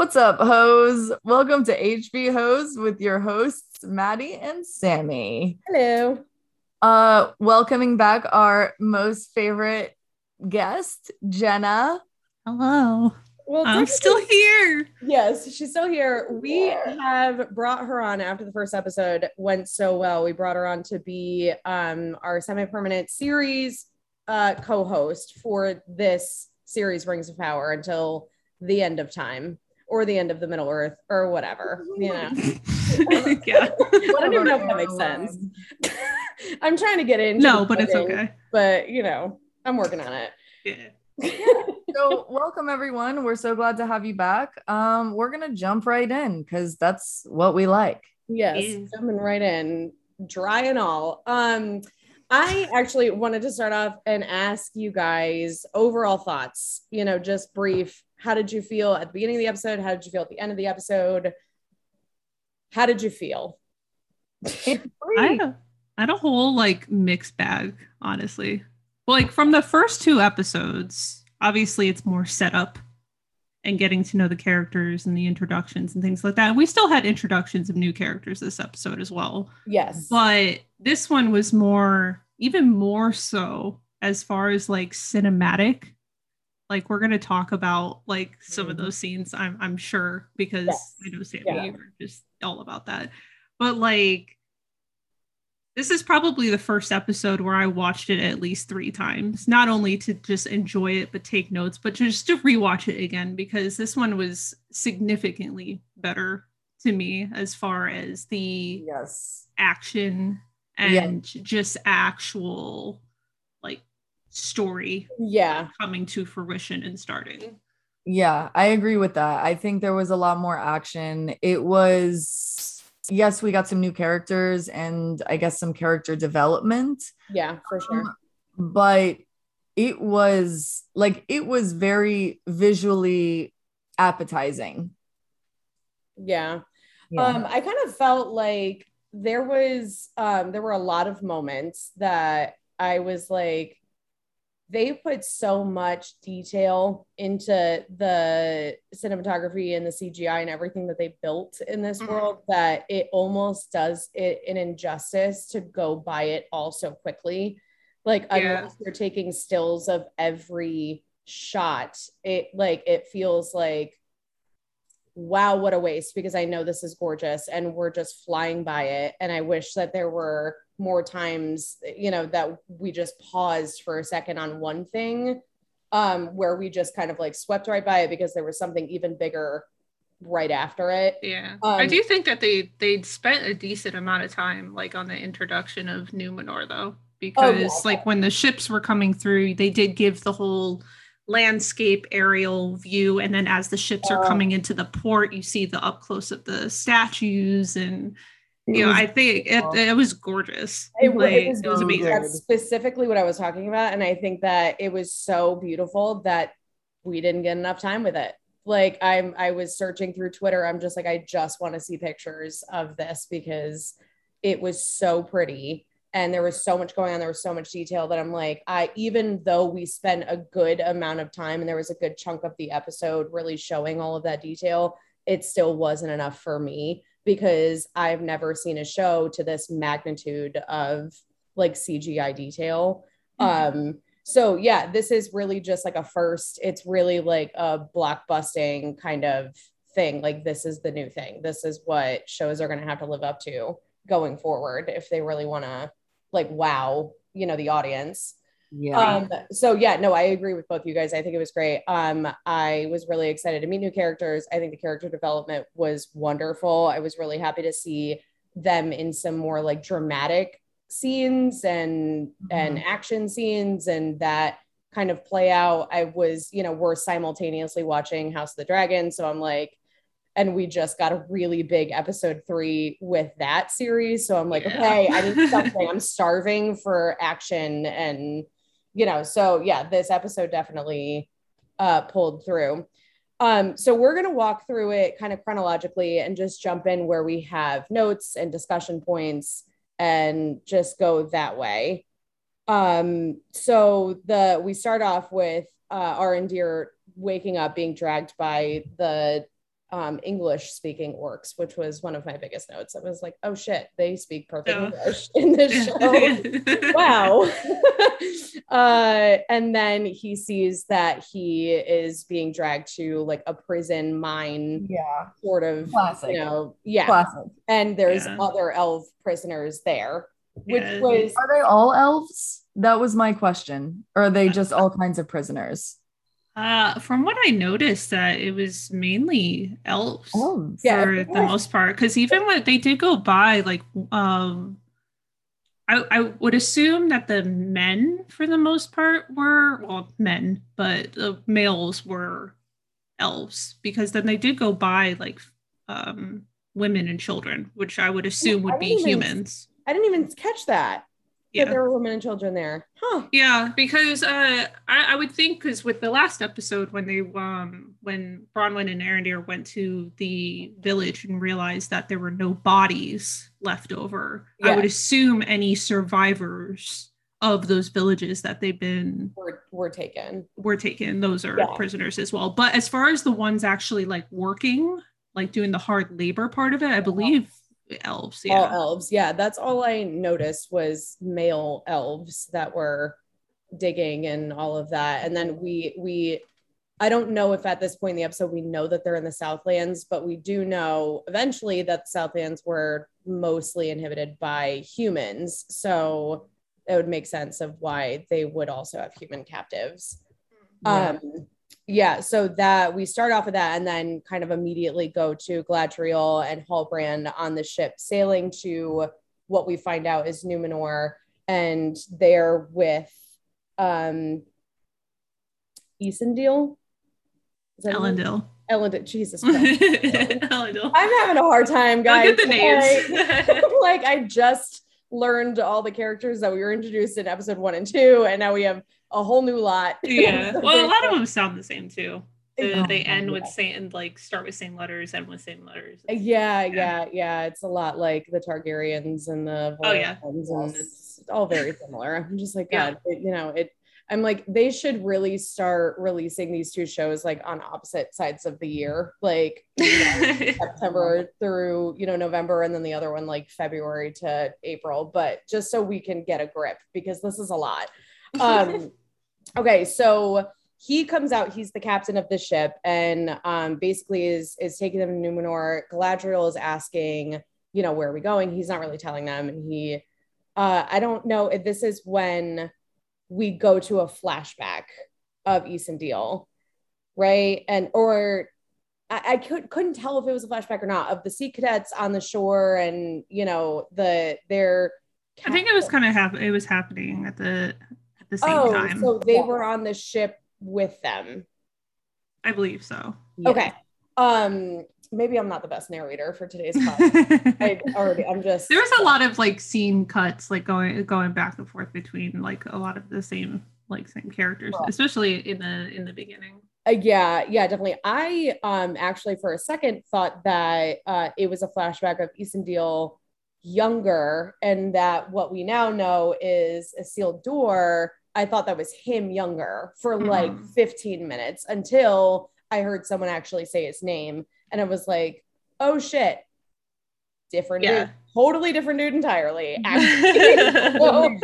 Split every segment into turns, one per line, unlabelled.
What's up, hoes? Welcome to HB Hoes with your hosts, Maddie and Sammy.
Hello.
Uh, welcoming back our most favorite guest, Jenna.
Hello.
Well,
I'm still here.
Yes, she's still here. We have brought her on after the first episode went so well. We brought her on to be um, our semi-permanent series uh, co-host for this series, Rings of Power, until the end of time or the end of the Middle Earth or whatever. You know,
yeah.
I don't even know if that makes sense. I'm trying to get into
No,
the
but it's okay.
But you know, I'm working on it.
Yeah.
So, welcome everyone. We're so glad to have you back. Um, we're gonna jump right in because that's what we like.
Yes,
Yeah.
jumping right in, dry and all. Um, I actually wanted to start off and ask you guys overall thoughts. You know, just brief. How did you feel at the beginning of the episode? How did you feel at the end of the episode? How did you feel?
I had, a, I had a whole like mixed bag, honestly. Well, like from the first two episodes, obviously it's more setup and getting to know the characters and the introductions and things like that. And we still had introductions of new characters this episode as well.
Yes.
But this one was more, even more so as far as like cinematic. Like we're gonna talk about like some of mm-hmm. those scenes, I'm I'm sure, because
Yes.
I know Sammy,
Yeah.
you're just all about that. But like this is probably the first episode where I watched it at least three times, not only to just enjoy it but take notes, but just to rewatch it again because this one was significantly better to me as far as the
Yes.
action
Yeah.
and just actual story
yeah.
coming to fruition and starting.
Yeah, I agree with that. I think there was a lot more action. It was, yes, we got some new characters and I guess some character development,
Yeah, for sure.
but it was like, it was very visually appetizing.
Yeah.
Yeah.
Um, I kind of felt like there was um there were a lot of moments that I was like, they put so much detail into the cinematography and the CGI and everything that they built in this
Mhm.
world that it almost does it an injustice to go by it all so quickly. Like
Yeah.
unless you're taking stills of every shot, it like it feels like wow, what a waste because I know this is gorgeous and we're just flying by it. And I wish that there were more times, you know, that we just paused for a second on one thing um, where we just kind of like swept right by it because there was something even bigger right after it.
Yeah. I
Um,
do think that they they'd spent a decent amount of time like on the introduction of Numenor though because like when the ships were coming through they did give the whole landscape aerial view and then as the ships are
Oh.
coming into the port you see the up close of the statues and you know I think it, it was gorgeous.
It,
like,
it was,
it was amazing.
That's specifically what I was talking about. And I think that it was so beautiful that we didn't get enough time with it. Like I'm I was searching through Twitter. I'm just like, I just want to see pictures of this because it was so pretty and there was so much going on. There was so much detail that I'm like, I even though we spent a good amount of time and there was a good chunk of the episode really showing all of that detail, it still wasn't enough for me because I've never seen a show to this magnitude of like CGI detail. Um, so yeah, this is really just like a first. It's really like a blockbusting kind of thing. Like this is the new thing. This is what shows are going to have to live up to going forward if they really want to like wow, you know, the audience.
Yeah.
Um, so yeah, no, I agree with both you guys. I think it was great. Um, I was really excited to meet new characters. I think the character development was wonderful. I was really happy to see them in some more like dramatic scenes and and action scenes and that kind of play out. I was, you know, we're simultaneously watching House of the Dragon, so I'm like, and we just got a really big episode three with that series. So I'm like,
Yeah.
okay, I need something. I'm starving for action and you know, so yeah, this episode definitely uh pulled through. Um, so we're gonna walk through it kind of chronologically and just jump in where we have notes and discussion points and just go that way. Um, so the we start off with uh Arondir waking up being dragged by the um, English speaking orcs, which was one of my biggest notes. I was like, oh shit, they speak perfect
Oh.
English in this show. wow. uh, and then he sees that he is being dragged to like a prison mine
Yeah.
sort of,
Classic.
you know, yeah.
Classic.
And there's
Yeah.
other elf prisoners there, which
Yeah.
was
Are they all elves? That was my question. Or are they just all kinds of prisoners?
Uh, from what I noticed, that it was mainly elves
Elves.
Yeah.
for the most part. Because even when they did go by, like, um, I, I would assume that the men, for the most part, were well men, but the males were elves because then they did go by like um women and children, which I would assume
I
would be
even-
humans.
I didn't even catch that.
Yeah.
There were women and children there. Huh.
Yeah, because uh, I, I would think because with the last episode when they um when Bronwyn and Arondir went to the village and realized that there were no bodies left over, I would assume any survivors of those villages that they've been
Were, were taken.
were taken, those are
Yeah.
prisoners as well. But as far as the ones actually like working, like doing the hard labor part of it, I believe elves.
All
Yeah.
elves. Yeah, that's all I noticed was male elves that were digging and all of that. And then we we I don't know if at this point in the episode we know that they're in the Southlands, but we do know eventually that the Southlands were mostly inhabited by humans. So it would make sense of why they would also have human captives.
Yeah.
Um, yeah, so that we start off with that and then kind of immediately go to Galadriel and Halbrand on the ship sailing to what we find out is Numenor, and they're with um Isendil. Is that?
Elendil.
Elendil. Jesus Christ.
Elendil.
I'm having a hard time, guys.
Look at the names.
Like, like I just learned all the characters that we were introduced in episode one and two, and now we have a whole new lot.
yeah. Well, a lot of them sound the same too. The-
Oh,
they end with
yeah.
same like start with same letters, end with same letters.
Uh, yeah, yeah, yeah. It's a lot like the Targaryens and the
Oh, yeah.
And it's all very similar. I'm just like,
Yeah.
It- you know, it. I'm like, they should really start releasing these two shows like on opposite sides of the year, like you know, September through you know November, and then the other one like February to April. But just so we can get a grip because this is a lot. Um, okay, so he comes out. He's the captain of the ship, and um, basically is is taking them to Numenor. Galadriel is asking, you know, where are we going? He's not really telling them, and he, uh, I don't know if this is when we go to a flashback of Isendil, right? And or I, I could couldn't tell if it was a flashback or not of the sea cadets on the shore, and you know the their.
I think it was kind of hap- it was happening at the at the same
oh,
time.
so they were on the ship with them.
I believe so.
Okay. Um, maybe I'm not the best narrator for today's podcast. I already, I'm just.
was a lot of like scene cuts, like going going back and forth between like a lot of the same like same characters,
Right.
especially in the in the beginning.
Uh, yeah, yeah, definitely. I um actually for a second thought that uh, it was a flashback of Isendil younger, and that what we now know is Isildur. I thought that was him younger for like
Mhm.
15 minutes until I heard someone actually say his name, and I was like, "Oh shit, different
Yeah.
dude, totally different dude entirely." So,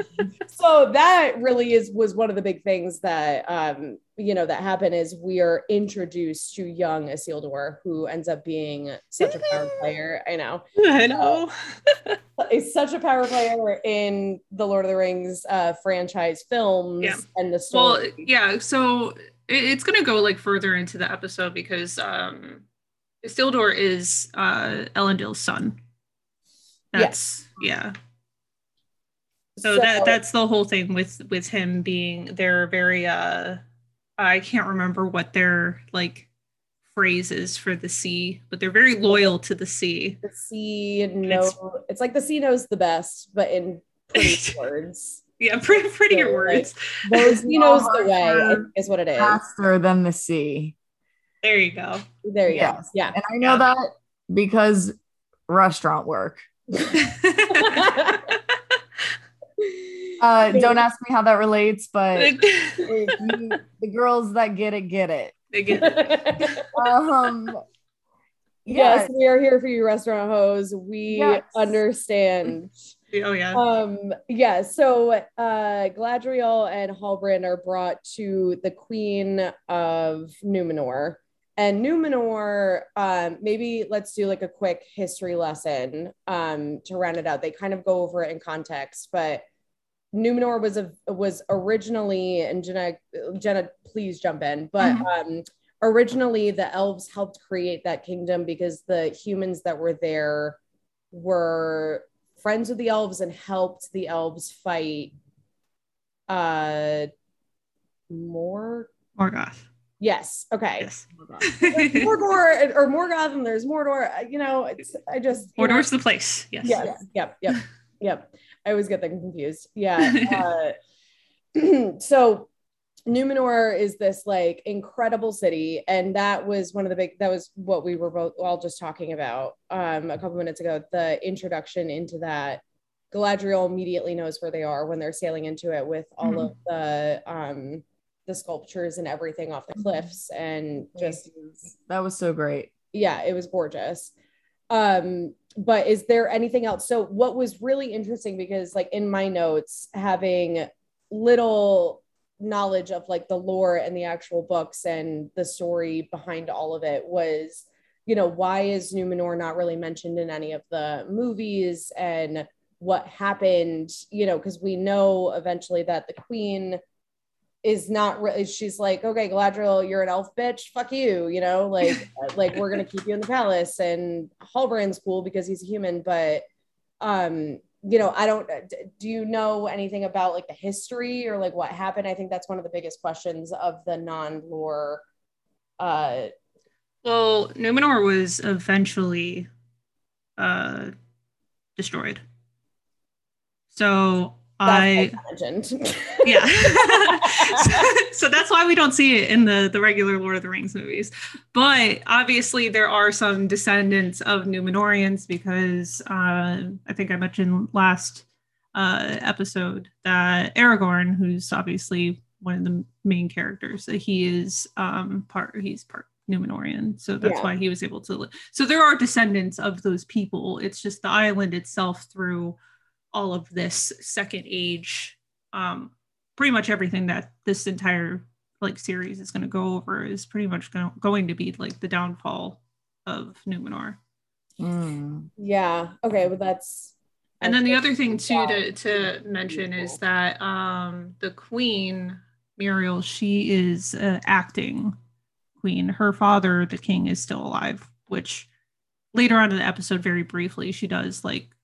so that really is was one of the big things that um you know that happened is we are introduced to young Isildur who ends up being such a power player. I know.
I know.
Is such a power player in the Lord of the Rings uh franchise films
Yeah.
and the story.
Well, yeah. So it's gonna go like further into the episode because um, Isildur is uh Elendil's son. That's yeah. So, that that's the whole thing with with him being they're very uh I can't remember what their like phrase is for the sea, but they're very loyal to the sea.
the sea know it's like the sea knows the best, but in pretty words.
Yeah, pretty prettier
Yeah,
words.
Those he knows the way is what it is.
Faster than the sea.
There you go.
There you
Yes.
go. Yeah.
And I know
Yeah.
that because restaurant work. Uh, don't ask me how that relates, but you- the girls that get it get it.
They get it.
Um,
Yes, we are here for you, restaurant hoes. We
Yes.
understand.
Oh yeah.
Um, yeah, so uh Galadriel and Halbrand are brought to the Queen of Numenor. And Numenor, um, maybe let's do like a quick history lesson um to round it out. They kind of go over it in context, but Numenor was a was originally, and Jenna, Jenna, please jump in, but um originally the elves helped create that kingdom because the humans that were there were friends with the elves and helped the elves fight uh more
Morgoth.
Yes okay
Yes.
Mordor or Morgoth and there's Mordor Uh, you know it's I just you know,
Mordor's the place. Yes.
yes yep yep yep I always get them confused yeah uh, so Numenor is this like incredible city, and that was one of the big. That was what we were both all just talking about um, a couple minutes ago. The introduction into that. Galadriel immediately knows where they are when they're sailing into it with all of the um, the sculptures and everything off the cliffs, and just
that was so great.
yeah, it was gorgeous. Um, but is there anything else? So what was really interesting because like in my notes, having little knowledge of like the lore and the actual books and the story behind all of it was, you know, why is Numenor not really mentioned in any of the movies and what happened, you know, because we know eventually that the queen is not really she's like okay Galadriel you're an elf bitch fuck you you know like like we're gonna keep you in the palace and Halbrand's cool because he's a human but um you know I don't do you know anything about like the history or like what happened I think that's one of the biggest questions of the non-lore uh
Well, Numenor was eventually uh destroyed. So
that's
I
legend
yeah. so, so that's why we don't see it in the the regular Lord of the Rings movies. But obviously there are some descendants of Numenorians because uh, I think I mentioned last uh, episode that Aragorn, who's obviously one of the main characters, that he is um, part he's part Numenorian, so that's
Yeah.
why he was able to. Li- so there are descendants of those people. It's just the island itself through all of this second age um pretty much everything that this entire like series is going to go over is pretty much going going to be like the downfall of Numenor.
Mm.
yeah okay well that's
And then the other thing too to to mention is that um the queen Muriel she is uh, acting queen. Her father the king is still alive, which later on in the episode very briefly she does like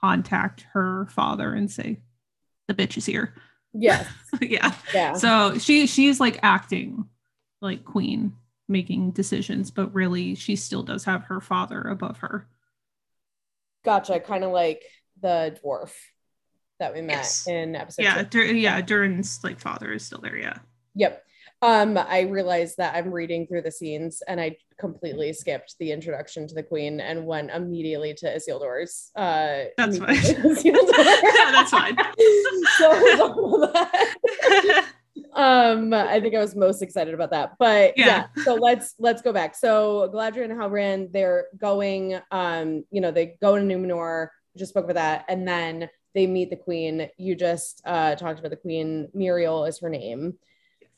contact her father and say the bitch is here.
yes
yeah.
yeah
So she she's like acting like queen, making decisions, but really she still does have her father above her.
gotcha kind of like the dwarf that we met
Yes.
in episode
Yeah. Dur- yeah, Durin's like father is still there. Yeah.
Yep. Um, I realized that I'm reading through the scenes and I completely skipped the introduction to the queen and went immediately to Isildur's. Uh,
That's fine.
Isildur.
That's fine.
so I was all of that. um, I think I was most excited about that. But yeah.
Yeah.
so let's let's go back. So Galadriel and Halbrand, they're going. Um, you know, they go to Numenor. Just spoke about that, and then they meet the queen. You just uh, talked about the queen. Muriel is her name.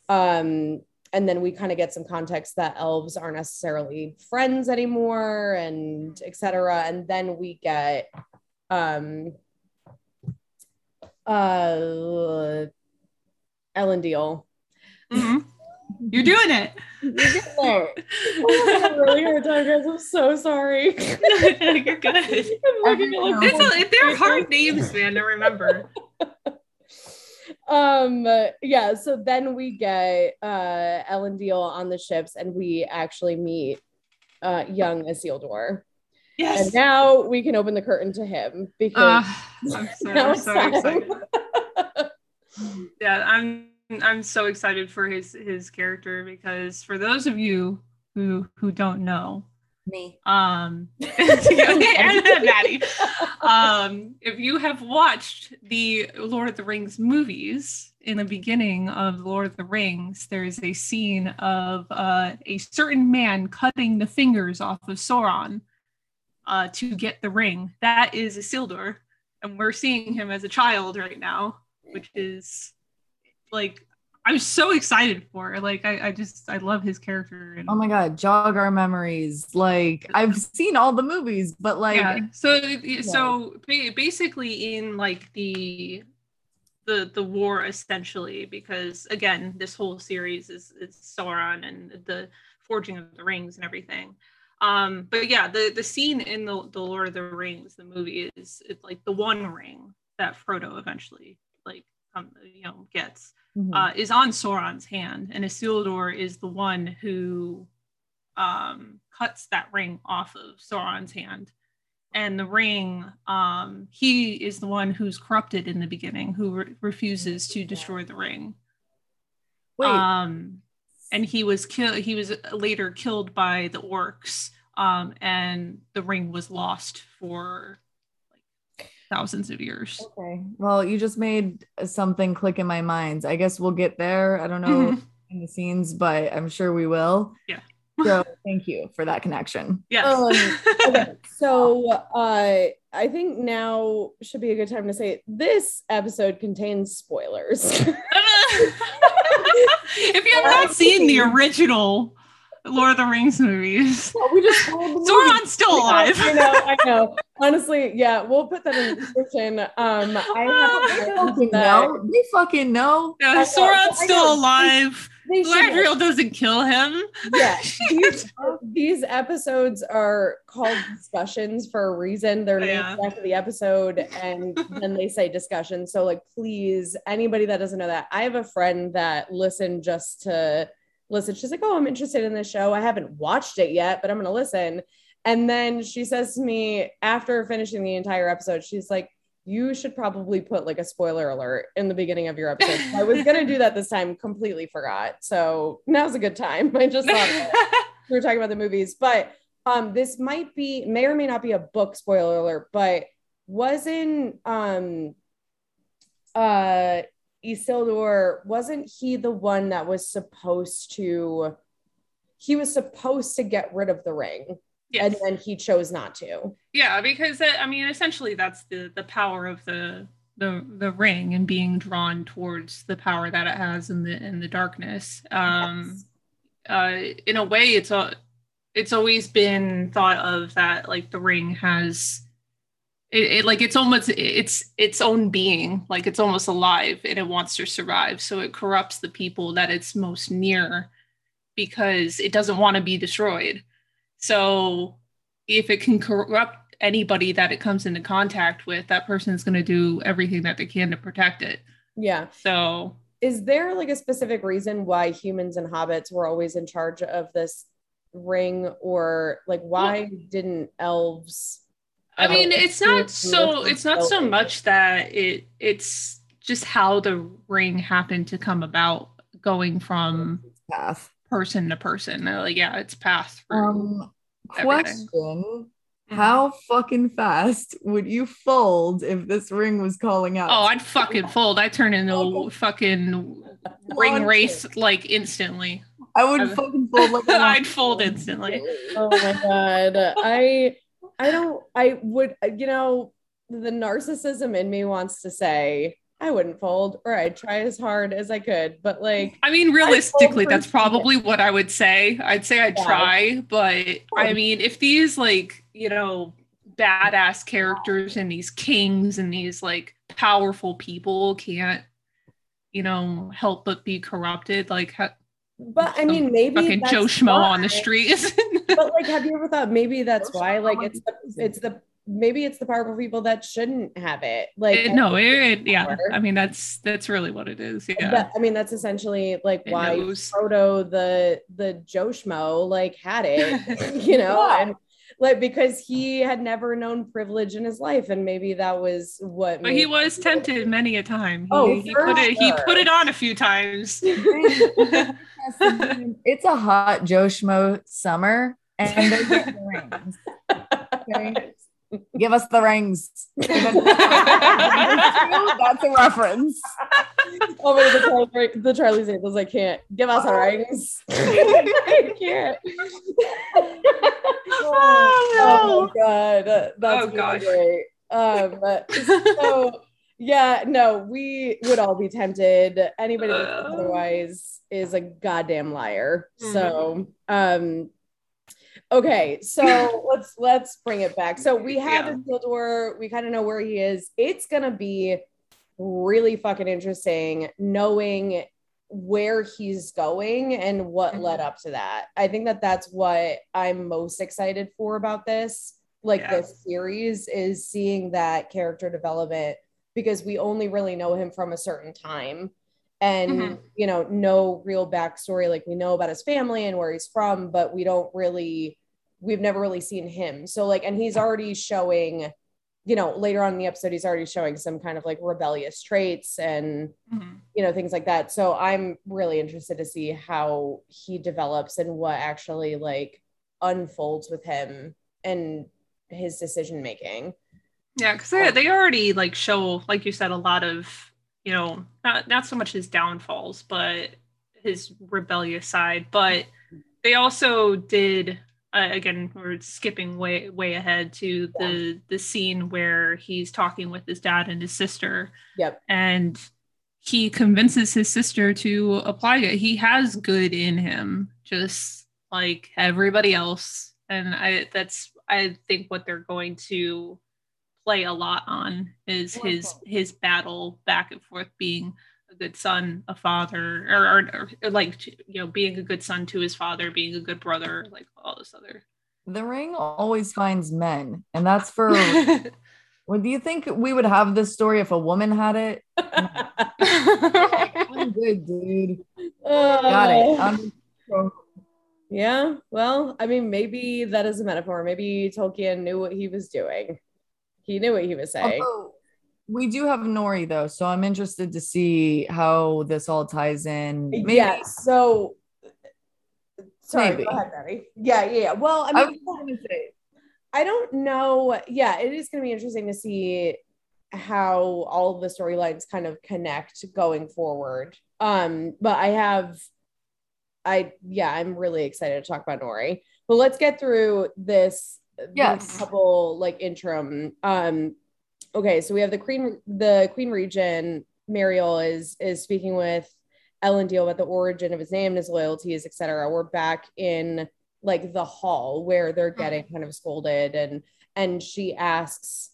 Um, and then we kind of get some context that elves aren't necessarily friends anymore, and etc. And then we get um, uh, Ellen Deal.
Mhm. You're doing it.
You're getting there. Oh, I'm really hard time, guys. I'm so sorry.
You're good.
I'm looking at, like,
a, they're hard names, man, to remember.
um yeah so then we get uh ellen deal on the ships and we actually meet uh young isildur
Yes.
and now we can open the curtain to him because
Uh, I'm so, I'm so excited. yeah i'm i'm so excited for his his character because for those of you who who don't know
Me.
um and Maddie, um if you have watched the lord of the rings movies in the beginning of Lord of the Rings, there's a scene of uh, a certain man cutting the fingers off of Sauron uh, to get the ring. That is Isildur, and we're seeing him as a child right now, which is like I'm so excited for. Like I, I just I love his character. And,
oh my god, jog our memories. Like I've seen all the movies, but like
yeah. So so basically in like the the the war essentially because again this whole series is is Sauron and the forging of the rings and everything. Um, but yeah, the the scene in the the Lord of the Rings, the movie is it's like the one ring that Frodo eventually like um, you know gets mm-hmm. uh, is on Sauron's hand, and Isildur is the one who um, cuts that ring off of Sauron's hand. And the ring, um, he is the one who's corrupted in the beginning, who re- refuses to destroy the ring. Wait. Um, and he was killed. He was later killed by the orcs, um, and the ring was lost for thousands of years.
Okay. Well, you just made something click in my mind. I guess we'll get there. I don't know mm-hmm. in the scenes, but I'm sure we will.
Yeah.
so thank you for that connection.
Yes. Um,
okay. So uh, I think now should be a good time to say this episode contains spoilers. if
you have not seen the original Lord of the Rings movies. Well, we just Sauron's still alive.
I know, I know. Honestly, yeah, we'll put that in the description. Um, I
have fucking know. They fucking know.
Yeah, Sauron's still alive. Galadriel doesn't kill him.
Yeah, these, these, episodes are called discussions for a reason. They're named yeah. after the episode, and then they say discussion. So, like, please, anybody that doesn't know that, I have a friend that listened just to listen. She's like, Oh, I'm interested in this show. I haven't watched it yet, but I'm going to listen. And then she says to me after finishing the entire episode, she's like, You should probably put like a spoiler alert in the beginning of your episode. I was going to do that this time, completely forgot. So now's a good time. I just thought we were talking about the movies, but um, this might be, may or may not be a book spoiler alert, but wasn't um, uh, Isildur, wasn't he the one that was supposed to? He was supposed to get rid of the ring, yes. and then he chose not to.
Yeah, because uh, I mean, essentially, that's the the power of the the the ring and being drawn towards the power that it has in the in the darkness. Um, yes. uh, in a way, it's a it's always been thought of that like the ring has it, it, like it's almost it's its own being like it's almost alive and it wants to survive. So it corrupts the people that it's most near because it doesn't want to be destroyed. So if it can corrupt anybody that it comes into contact with that person is going to do everything that they can to protect it.
Yeah.
So
is there like a specific reason why humans and hobbits were always in charge of this ring or like why well, didn't elves
I mean, it's not so it's not so much that it it's just how the ring happened to come about going from path person to person. Like, yeah, it's path.
Um, question mm-hmm. how fucking fast would you fold if this ring was calling out?
Oh, I'd fucking fold. I turn into a fucking ringwraith like instantly.
I would fucking fold like
I'd fold instantly.
Oh my god. I I don't, I would, uh, you know, the narcissism in me wants to say, I wouldn't fold or I'd try as hard as I could. But like,
I mean, realistically, that's probably what I would say. I'd say I'd yeah. try, but I mean, if these like, you know, badass characters and these kings and these like powerful people can't, you know, help but be corrupted, like, ha-
but I mean, maybe
fucking Joe Schmo why. on the street.
but like, have you ever thought maybe that's why? Like, it's the it's the maybe it's the powerful people that shouldn't have it. Like,
it, no, it, yeah. I mean, that's that's really what it is. Yeah.
But, I mean, that's essentially like it why knows. Frodo, the the Joe Schmo, like had it, you know, yeah. and like because he had never known privilege in his life and maybe that was what
but he was tempted many a time. Oh he put it he put it on a few times.
It's a hot joe schmo summer and they get the rings okay give us the rings that's a reference
oh my the Charlie, the Charlie's Angels. I can't give us our rings. I can't.
Oh, no.
Oh my god, that's
Oh,
really
gosh.
great. Um, so yeah, no, we would all be tempted. Anybody
Uh.
otherwise is a goddamn liar.
Mm-hmm.
So, um, okay, so let's let's bring it back. So we have
Yeah.
Isildur. We kind of know where he is. It's gonna be really fucking interesting knowing where he's going and what
Mhm.
led up to that. I think that that's what I'm most excited for about this, like
Yeah.
this series, is seeing that character development because we only really know him from a certain time and
Mhm.
you know no real backstory like we know about his family and where he's from but we don't really we've never really seen him so like and he's already showing you know later on in the episode he's already showing some kind of like rebellious traits and
Mhm.
you know things like that so i'm really interested to see how he develops and what actually like unfolds with him and his decision making
Yeah, because they, they already like show, like you said, a lot of you know not not so much his downfalls, but his rebellious side. But they also did uh, again. We're skipping way way ahead to the the scene where he's talking with his dad and his sister,
yep
and he convinces his sister to apply it. He has good in him, just like everybody else. And I that's I think what they're going to play a lot on is his his battle back and forth being a good son, a father, or, or, or like you know, being a good son to his father, being a good brother, like all this other.
The ring always finds men, and that's for. Well, do you think we would have this story if a woman had it? I'm good, dude. Got it.
Uh,
I'm-
Yeah, well, I mean, maybe that is a metaphor. Maybe Tolkien knew what he was doing. He knew what he was saying.
Although, we do have Nori though, so I'm interested to see how this all ties in. Maybe
Yeah. So, sorry,
Maybe.
go ahead, Maddie. Yeah, yeah. yeah. Well, I
I
mean,
say
I don't know. Yeah, it is going to be interesting to see how all the storylines kind of connect going forward. Um, but I have, I yeah, I'm really excited to talk about Nori. But let's get through this.
Yes.
couple like interim. Um, okay, so we have the Queen, the Queen Regent. Mariel is is speaking with Ellen Deal about the origin of his name, and his loyalties, etc. We're back in like the hall where they're getting kind of scolded and and she asks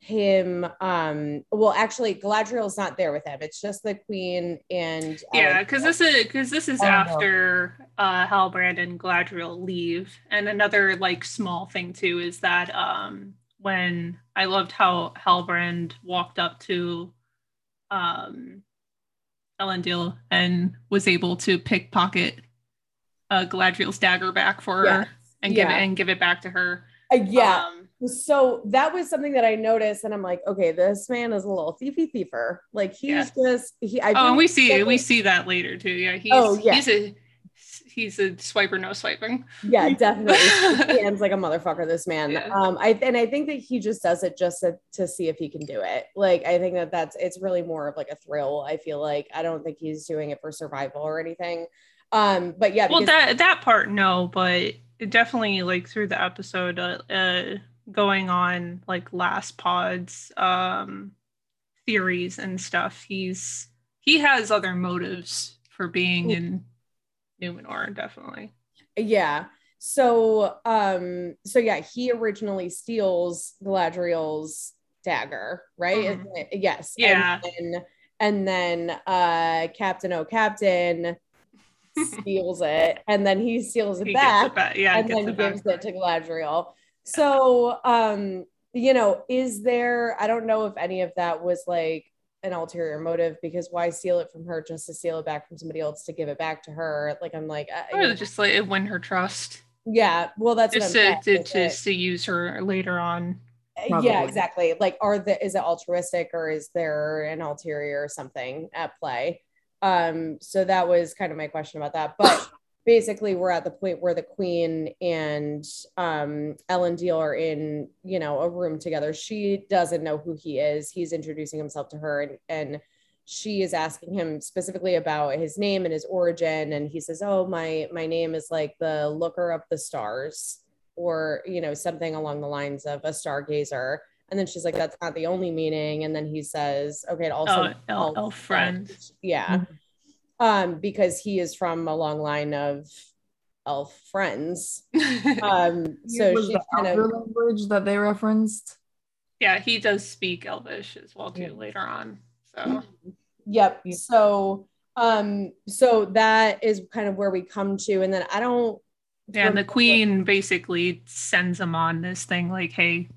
him um well actually Galadriel's not there with him it's just the queen and
yeah because this is because this is
Oh, no.
after uh halbrand and galadriel leave and another like small thing too is that um when i loved how halbrand walked up to um elendil and was able to pickpocket uh galadriel's dagger back for
Yes.
her and give it and give it back to her
Uh, yeah
um,
so that was something that I noticed and I'm like okay this man is a little thiefy thiefer like he's
Yeah.
just he I
oh and we see we see that later too yeah he's
Oh, yeah.
he's a he's a swiper no swiping.
Yeah definitely. He like a motherfucker this man.
Yeah.
um i and i think that he just does it just to, to see if he can do it. Like i think that that's it's really more of like a thrill i feel like. I don't think he's doing it for survival or anything. Um but yeah
well that that part no but definitely like through the episode uh, uh going on like last pods um theories and stuff he's he has other motives for being in numenor definitely
yeah so um so yeah he originally steals galadriel's dagger right
Mhm.
Yes
Yeah.
and then, and then uh captain oh captain steals it and then he steals it
he
back
gets it back yeah
and
gets
then
it back.
gives it to Galadriel. So, um, you know, is there? I don't know if any of that was like an ulterior motive because why steal it from her just to steal it back from somebody else to give it back to her? Like, I'm like, uh,
or just like it win her trust
yeah. Well, that's
just to,
saying,
to, to use her later on
Probably.
yeah, exactly. Like, are the is it altruistic or is there an ulterior something at play? Um, so that was kind of my question about that, but. Basically, we're at the point where the queen and um, Ellen Deal are in, you know, a room together. She doesn't know who he is. He's introducing himself to her, and, and she is asking him specifically about his name and his origin and he says oh my my name is like the looker of the stars or you know something along the lines of a stargazer and then she's like that's not the only meaning and then he says okay it also
Oh, elf, elf friend.
yeah um because he is from a long line of elf friends um so
was
she's
the
kind
outer
of
language that they referenced.
yeah, he does speak Elvish as well too
Yeah.
later on. So
Yep. So um so that is kind of where we come to and then I don't
yeah, and the
remember-
queen basically sends him on this thing like, hey,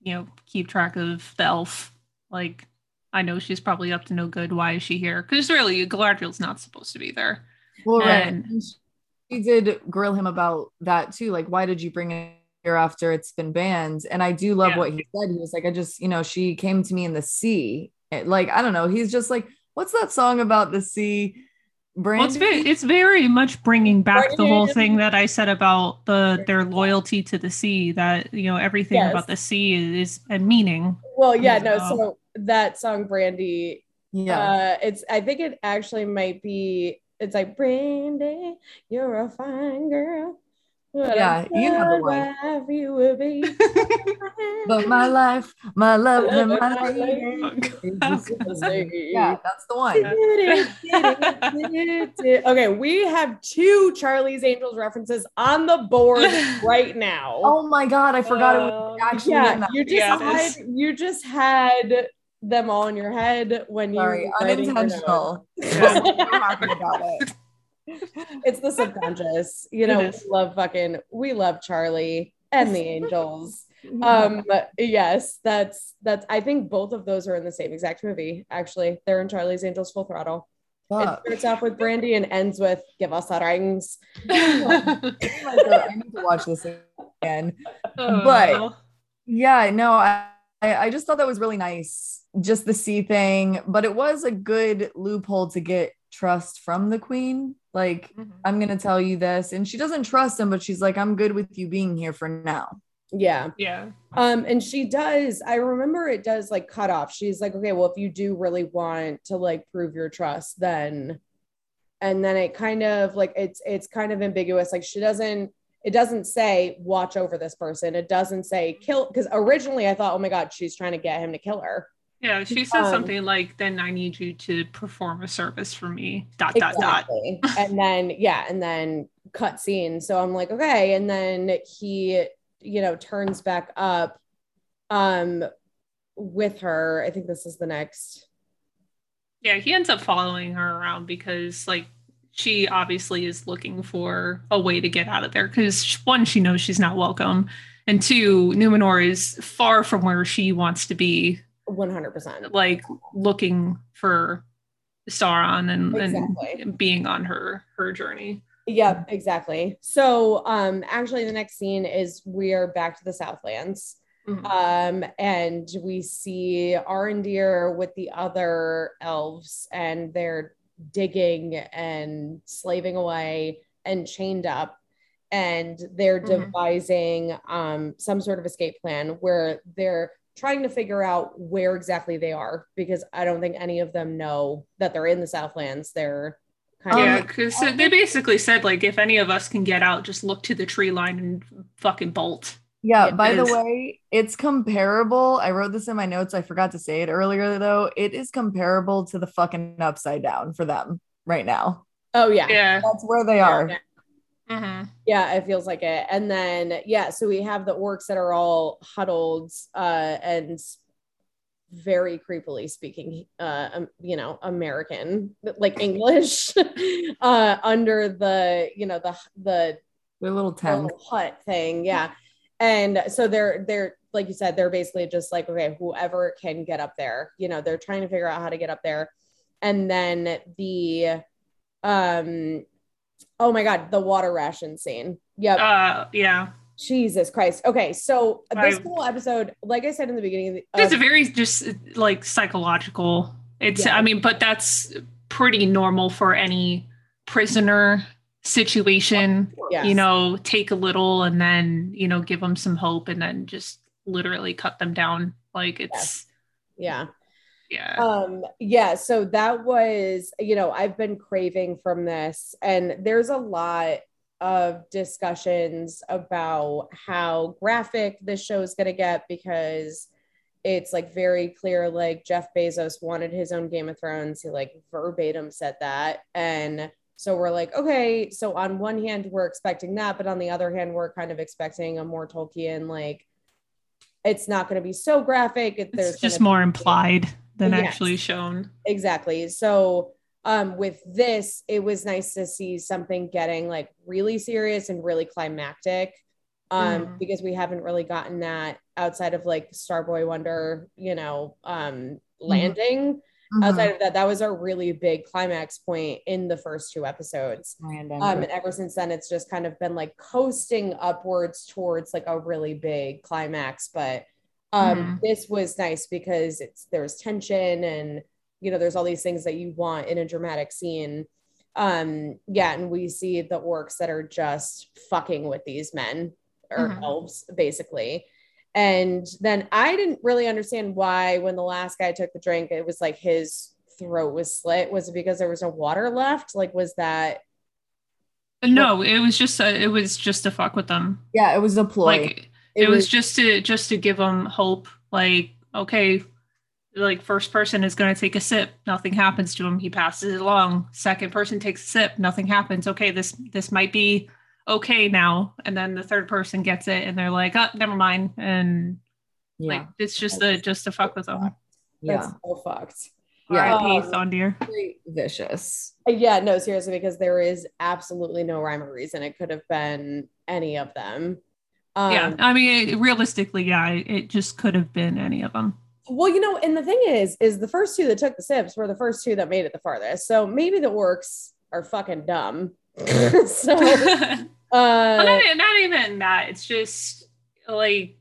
you know, keep track of the elf. Like, I know she's probably up to no good. Why is she here? Because really, Galadriel's not supposed to be there.
Well, right.
And-
And she did grill him about that too. Like, why did you bring it here after it's been banned? And I do love
Yeah.
what he said. He was like, I just, you know, she came to me in the sea. It- like, I don't know. He's just like, what's that song about the sea? Brandy.
Well, it's very, it's very much bringing back the whole thing that I said about the their loyalty to the sea. That you know everything
Yes.
about the sea is a meaning.
well yeah no
uh,
so that song Brandy
yeah.
uh it's I think it actually might be it's like Brandy you're a fine girl a
Yeah, you
good
one.
wife you will be
but my life, my love, and my
life.
Yeah, that's the one.
okay, we have two Charlie's Angels references on the board right now.
Oh my god, I forgot it was
Uh,
actually
yeah, you just had you just had them all in your head when you
Sorry,
were writing your
unintentional.
notes.
Yeah.
We're happy about it.
it's the subconscious. You know, we love fucking we love Charlie and the Angels. Um yes, that's that's I think both of those are in the same exact movie. Actually, they're in Charlie's Angels Full Throttle.
Fuck.
It starts off with Brandy and ends with "Give us our rings."
Oh God, I need to watch this again. But-
Oh.
Yeah, no, I I I just thought that was really nice. Just the sea thing, but it was a good loophole to get trust from the queen. Like,
Mhm.
I'm gonna tell you this, and she doesn't trust him, but she's like, I'm good with you being here for now.
Yeah.
yeah,
Um, and she does, I remember it does like cut off. She's like, okay, well, if you do really want to like prove your trust, then and then it kind of like it's it's kind of ambiguous. Like she doesn't it doesn't say watch over this person. It doesn't say kill because originally I thought, oh my god, she's trying to get him to kill her.
Yeah. She says
Um,
something like, "Then I need you to perform a service for me." Dot dot dot.
And then yeah, and then cut scene. So I'm like, okay. And then he, you know, turns back up um with her. I think this is the next.
Yeah, he ends up following her around because like she obviously is looking for a way to get out of there because one, she knows she's not welcome, and two, Numenor is far from where she wants to be,
100%.
like looking for Sauron and,
Exactly.
and being on her her journey.
Yep, exactly. So um actually the next scene is we are back to the Southlands.
Mhm.
Um and we see Arondir with the other elves and they're digging and slaving away and chained up and they're
Mhm.
devising um some sort of escape plan where they're trying to figure out where exactly they are because I don't think any of them know that they're in the Southlands. They're kind
yeah,
of
because
I
they basically said like if any of us can get out, just look to the tree line and fucking bolt.
Yeah,
Yeah,
by
it
the way, it's comparable. I wrote this in my notes. I forgot to say it earlier though. It is comparable to the fucking upside down for them right now.
oh yeah.
Yeah.
That's where they are.
Yeah.
Mhm.
Yeah, it feels like it. And then yeah, so we have the orcs that are all huddled uh and very creepily speaking uh um, you know American like English uh under the you know the the
Their little tent.
little hut thing. Yeah. And so they're they're like you said, they're basically just like, okay, whoever can get up there, you know, they're trying to figure out how to get up there. And then the um oh my god, the water ration scene. Yep.
Uh, yeah.
Jesus Christ. Okay, so this
I-
whole episode, like I said in the beginning, of the-
It's
of-
very just like psychological. It's,
Yeah.
I mean, but that's pretty normal for any prisoner situation.
Yes.
You know, take a little and then, you know, give them some hope and then just literally cut them down. Like it's,
yeah.
Yeah.
Um, yeah, so that was, you know, I've been craving from this, and there's a lot of discussions about how graphic this show is going to get because it's like very clear like Jeff Bezos wanted his own Game of Thrones. He like verbatim said that. And so we're like, okay, so on one hand, we're expecting that, but on the other hand, we're kind of expecting a more Tolkien, like it's not going to be so graphic. It,
It's
there's
just more implied than
Yes.
actually shown.
exactly so um with this it was nice to see something getting like really serious and really climactic um
Mhm.
because we haven't really gotten that outside of like starboy wonder you know um landing
Mm-hmm.
outside of that that was a really big climax point in the first two episodes
Random.
um, and ever since then, it's just kind of been like coasting upwards towards like a really big climax. But um,
Mhm.
this was nice because it's there's tension and you know there's all these things that you want in a dramatic scene. Um, yeah, and we see the orcs that are just fucking with these men or
Mhm.
elves, basically. And then I didn't really understand why when the last guy took the drink, it was like his throat was slit. Was it because there was no water left? Like, was that
No, it was just a, it was just to fuck with them.
yeah, it was a ploy.
Like it, was, just to just to give them hope. Like okay, like first person is going to take a sip, nothing happens to him. He passes it along. Second person takes a sip, nothing happens. Okay, this this might be okay now. And then the third person gets it, and they're like, oh, never mind. And
yeah.
like it's just the just to fuck with them.
yeah.
that's so fucked.
Yeah.
R.I.P.
Um,
Thondir.
Very vicious.
Uh, Yeah, no, seriously, because there is absolutely no rhyme or reason. It could have been any of them. Um,
yeah, I mean, it- realistically, yeah, it it just could have been any of them.
Well, you know, and the thing is, is the first two that took the sips were the first two that made it the farthest. So maybe the orcs are fucking dumb. so,
well,
uh,
not, not even that. It's just like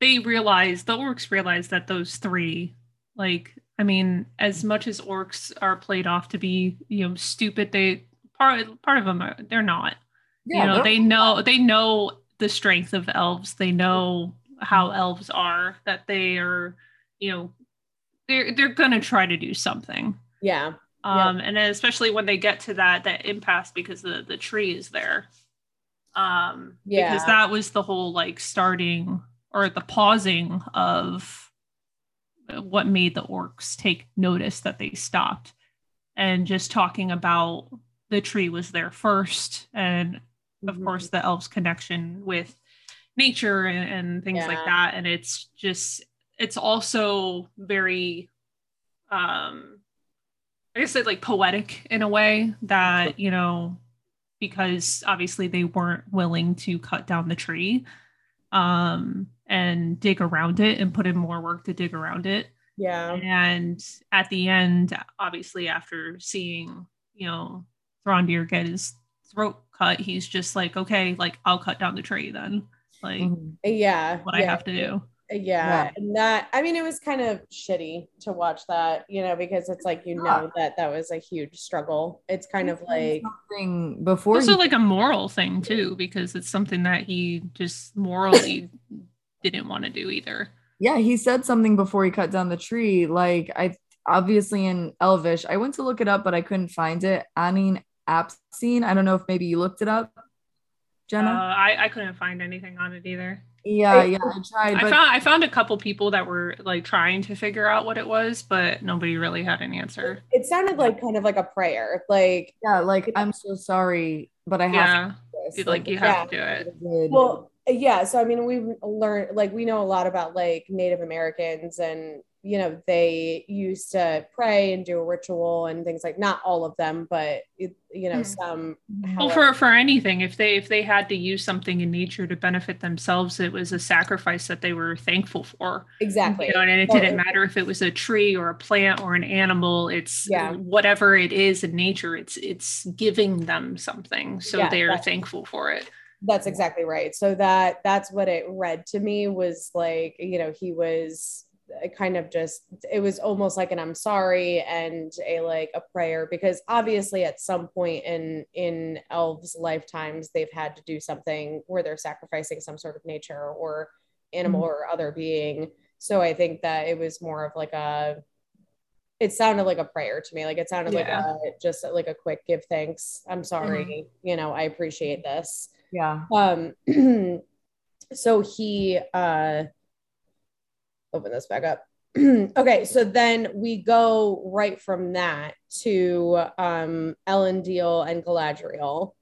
they realize the orcs realize that those three, like, I mean, as much as orcs are played off to be, you know, stupid, they part part of them are they're not. you know, they know they know the strength of elves. They know how elves are. That they are, you know, they're they're gonna try to do something.
yeah,
um and then especially when they get to that that impasse because the the tree is there um
Yeah.
because that was the whole like starting or the pausing of what made the orcs take notice that they stopped and just talking about the tree was there first and of
Mhm.
course the elves connection with nature and, and things like that. And it's just it's also very um i guess it's like poetic in a way that you know because obviously they weren't willing to cut down the tree um and dig around it and put in more work to dig around it.
Yeah,
and at the end, obviously, after seeing, you know, Throndir get his throat cut, he's just like, okay, like I'll cut down the tree then. Like
Mhm.
yeah.
what
yeah.
I have to do.
Yeah.
Yeah.
And that, I mean, it was kind of shitty to watch that, you know, because it's like, you know, that that was a huge struggle. It's kind of like,
something before
Also,
he-
like a moral thing too, because it's something that he just morally didn't want to do either.
yeah, he said something before he cut down the tree. Like I obviously in Elvish, I went to look it up, but I couldn't find it. Anine scene. I don't know if maybe you looked it up,
Uh,
Jenna.
I, I couldn't find anything on it either.
yeah, yeah, I tried,
I found I found a couple people that were like trying to figure out what it was, but nobody really had an answer.
it sounded like kind of like a prayer. Like,
yeah, like I'm so sorry, but I have
Yeah,
to do this.
you- like you
yeah.
have to do it.
Well, yeah. So, I mean, we've learned, like, we know a lot about like Native Americans and, you know, they used to pray and do a ritual and things like, not all of them, but, you know,
Mhm.
some.
Well,
however-
for for anything, if they if they had to use something in nature to benefit themselves, it was a sacrifice that they were thankful for.
exactly.
You know, and it
Well,
didn't matter if it was a tree or a plant or an animal. It's
Yeah.
whatever it is in nature. It's it's giving them something, so
Yeah,
they are thankful for it.
That's exactly right. So that that's what it read to me was like, you know, he was uh, kind of just it was almost like an I'm sorry and a like a prayer because obviously at some point in in elves lifetimes they've had to do something where they're sacrificing some sort of nature or animal or other being. So I think that it was more of like a it sounded like a prayer to me. Like it sounded
Yeah.
like a, just like a quick give thanks. I'm sorry. You know, I appreciate this.
Yeah.
Um, so he uh, open this back up. okay, so then we go right from that to um, Elendil and Galadriel,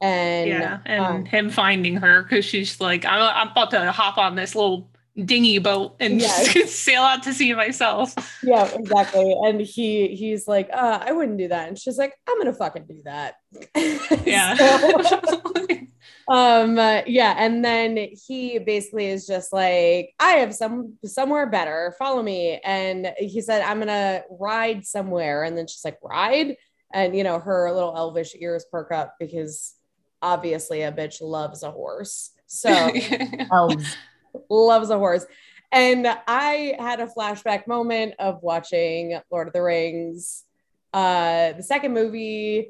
and
yeah, and
um,
him finding her because she's like, I'm, I'm about to hop on this little dinghy boat and
Yes.
just sail out to sea myself.
yeah, exactly. And he he's like, uh, I wouldn't do that, and she's like, I'm gonna fucking do that.
Yeah.
So, um uh, yeah and then he basically is just like i have some somewhere better follow me. And he said i'm gonna ride somewhere. And then she's like ride? And you know her little elvish ears perk up because obviously a bitch loves a horse. So
Elves.
loves a horse. And i had a flashback moment of watching lord of the rings uh the second movie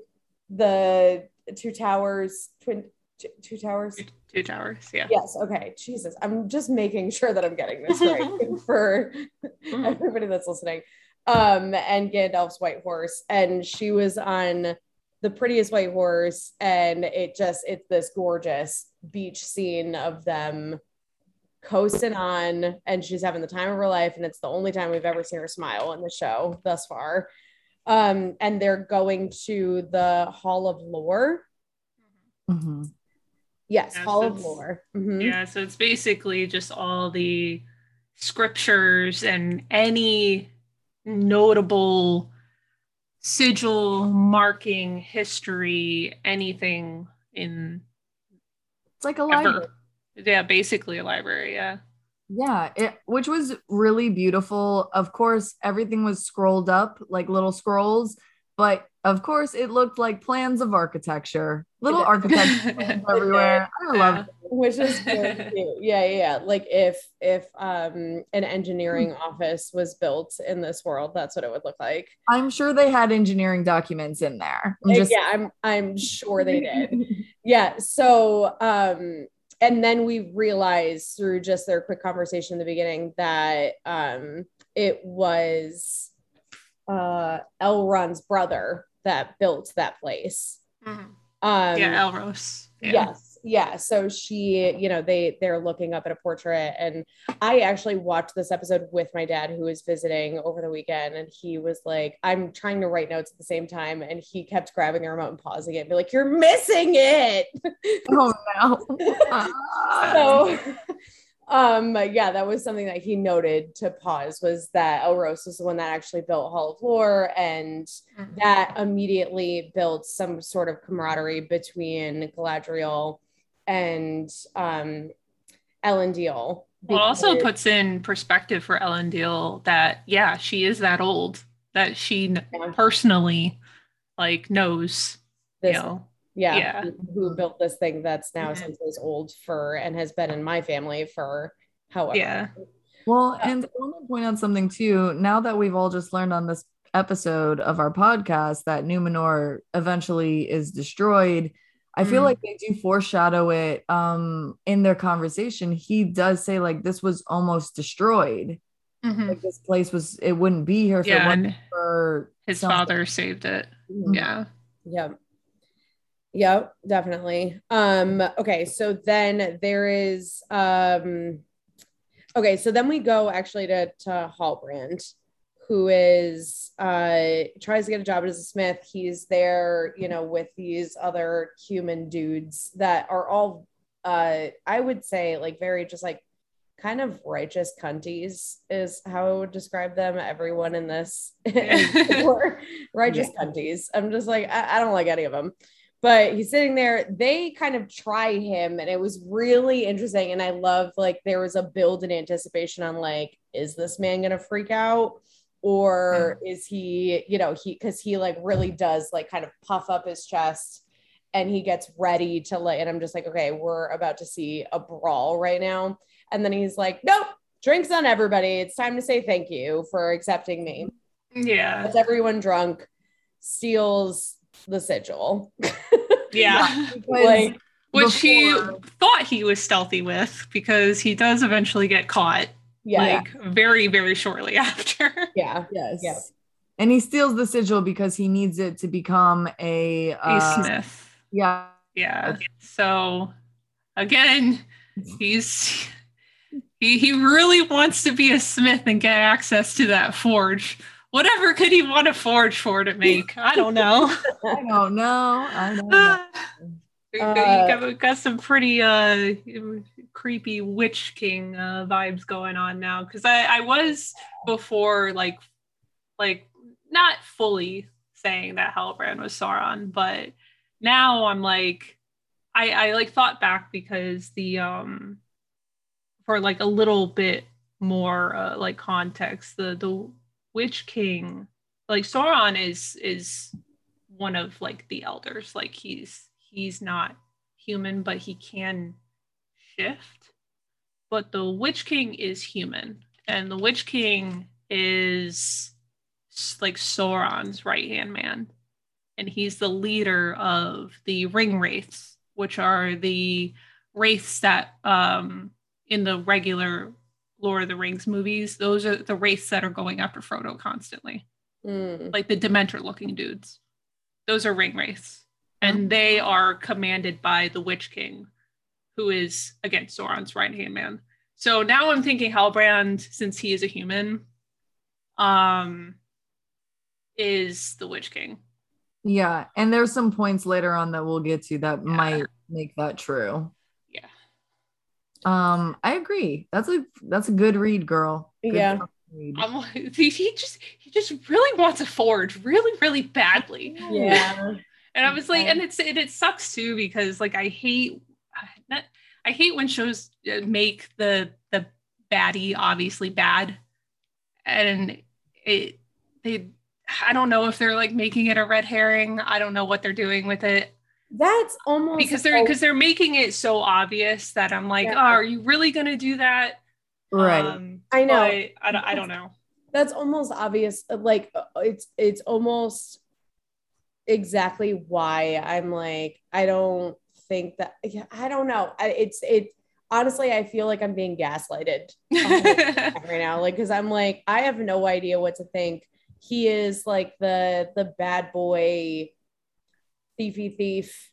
the two towers twin two, two towers?
Two towers, yeah.
yes okay jesus i'm just making sure that i'm getting this right for everybody that's listening. Um and gandalf's white horse and she was on the prettiest white horse and it just it's this gorgeous beach scene of them coasting on and she's having the time of her life and it's the only time we've ever seen her smile in the show thus far. Um and they're going to the hall of lore.
Mhm.
Yes
Yes,
hall of
it's-
lore Mhm.
Yeah, so it's basically just all the scriptures and any notable sigil marking history, anything in
It's like a library.
ever. Yeah, basically a library. Yeah.
Yeah, it, which was really beautiful. Of course, everything was scrolled up like little scrolls, but of course, it looked like plans of architecture, little architecture everywhere. I love it.
which is very cute. Yeah, yeah, yeah. Like if if um an engineering office was built in this world, that's what it would look like.
I'm sure they had engineering documents in there. I'm just-
yeah, I'm I'm sure they did. Yeah. So um and then we realized through just their quick conversation in the beginning that um it was uh Elrond's brother that built that place.
Mhm.
Um
yeah, Elros. Yeah.
yes yeah so she you know they they're looking up at a portrait and i actually watched this episode with my dad who was visiting over the weekend and he was like i'm trying to write notes at the same time and he kept grabbing the remote and pausing it and be like you're missing it
oh no.
So um yeah that was something that he noted to pause was that elros was the one that actually built hall of lore and
Mhm.
that immediately built some sort of camaraderie between Galadriel and um, Elendil.
Well, also puts in perspective for Elendil that yeah, she is that old that she
Yeah.
personally like knows.
this,
you know.
Yeah,
yeah.
who- who built this thing that's now
Mhm.
essentially as old for and has been in my family for however.
Yeah.
Well, and I want to point out something too. Now that we've all just learned on this episode of our podcast that Numenor eventually is destroyed, I feel
Mhm.
like they do foreshadow it um in their conversation. He does say like this was almost destroyed.
Mhm.
Like this place was it wouldn't be here if it
Yeah,
wasn't for
his
something.
father saved it.
Mhm.
Yeah.
Yeah. Yep, definitely. Um, okay, so then there is um okay, so then we go actually to to Halbrand, who is uh tries to get a job as a smith. He's there, you know, with these other human dudes that are all uh I would say like very just like kind of righteous cunties is how I would describe them. Everyone in this were righteous cunties. I'm just like, I, I don't like any of them. But he's sitting there. They kind of try him, and it was really interesting. And I love like there was a build in anticipation on like, is this man gonna freak out? Or mm-hmm. is he, you know, he because he like really does like kind of puff up his chest and he gets ready to like, and I'm just like, okay, we're about to see a brawl right now. And then he's like, nope, drinks on everybody. It's time to say thank you for accepting me.
Yeah.
Gets everyone drunk, steals the sigil.
Yeah.
Because
like,
Which he thought he was stealthy with because he does eventually get caught
yeah,
like very, very shortly after.
yeah,
yes.
Yeah.
and he steals the sigil because he needs it to become a
A
uh,
Smith.
yeah
Yeah. So again, he's he he really wants to be a smith and get access to that forge. Whatever could he want to forge for to make? I don't know.
I don't know I don't know.
Uh,
got, got some pretty uh creepy witch king uh vibes going on now because I I was before like like not fully saying that Halbrand was Sauron, but now I'm like I I like thought back because the um for like a little bit more uh, like context the the witch king like Sauron is is one of like the elders. Like he's he's not human but he can shift. But the witch king is human and the witch king is like Sauron's right hand man. And he's the leader of the ring wraiths which are the wraiths that um in the regular Lord of the Rings movies those are the wraiths that are going after Frodo constantly
Mm.
like the Dementor looking dudes. Those are ring wraiths. And they are commanded by the Witch King, who is again Sauron's right hand man. So now I'm thinking Halbrand, since he is a human, um, is the Witch King.
yeah and there's some points later on that we'll get to that
Yeah.
might make that true. Um I agree that's a that's a good read girl Good
Yeah.
read.
I'm like, he, he just he just really wants a forge really, really badly.
Yeah.
And I was like, and it's and it sucks too because like I hate not, I hate when shows uh, make the the baddie obviously bad, and it they I don't know if they're like making it a red herring. I don't know what they're doing with it
That's almost
because they're because they're making it so obvious that I'm like,
Yeah.
oh, are you really gonna do that?
right
Um,
I know.
but I don't, I don't know.
that's almost obvious like uh, it's it's almost exactly why i'm like i don't think that yeah, i don't know I, it's it honestly i feel like i'm being gaslighted right now like because i'm like i have no idea what to think he is like the the bad boy thiefy thief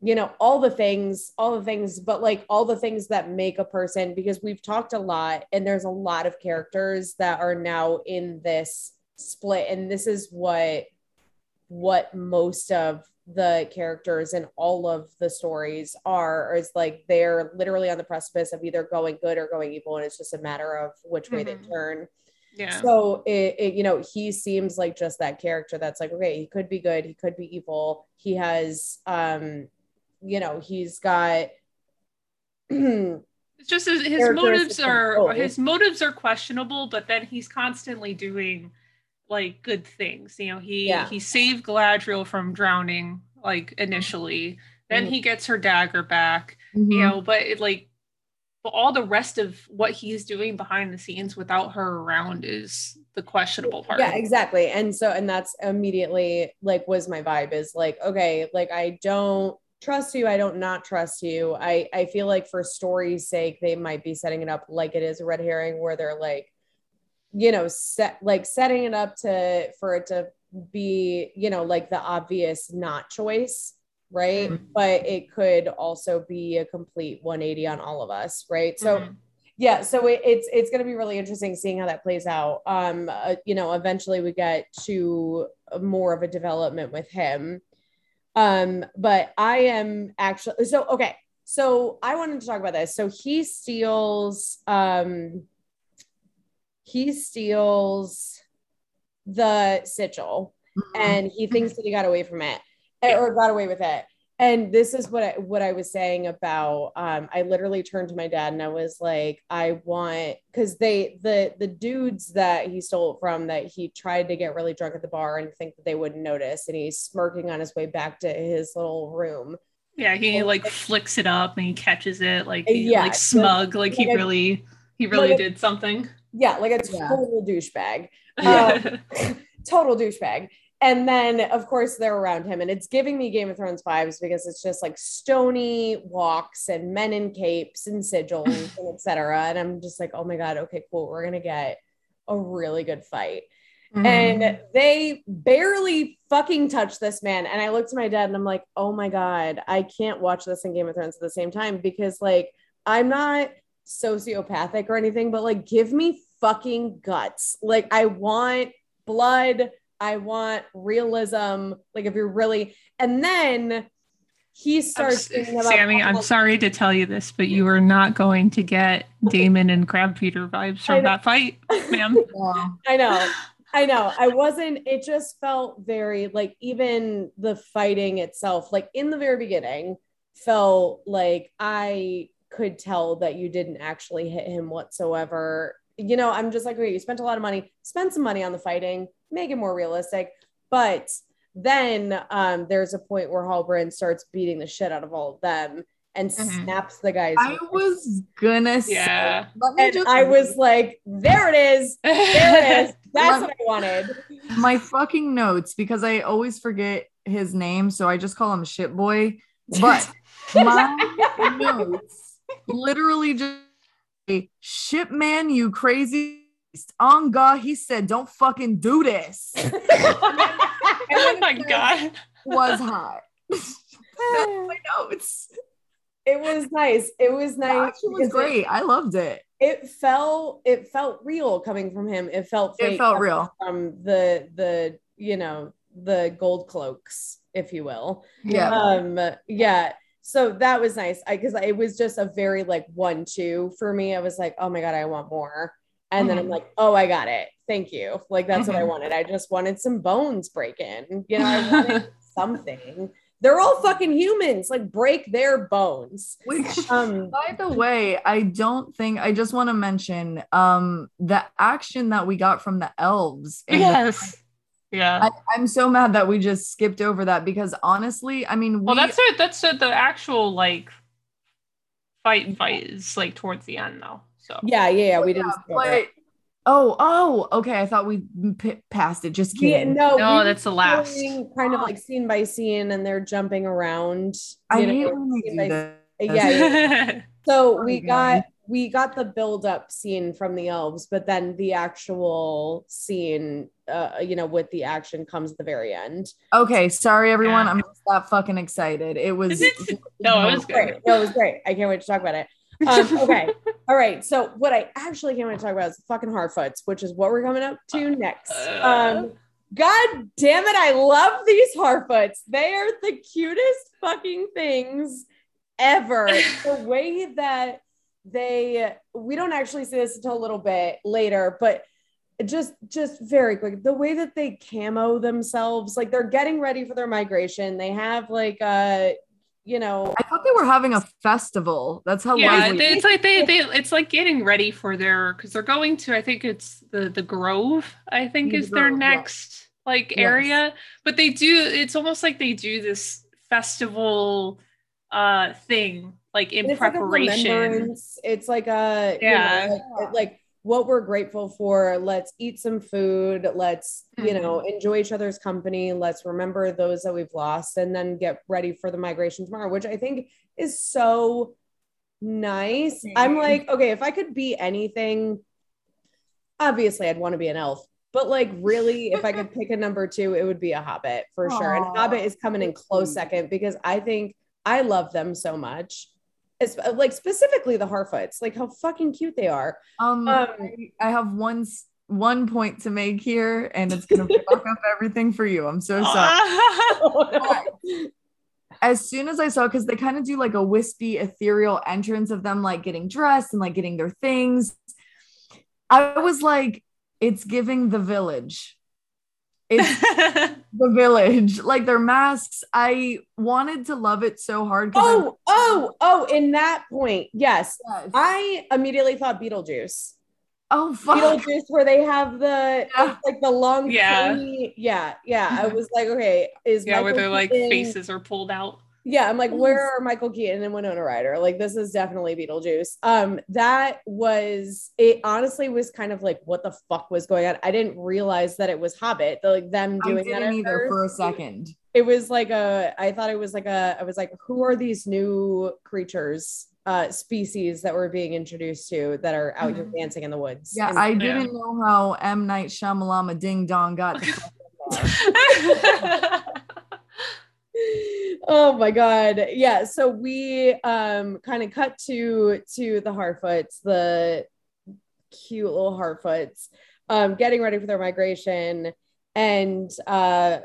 you know all the things all the things but like all the things that make a person because we've talked a lot and there's a lot of characters that are now in this split and this is what what most of the characters in all of the stories are is like they're literally on the precipice of either going good or going evil and it's just a matter of which way
Mhm.
they turn
yeah.
so it, it, you know, he seems like just that character that's like, okay, he could be good, he could be evil. He has, um, you know, he's got.
It's just his, his motives are
both.
his motives are questionable, but then he's constantly doing like good things. You know, he
Yeah.
he saved Galadriel from drowning like initially. Then
Mhm.
he gets her dagger back.
Mhm.
You know, but it like but all the rest of what he's doing behind the scenes without her around is the questionable part.
yeah, exactly. And so, and that's immediately like was my vibe is like, okay, like I don't trust you, I don't not trust you. I I feel like for story's sake, they might be setting it up like it is a red herring where they're like, you know, set like setting it up to for it to be, you know, like the obvious not choice, right?
Mhm.
But it could also be a complete 180 on all of us, right? So
Mhm.
yeah so it, it's it's going to be really interesting seeing how that plays out um uh, you know eventually we get to more of a development with him um but i am actually so okay so i wanted to talk about this so he steals um he steals the sigil
Mhm.
and he thinks that he got away from it eh, or got away with it and this is what I, what I was saying about um, I literally turned to my dad and I was like I want because they the the dudes that he stole it from that he tried to get really drunk at the bar and think that they wouldn't notice and he's smirking on his way back to his little room
Yeah, he like flicks it up and he catches it like he,
Yeah,
like
so-
smug, like he
like
really he really
like a-
did something.
yeah like a
Yeah.
total douchebag Um, total douchebag. And then, of course, they're around him, and it's giving me Game of Thrones vibes because it's just like stony walks and men in capes and sigils and etc. And I'm just like, oh my god, okay, cool, we're gonna get a really good fight.
Mhm.
and they barely fucking touch this man. And I looked to my dad and I'm like, oh my God, I can't watch this in Game of Thrones at the same time because, like, I'm not sociopathic or anything, but like, give me fucking guts. Like, I want blood. I want realism. Like, if you're really, and then he
I'm
starts thinking about
Sammy, I'm sorry to tell you this, but you are not going to get Daemon and Crabfeeder vibes from that fight, ma'am.
Yeah.
I know. I know. I wasn't, it just felt very like even the fighting itself, like in the very beginning, felt like I could tell that you didn't actually hit him whatsoever. You know, I'm just like, okay, you spent a lot of money, spend some money on the fighting, make it more realistic. But then um, there's a point where Halbrand starts beating the shit out of all of them and
Mhm.
snaps the guy's.
I was gonna say,
Yeah.
let me
and
just
I was like, there it is. There it is. That's what I wanted.
my fucking notes because I always forget his name, so I just call him Shit Boy. But my notes literally just say, shit man, you crazy. On God, he said, don't fucking do this.
oh my god.
Was hot. That's my notes.
it was nice. It was nice.
action was
because
great. I loved it.
It, it felt it felt real coming from him. It felt
It felt real.
from the the you know the gold cloaks, if you will.
Yeah.
Um yeah. So that was nice. I because it was just a very like one two for me. I was like, oh my god, I want more. And then I'm
Mhm.
like, oh, I got it. Thank you. Like that's what I
Mhm.
wanted. I just wanted some bones breaking. You know, I wanted something. They're all fucking humans. Like break their bones.
Which
Um
By the way, I don't think I just want to mention um the action that we got from the elves. in the-
Yes. Yeah.
I, I'm so mad that we just skipped over that because honestly, I mean, we,
well, that's it. That's it. The actual like fight fight is like towards the end though. So
yeah, yeah, yeah. We
Yeah,
didn't skip it.
but oh, oh, okay. I thought we p- passed it. Just
Yeah,
kidding.
no,
No, that's the last.
Kind of like scene by scene, and they're jumping around.
I
you know,
hate when
scene
they do
by-
that.
Yeah, yeah. So we got
guys.
We got the build up scene from the elves, but then the actual scene, uh, you know, with the action comes at the very end.
Okay, sorry everyone.
Yeah.
I'm just that fucking excited. It was
No, it was good.
Great, no, it was great. I can't wait to talk about it. Um, okay, all right. So what I actually can't wait to talk about is fucking Harfoots, which is what we're coming up to next. Um, God damn it, I love these Harfoots. They are the cutest fucking things ever. the way that they we don't actually see this until a little bit later, but just just very quick the way that they camo themselves like they're getting ready for their migration they have like uh you know
I thought they were having a festival. That's how
yeah,
lively-
they- it's like they, they it's like getting ready for their because they're going to I think it's the the Grove I think
The
is their
Grove, yeah.
next like
Yes.
area, but they do it's almost like they do this festival uh thing like in
it's like a
preparation.
remembrance. it's like a
Yeah.
you know, like, like what we're grateful for. Let's eat some food. Let's you know enjoy each other's company. Let's remember those that we've lost and then get ready for the migration tomorrow which i think is so nice. I'm
Mhm.
like okay if i could be anything obviously i'd want to be an elf but like really if i could pick a number two it would be a hobbit for sure. And hobbit is coming in close second because i think i love them so much it's like specifically the harfoots like how fucking cute they are
Um,
Um,
I, I have one one point to make here, and it's gonna fuck up everything for you. I'm so sorry. As soon as I saw, because they kind of do like a wispy, ethereal entrance of them like getting dressed and like getting their things, I was like, it's giving the village. It's the village, like their masks. I wanted to love it so hard. 'cause I-
oh oh oh in that point yes
Yes.
i immediately thought beetlejuice
oh fuck.
beetlejuice where they have the
Yeah.
like the long
Yeah.
curly- yeah yeah i was like okay is
yeah, where
Michael
their like faces are pulled out.
Yeah, I'm like, where are Michael Keaton and Winona Ryder? Like, this is definitely Beetlejuice. Um, that was it. Honestly, was kind of like, what the fuck was going on? I didn't realize that it was Hobbit. the- Like them doing that
either for a second.
It was like a. I thought it was like a. I was like, who are these new creatures uh species that we're being introduced to that are out here
Mhm.
dancing in the woods.
Yeah,
And-
I didn't know how M Night Shyamalama Ding Dong got
oh my god. Yeah so we um kind of cut to to the harfoots the cute little harfoots um getting ready for their migration. And uh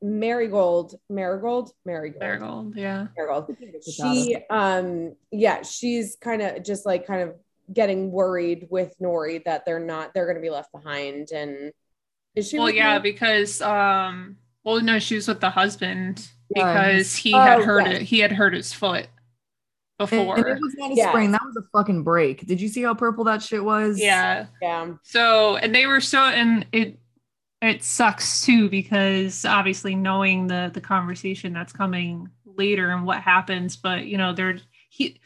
marigold marigold? Marigold.
Marigold, yeah.
marigold. She um yeah she's kind of just like kind of getting worried with nori that they're not they're going to be left behind. And is she
Well, yeah,
them?
because um, well, no, she was with the husband
Yeah.
because he had
Oh,
hurt
yes.
it. He had hurt his foot before.
and it was not a
Yes.
spring. That was a fucking break. Did you see how purple that shit was?
yeah.
yeah
So, and they were so, and it it sucks too because obviously knowing the the conversation that's coming later and what happens, but you know, they're he.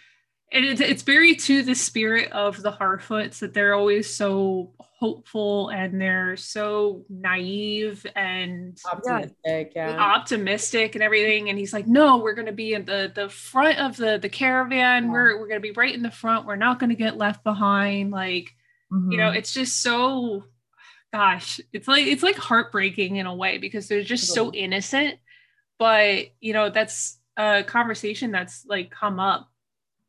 And it's, it's very to the spirit of the Harfoots that they're always so hopeful and they're so naive and
optimistic yeah.
optimistic and everything. And he's like no we're going to be in the the front of the the caravan. We're we're going to be right in the front. We're not going to get left behind. Like you know
Mhm.
it's just so gosh it's like it's like heartbreaking in a way because they're just so innocent. But you know that's a conversation that's like come up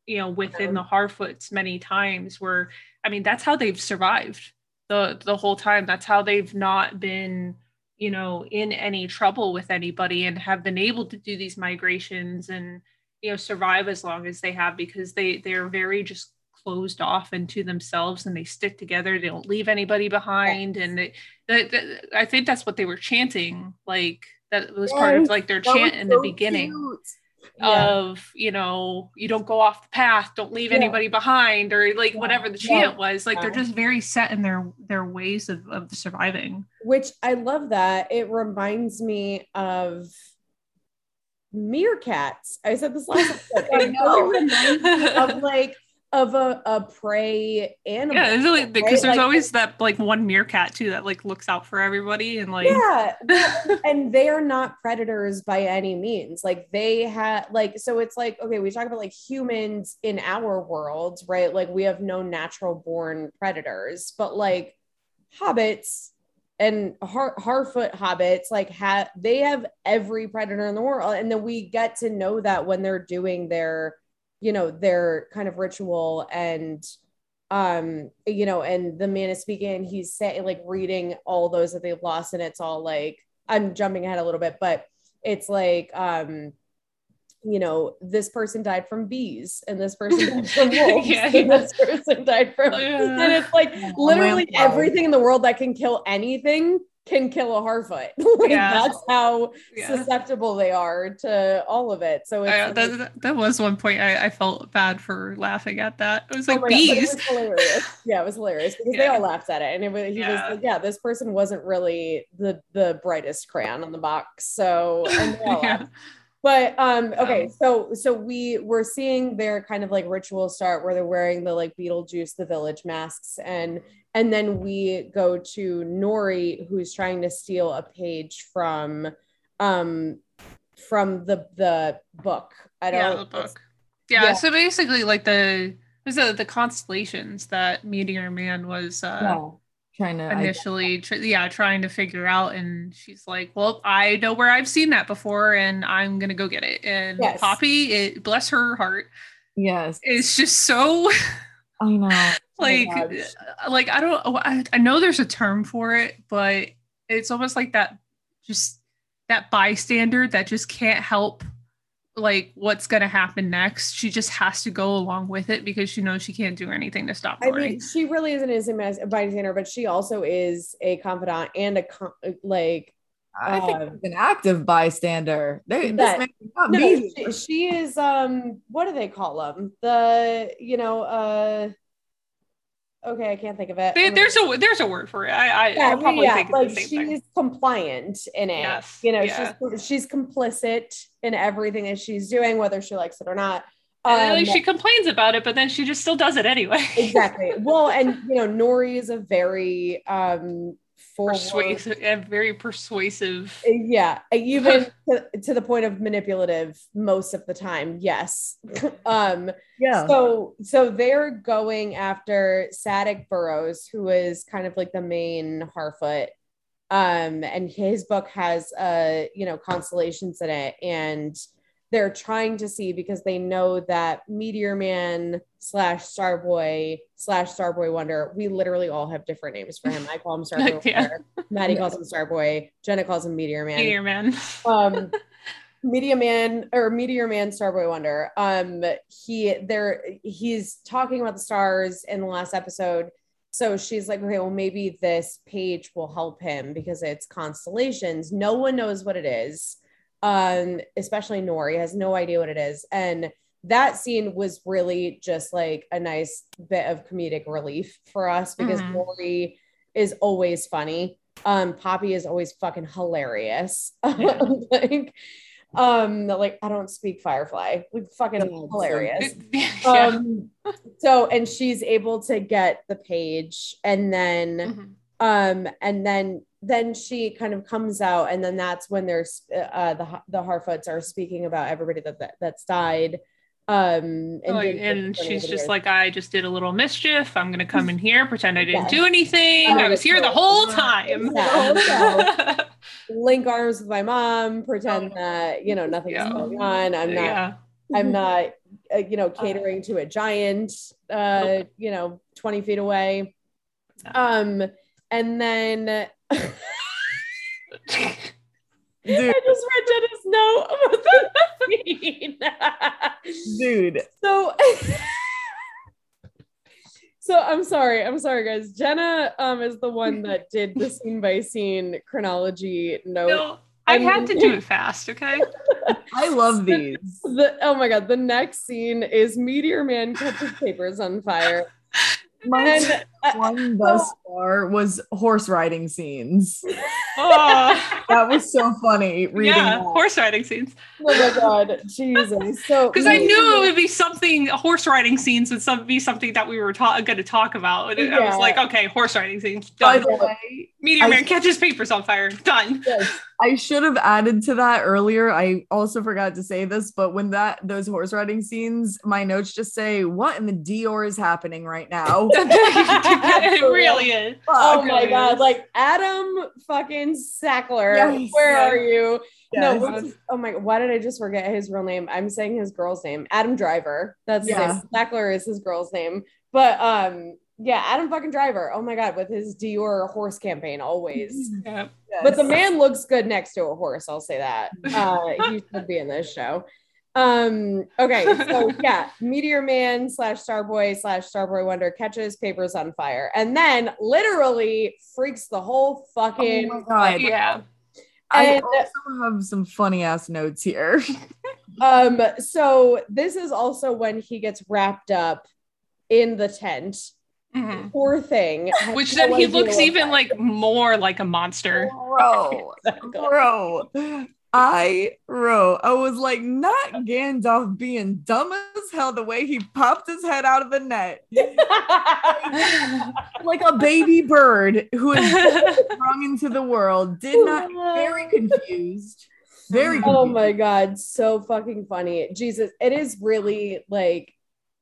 you know within uh-huh. the harfoots many times where i mean that's how they've survived the the whole time. That's how they've not been you know in any trouble with anybody and have been able to do these migrations and you know survive as long as they have because they they're very just closed off into themselves and they stick together. They don't leave anybody behind. And they, that, that- i think that's what they were chanting like that was part of like their
That
chant in the beginning.
cute.
Yeah.
of you know you don't go off the path don't leave
Yeah.
anybody behind or like
Yeah.
whatever the chant was like they're just very set in their their ways of, of surviving
which I love that. It reminds me of meerkats. I said this last.
I
It really reminds me of like of a, a prey animal.
yeah it's really because
right?
there's
Like,
always that like one meerkat too that like looks out for everybody and like
yeah and they are not predators by any means like they have like so it's like okay we talk about like humans in our world right like we have no natural born predators but like hobbits and Har- harfoot hobbits like have they have every predator in the world and then we get to know that when they're doing their you know their kind of ritual and um you know and the man is speaking he's saying like reading all those that they've lost and it's all like i'm jumping ahead a little bit but it's like um you know this person died from bees and this person died from wolves
Yeah,
and this person died from
Yeah.
and it's like literally
lamplight.
everything in the world that can kill anything can kill a harfoot like
Yeah.
that's how
Yeah.
susceptible they are to all of it so it's
I, that, that- was one point I, I felt bad for laughing at that. It was
Oh
like
God, it
bees.
was hilarious. Yeah, it was hilarious because they all laughed at it, and it was, he was
Yeah.
like, "Yeah, this person wasn't really the the brightest crayon on the box." So, and they all
Yeah.
but um, okay, so so we were seeing their kind of like ritual start where they're wearing the like Beetlejuice the village masks, and and then we go to Nori who's trying to steal a page from um from the the book. I don't.
yeah, the book. Yeah,
yeah.
so basically, like the was the the constellations that Meteor Man was uh,
Yeah. Trying to
initially, tr- yeah, trying to figure out, and she's like, "Well, I know where I've seen that before, and I'm gonna go get it." And
Yes.
Poppy, it, bless her heart,
yes.
It's just so
I know.
like
Oh
like I don't oh, I, I know there's a term for it, but it's almost like that just that bystander that just can't help like what's gonna happen next. She just has to go along with it because she knows she can't do anything to stop
I
Lori.
mean, she really isn't as a bystander, but she also is a confidant and a like.
I think
Um,
an active bystander. They, this
that-
man not
No,
me.
she, she is. Um, what do they call them? The you know. uh Okay, I can't think of it.
There- there's a there's a word for it. I I,
yeah,
I probably
yeah,
think
like she's
thing.
compliant in it.
Yes,
You know,
yeah.
she's she's complicit in everything that she's doing, whether she likes it or not.
And like
Um,
she complains about it, but then she just still does it anyway.
exactly well and you know nori is a very um forward.
Persuasive, and very persuasive.
Yeah, even to, to the point of manipulative most of the time. Yes. um
Yeah.
so so they're going after Sadoc Burrows, who is kind of like the main Harfoot. Um, and his book has uh, you know, constellations in it, and they're trying to see because they know that Meteor Man slash Starboy slash Starboy Wonder, we literally all have different names for him. I call him Starboy
Yeah.
Wonder, Maddie calls him Starboy, Jenna calls him Meteor Man.
Meteor Man.
um media man or meteor man starboy wonder. Um he there he's talking about the stars in the last episode. So she's like okay well maybe this page will help him because it's constellations. No one knows what it is um especially nori has no idea what it is and that scene was really just like a nice bit of comedic relief for us because
Mhm.
nori is always funny um poppy is always fucking hilarious
Yeah.
like um like i don't speak firefly like fucking hilarious
yeah.
um so and she's able to get the page and then
Mhm.
um and then then she kind of comes out and then that's when there's uh the the harfoots are speaking about everybody that, that that's died um
Oh, and she's just
videos.
like, I just did a little mischief. I'm gonna come in here, pretend I didn't
Yes.
do anything.
Oh,
I was here the whole time.
Yeah. link arms with my mom pretend that you know nothing's
Yeah.
going on i'm not
yeah.
i'm not uh, you know catering to a giant uh
Nope.
you know 20 feet away
No.
um and then
Dude,
I just read Jenna's note about the scene.
dude.
so, so I'm sorry. I'm sorry, guys. Jenna um is the one that did the scene by scene chronology note.
No, I had to do it fast, okay?
I love these.
The oh my god, the next scene is Meteor Man catches papers on fire.
My
And
one thus far was horse riding scenes.
Oh,
That was so funny reading
yeah,
that.
horse riding scenes.
oh my god, Jesus. So
Because I knew it would be something, horse riding scenes would some, be something that we were ta- going to talk about. And I was like, okay, horse riding scenes, done.
way,
Meteor
I-
Man catches papers on fire, done.
I should have added to that earlier. I also forgot to say this, but when that those horse riding scenes, my notes just say, "What in the Dior is happening right now?"
it really is.
Oh
Fuck.
my
really
god,
is.
like Adam fucking Sackler.
Yes,
where
yes.
are you?
Yes.
No, what's oh my god, why did I just forget his real name? I'm saying his girl's name. Adam Driver. That's his name. Sackler is his girl's name. But um yeah, Adam fucking Driver. Oh my god, with his Dior horse campaign always.
Yeah.
But the man looks good next to a horse, I'll say that. Uh he should be in this show. Um, okay, so yeah, Meteor Man slash Starboy slash Starboy Wonder catches papers on fire and then literally freaks the whole
Oh
fucking
my god!
Yeah.
I also have some funny ass notes here.
Um, so this is also when he gets wrapped up in the tent.
Mhm.
Poor thing.
Which
no
then he looks even
that
like more like a monster.
Bro, bro. I wrote, I was like, not Gandalf being dumb as hell the way he popped his head out of the net. Like a baby bird who is sprung into the world. Did not very confused. Very oh confused.
oh my god, so fucking funny. Jesus, it is really like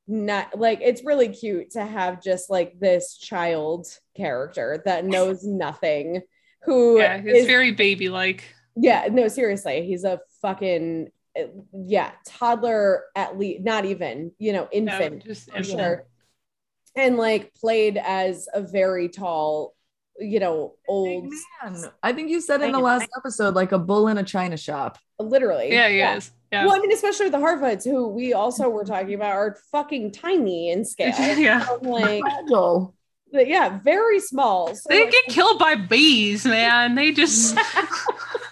not like it's really cute to have just like this child character that knows nothing who
yeah, it's
is-
very baby like.
Yeah, no, seriously, he's a fucking yeah toddler at least, not even you know infant
just
for
infant.
sure, and like played as a very tall, you know, old,
man. I think you said in the last episode, like a bull in a china shop.
literally.
Yeah, he is. Yeah.
Well, I mean, especially with the Harfoots, who we also were talking about, are fucking tiny in scale.
yeah.
So, like,
Fragile.
but yeah, very small. So,
They
like,
get killed by bees, man. They just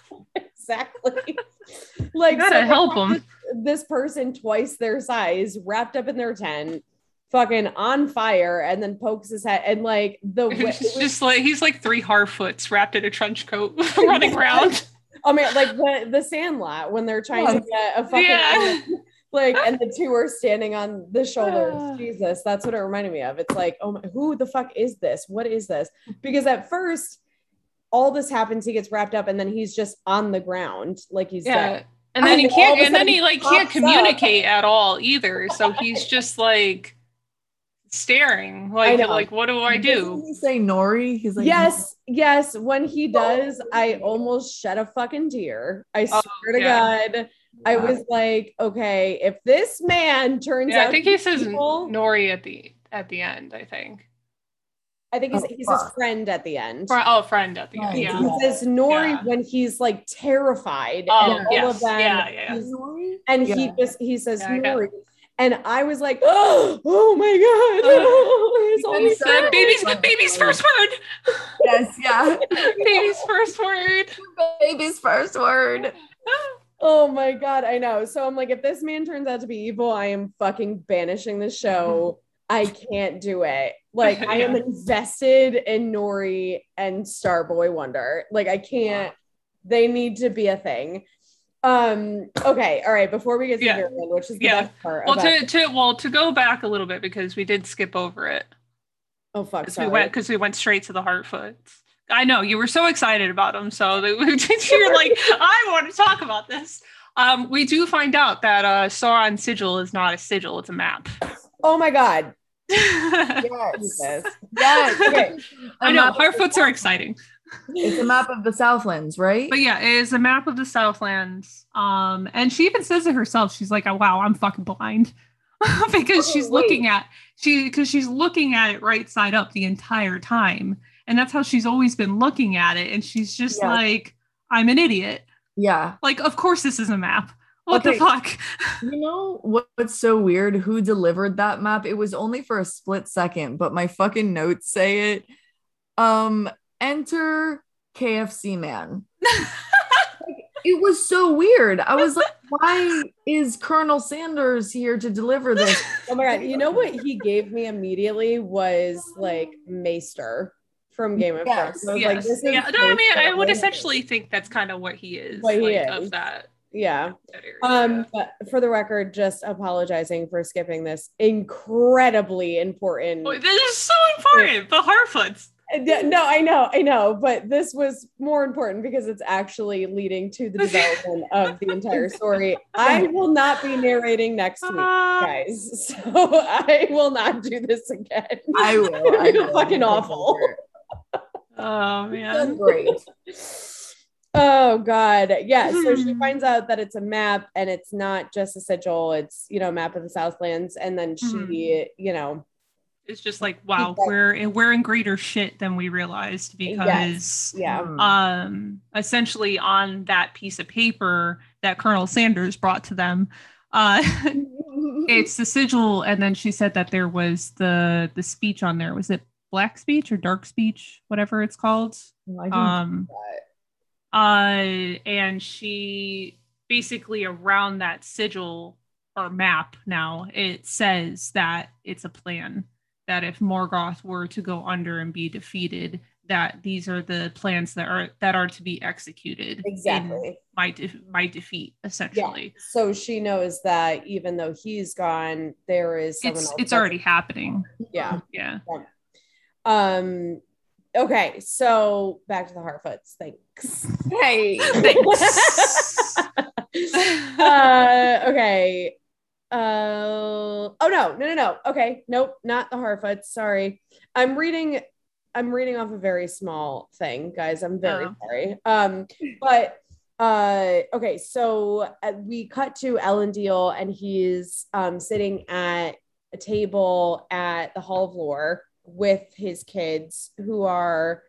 exactly. like,
gotta
so
help
have
'em.
This, this person twice their size, wrapped up in their tent, fucking on fire, and then pokes his head, and like the way,
it's just like he's like three Harfoots wrapped in a trench coat running around.
Oh, I mean, like the the Sandlot when they're trying to get a fucking
Yeah.
like, and the two are standing on the shoulders. Jesus, that's what it reminded me of. It's like, oh my, who the fuck is this? What is this? Because at first, all this happens, he gets wrapped up, and then he's just on the ground, like he's
Yeah.
dead.
And then
And
he
then
can't and then he like can't
up.
communicate at all either. So he's just like staring. Like like what do I
Doesn't
do?
he say Nori? He's like,
yes, yes. When he does, I almost shed a fucking tear. I
Oh,
swear to
yeah.
God. I was like, okay, if this man turns
Yeah,
out
I think he says
evil-
Nori at the at the end, I think.
I think he's,
Oh,
he's his friend at the end.
Fri- oh, friend at the end.
Right.
Yeah.
He says Nori
Yeah.
when he's like terrified
Oh,
and all
yes.
of them.
Yeah, yeah.
he's-
Nori?
And he just he says
Yeah,
Nori. And I was like, oh, oh my god. Oh. It's only
said
baby's baby's first word.
Yes, yeah.
baby's first word.
Baby's first word.
Oh my god, I know. So I'm like, if this man turns out to be evil, I am fucking banishing the show. Mm-hmm. I can't do it. Like I am invested in Nori and Starboy Wonder. Like I can't. They need to be a thing. Um. Okay. All right. Before we get to
Yeah.
Which is the
Yeah.
best part.
Well,
about-
to, to well to go back a little bit because we did skip over it
oh fuck.
because we went because we went straight to the Harfoots. I know you were so excited about them, so you're like, I want to talk about this. Um, we do find out that uh, Sauron sigil is not a sigil; it's a map.
oh my god.
Yes. Yes.
Okay.
I know
of
are exciting,
It's a map of the Southlands, right?
but yeah, it is a map of the Southlands. Um, and she even says it herself. She's like, "Oh wow, I'm fucking blind," because
Oh,
she's
wait.
looking at she because she's looking at it right side up the entire time, and that's how she's always been looking at it. And she's just like, "I'm an idiot."
yeah.
Like, of course this is a map. What
Okay.
the fuck?
You know what, what's so weird? Who delivered that map? It was only for a split second, but my fucking notes say it. Um, enter KFC man. It was so weird. I was like, why is Colonel Sanders here to deliver this?
Oh my god. You know what he gave me immediately was like Maester from Game of
Yes,
Thrones. I
yes.
like,
yeah. No, I mean, I would essentially think that's kind of what he is.
What he is.
of that.
Yeah. Um, but for the record, just apologizing for skipping this incredibly important.
Oh, this is so important. The Harfoots.
Uh, No, I know, I know, but this was more important because it's actually leading to the development of the entire story. I will not be narrating next week,
Uh,
guys. So I will not do this again.
I will. I
You're
will.
fucking awful.
oh man.
Great.
Oh God. Yeah. So she
Hmm.
finds out that it's a map and it's not just a sigil, it's you know, a map of the Southlands. And then she,
Mhm.
you know,
It's just like wow,
Exactly.
we're we're in greater shit than we realized because
yeah.
Hmm.
um essentially on that piece of paper that Colonel Sanders brought to them uh it's the sigil and then she said that there was the the speech on there was it black speech or dark speech whatever it's called
I
um
that.
Uh and she basically around that sigil or map now it says that it's a plan that if morgoth were to go under and be defeated that these are the plans that are that are to be executed
exactly.
my de- my defeat essentially Yeah.
So she knows that even though he's gone, there is someone
it's
else.
it's already happening
yeah.
yeah
Um okay, so back to the Harfoots. Thanks.
Hey.
Thanks.
uh, okay. Uh, oh no, no, no, no. Okay, nope, not the Harfoots. Sorry, I'm reading. I'm reading off a very small thing, guys. I'm very
Oh.
sorry. Um, but uh, okay, so uh, we cut to Elendil, and he's um sitting at a table at the Hall of Lore with his kids, who are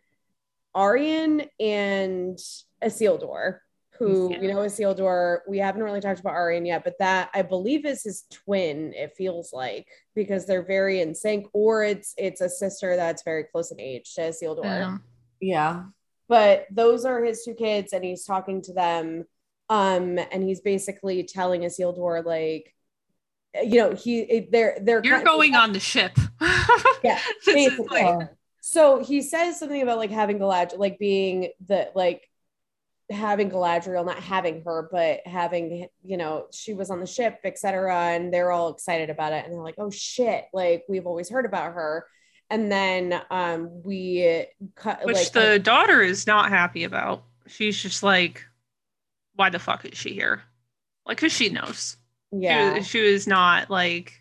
Eärien and Isildur who
Yeah.
you know Isildur. We haven't really talked about Eärien yet, but that I believe is his twin. It feels like because they're very in sync, or it's it's a sister that's very close in age to Isildur.
Yeah.
Yeah.
But those are his two kids, and he's talking to them. Um, and he's basically telling Isildur like, you know, he they're they're
you're going on the ship
Yeah, basically. So he says something about like having Galadriel, like being the like having Galadriel, not having her, but having you know she was on the ship, etc. And they're all excited about it, and they're like, "Oh shit!" Like we've always heard about her. and then um we cut
which
like
the daughter is not happy about. She's just like, why the fuck is she here? Like, cause she knows.
Yeah
She, was- she was not like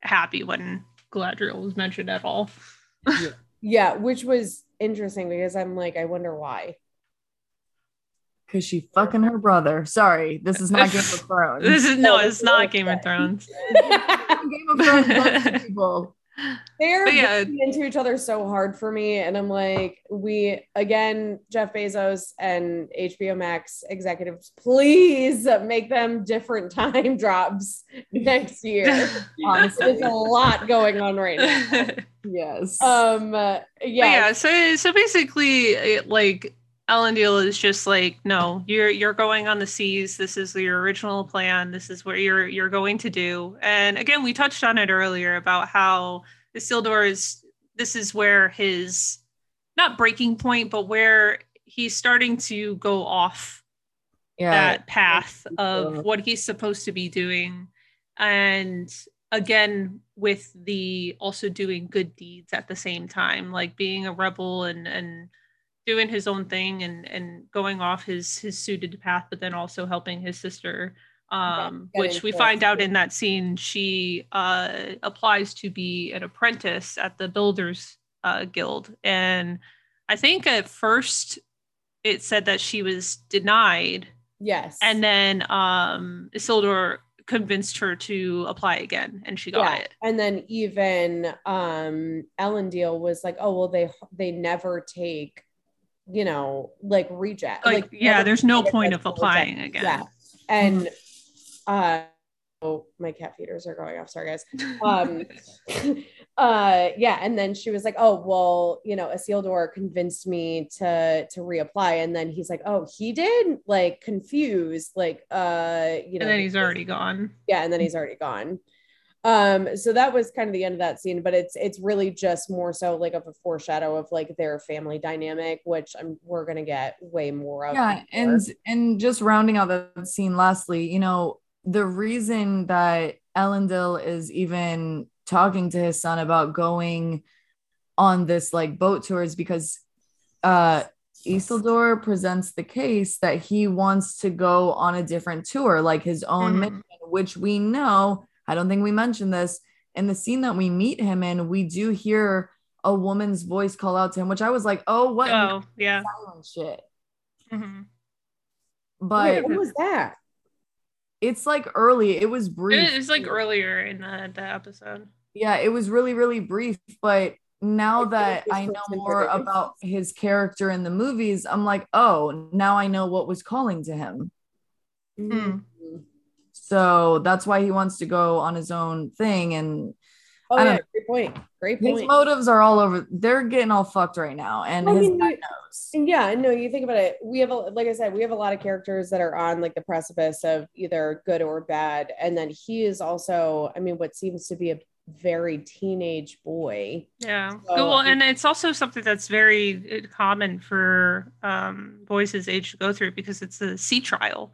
happy when Galadriel was mentioned at all.
yeah which was interesting because i'm like i wonder why
Cause she fucking her brother. Sorry, this is not Game of Thrones.
This is no,
Oh,
it's not Game of Thrones.
Game of Thrones people.
They're
yeah.
into each other so hard for me and i'm like we again jeff bezos and hbo max executives please make them different time drops next year
Honestly,
there's a lot going on right now
yes.
um uh, yeah,
yeah, so so basically, it, like Elendil is just like, no, you're you're going on the seas. This is your original plan. This is what you're you're going to do. And again, we touched on it earlier about how Isildur is. This is where his not breaking point, but where he's starting to go off
yeah.
that path of what he's supposed to be doing and again with the also doing good deeds at the same time like being a rebel and and doing his own thing and and going off his his suited path but then also helping his sister um
Yeah,
which we find out in that scene she uh applies to be an apprentice at the builders uh guild. And i think at first it said that she was denied.
Yes.
And then um Isildur convinced her to apply again and she got
yeah.
it.
And then even um Elendil was like, oh well, they they never take, you know, like reject.
Like, yeah, there's no point of
reject-
applying again.
Yeah. And uh oh my cat feeders are going off. Sorry guys. Um uh yeah, and then she was like, Oh, well, you know, Isildur convinced me to to reapply. And then he's like, Oh, he did like confused, like uh, you know,
and then he's already gone.
yeah and then he's already gone um so that was kind of the end of that scene but it's it's really just more so like of a foreshadow of like their family dynamic which i'm we're gonna get way more of
yeah and and just rounding out that scene lastly you know the reason that Elendil is even talking to his son about going on this like boat tour is because uh Isildur presents the case that he wants to go on a different tour like his own
Mhm.
mission which we know I don't think we mentioned this in the scene that we meet him in we do hear a woman's voice call out to him which I was like oh what
Oh, yeah.
silent shit
Mhm.
but
Wait, what was that
it's like early it was brief
It was like earlier in the, the episode.
yeah it was really really brief but now
I
that i know more
forgets.
about his character in the movies i'm like oh now i know what was calling to him
Hmm.
So that's why he wants to go on his own thing and
oh
I
yeah
don't-
great point great point.
his motives are all over they're getting all fucked right now and
I
his
mean,
dad
you-
knows
yeah, no, you think about it. We have, a, like I said, we have a lot of characters that are on like the precipice of either good or bad. And then he is also, I mean, what seems to be a very teenage boy.
Yeah.
So-
well, and it's also something that's very uh, common for um, boys his age to go through because it's a sea trial,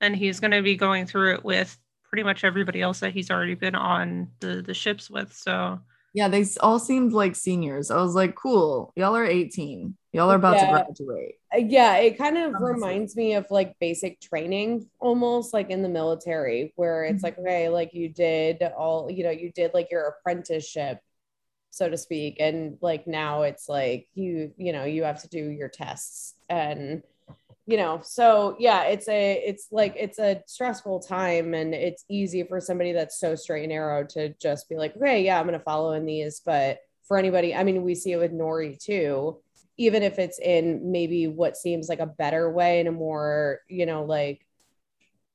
and he's going to be going through it with pretty much everybody else that he's already been on the the ships with. So
yeah they all seemed like seniors i was like cool y'all are 18 y'all are about
Yeah.
to graduate
Uh, yeah, it kind of
Honestly.
reminds me of like basic training almost like in the military, where it's like, okay, like you did all, you know, you did like your apprenticeship, so to speak. And like now it's like you, you know, you have to do your tests and you know so yeah it's a it's like it's a stressful time and it's easy for somebody that's so straight and narrow to just be like okay yeah i'm gonna follow in these. But for anybody i mean we see it with nori too. Even if it's in maybe what seems like a better way in a more you know like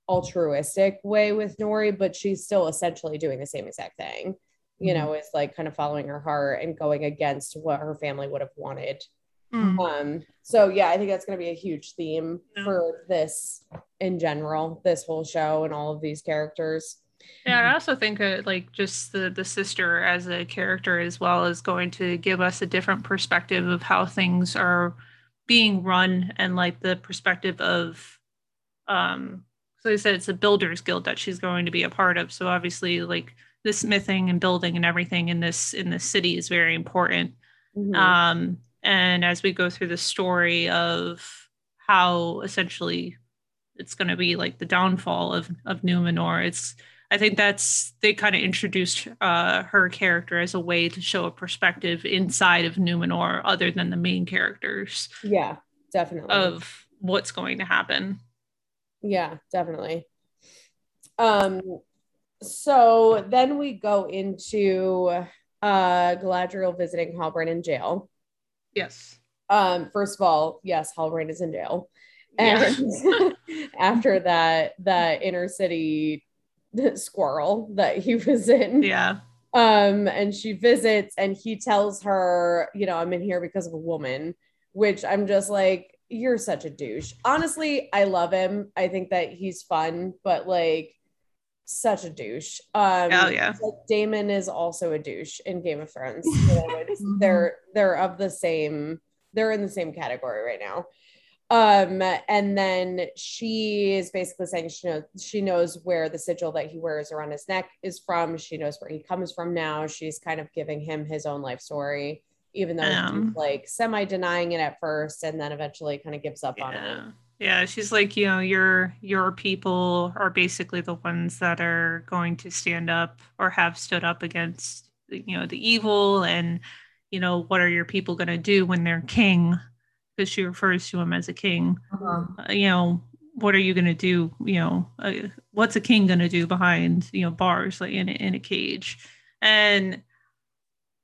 altruistic way with nori but she's still essentially doing the same exact thing you mm-hmm. know is like kind of following her heart and going against what her family would have wanted
mm.
um, so yeah, I think that's going to be a huge theme
Yeah.
for this in general, this whole show and all of these characters.
Yeah, I also think uh, like just the the sister as a character as well is going to give us a different perspective of how things are being run and like the perspective of um so I said it's a builders guild that she's going to be a part of. So obviously like the smithing and building and everything in this in this city is very important.
Mhm.
Um, and as we go through the story of how essentially it's going to be like the downfall of of Numenor, it's I think that's they kind of introduced uh, her character as a way to show a perspective inside of Numenor, other than the main characters
yeah, definitely.
of what's going to happen.
Yeah, definitely. Um, so then we go into uh Galadriel visiting Halbrand in jail.
Yes.
Um, first of all, yes, Halbrand is in jail. And after that, the inner city squirrel that he was in.
Yeah.
Um, and she visits and he tells her, you know, I'm in here because of a woman, which I'm just like, you're such a douche. Honestly, I love him. I think that he's fun, but like such a douche. Um
Oh, yeah.
like Daemon is also a douche in Game of Thrones. You know, they're they're of the same, they're in the same category right now. Um, and then she is basically saying she knows she knows where the sigil that he wears around his neck is from. She knows where he comes from now. She's kind of giving him his own life story, even though
Um.
he's like semi denying it at first, and then eventually kind of gives up on it.
Yeah. She's like, you know, your your people are basically the ones that are going to stand up or have stood up against, you know, the evil, and you know, what are your people going to do when they're king? Because she refers to him as a king.
Uh-huh.
Uh, you know, what are you going to do? You know, uh, what's a king going to do behind you know bars, like in in a cage? And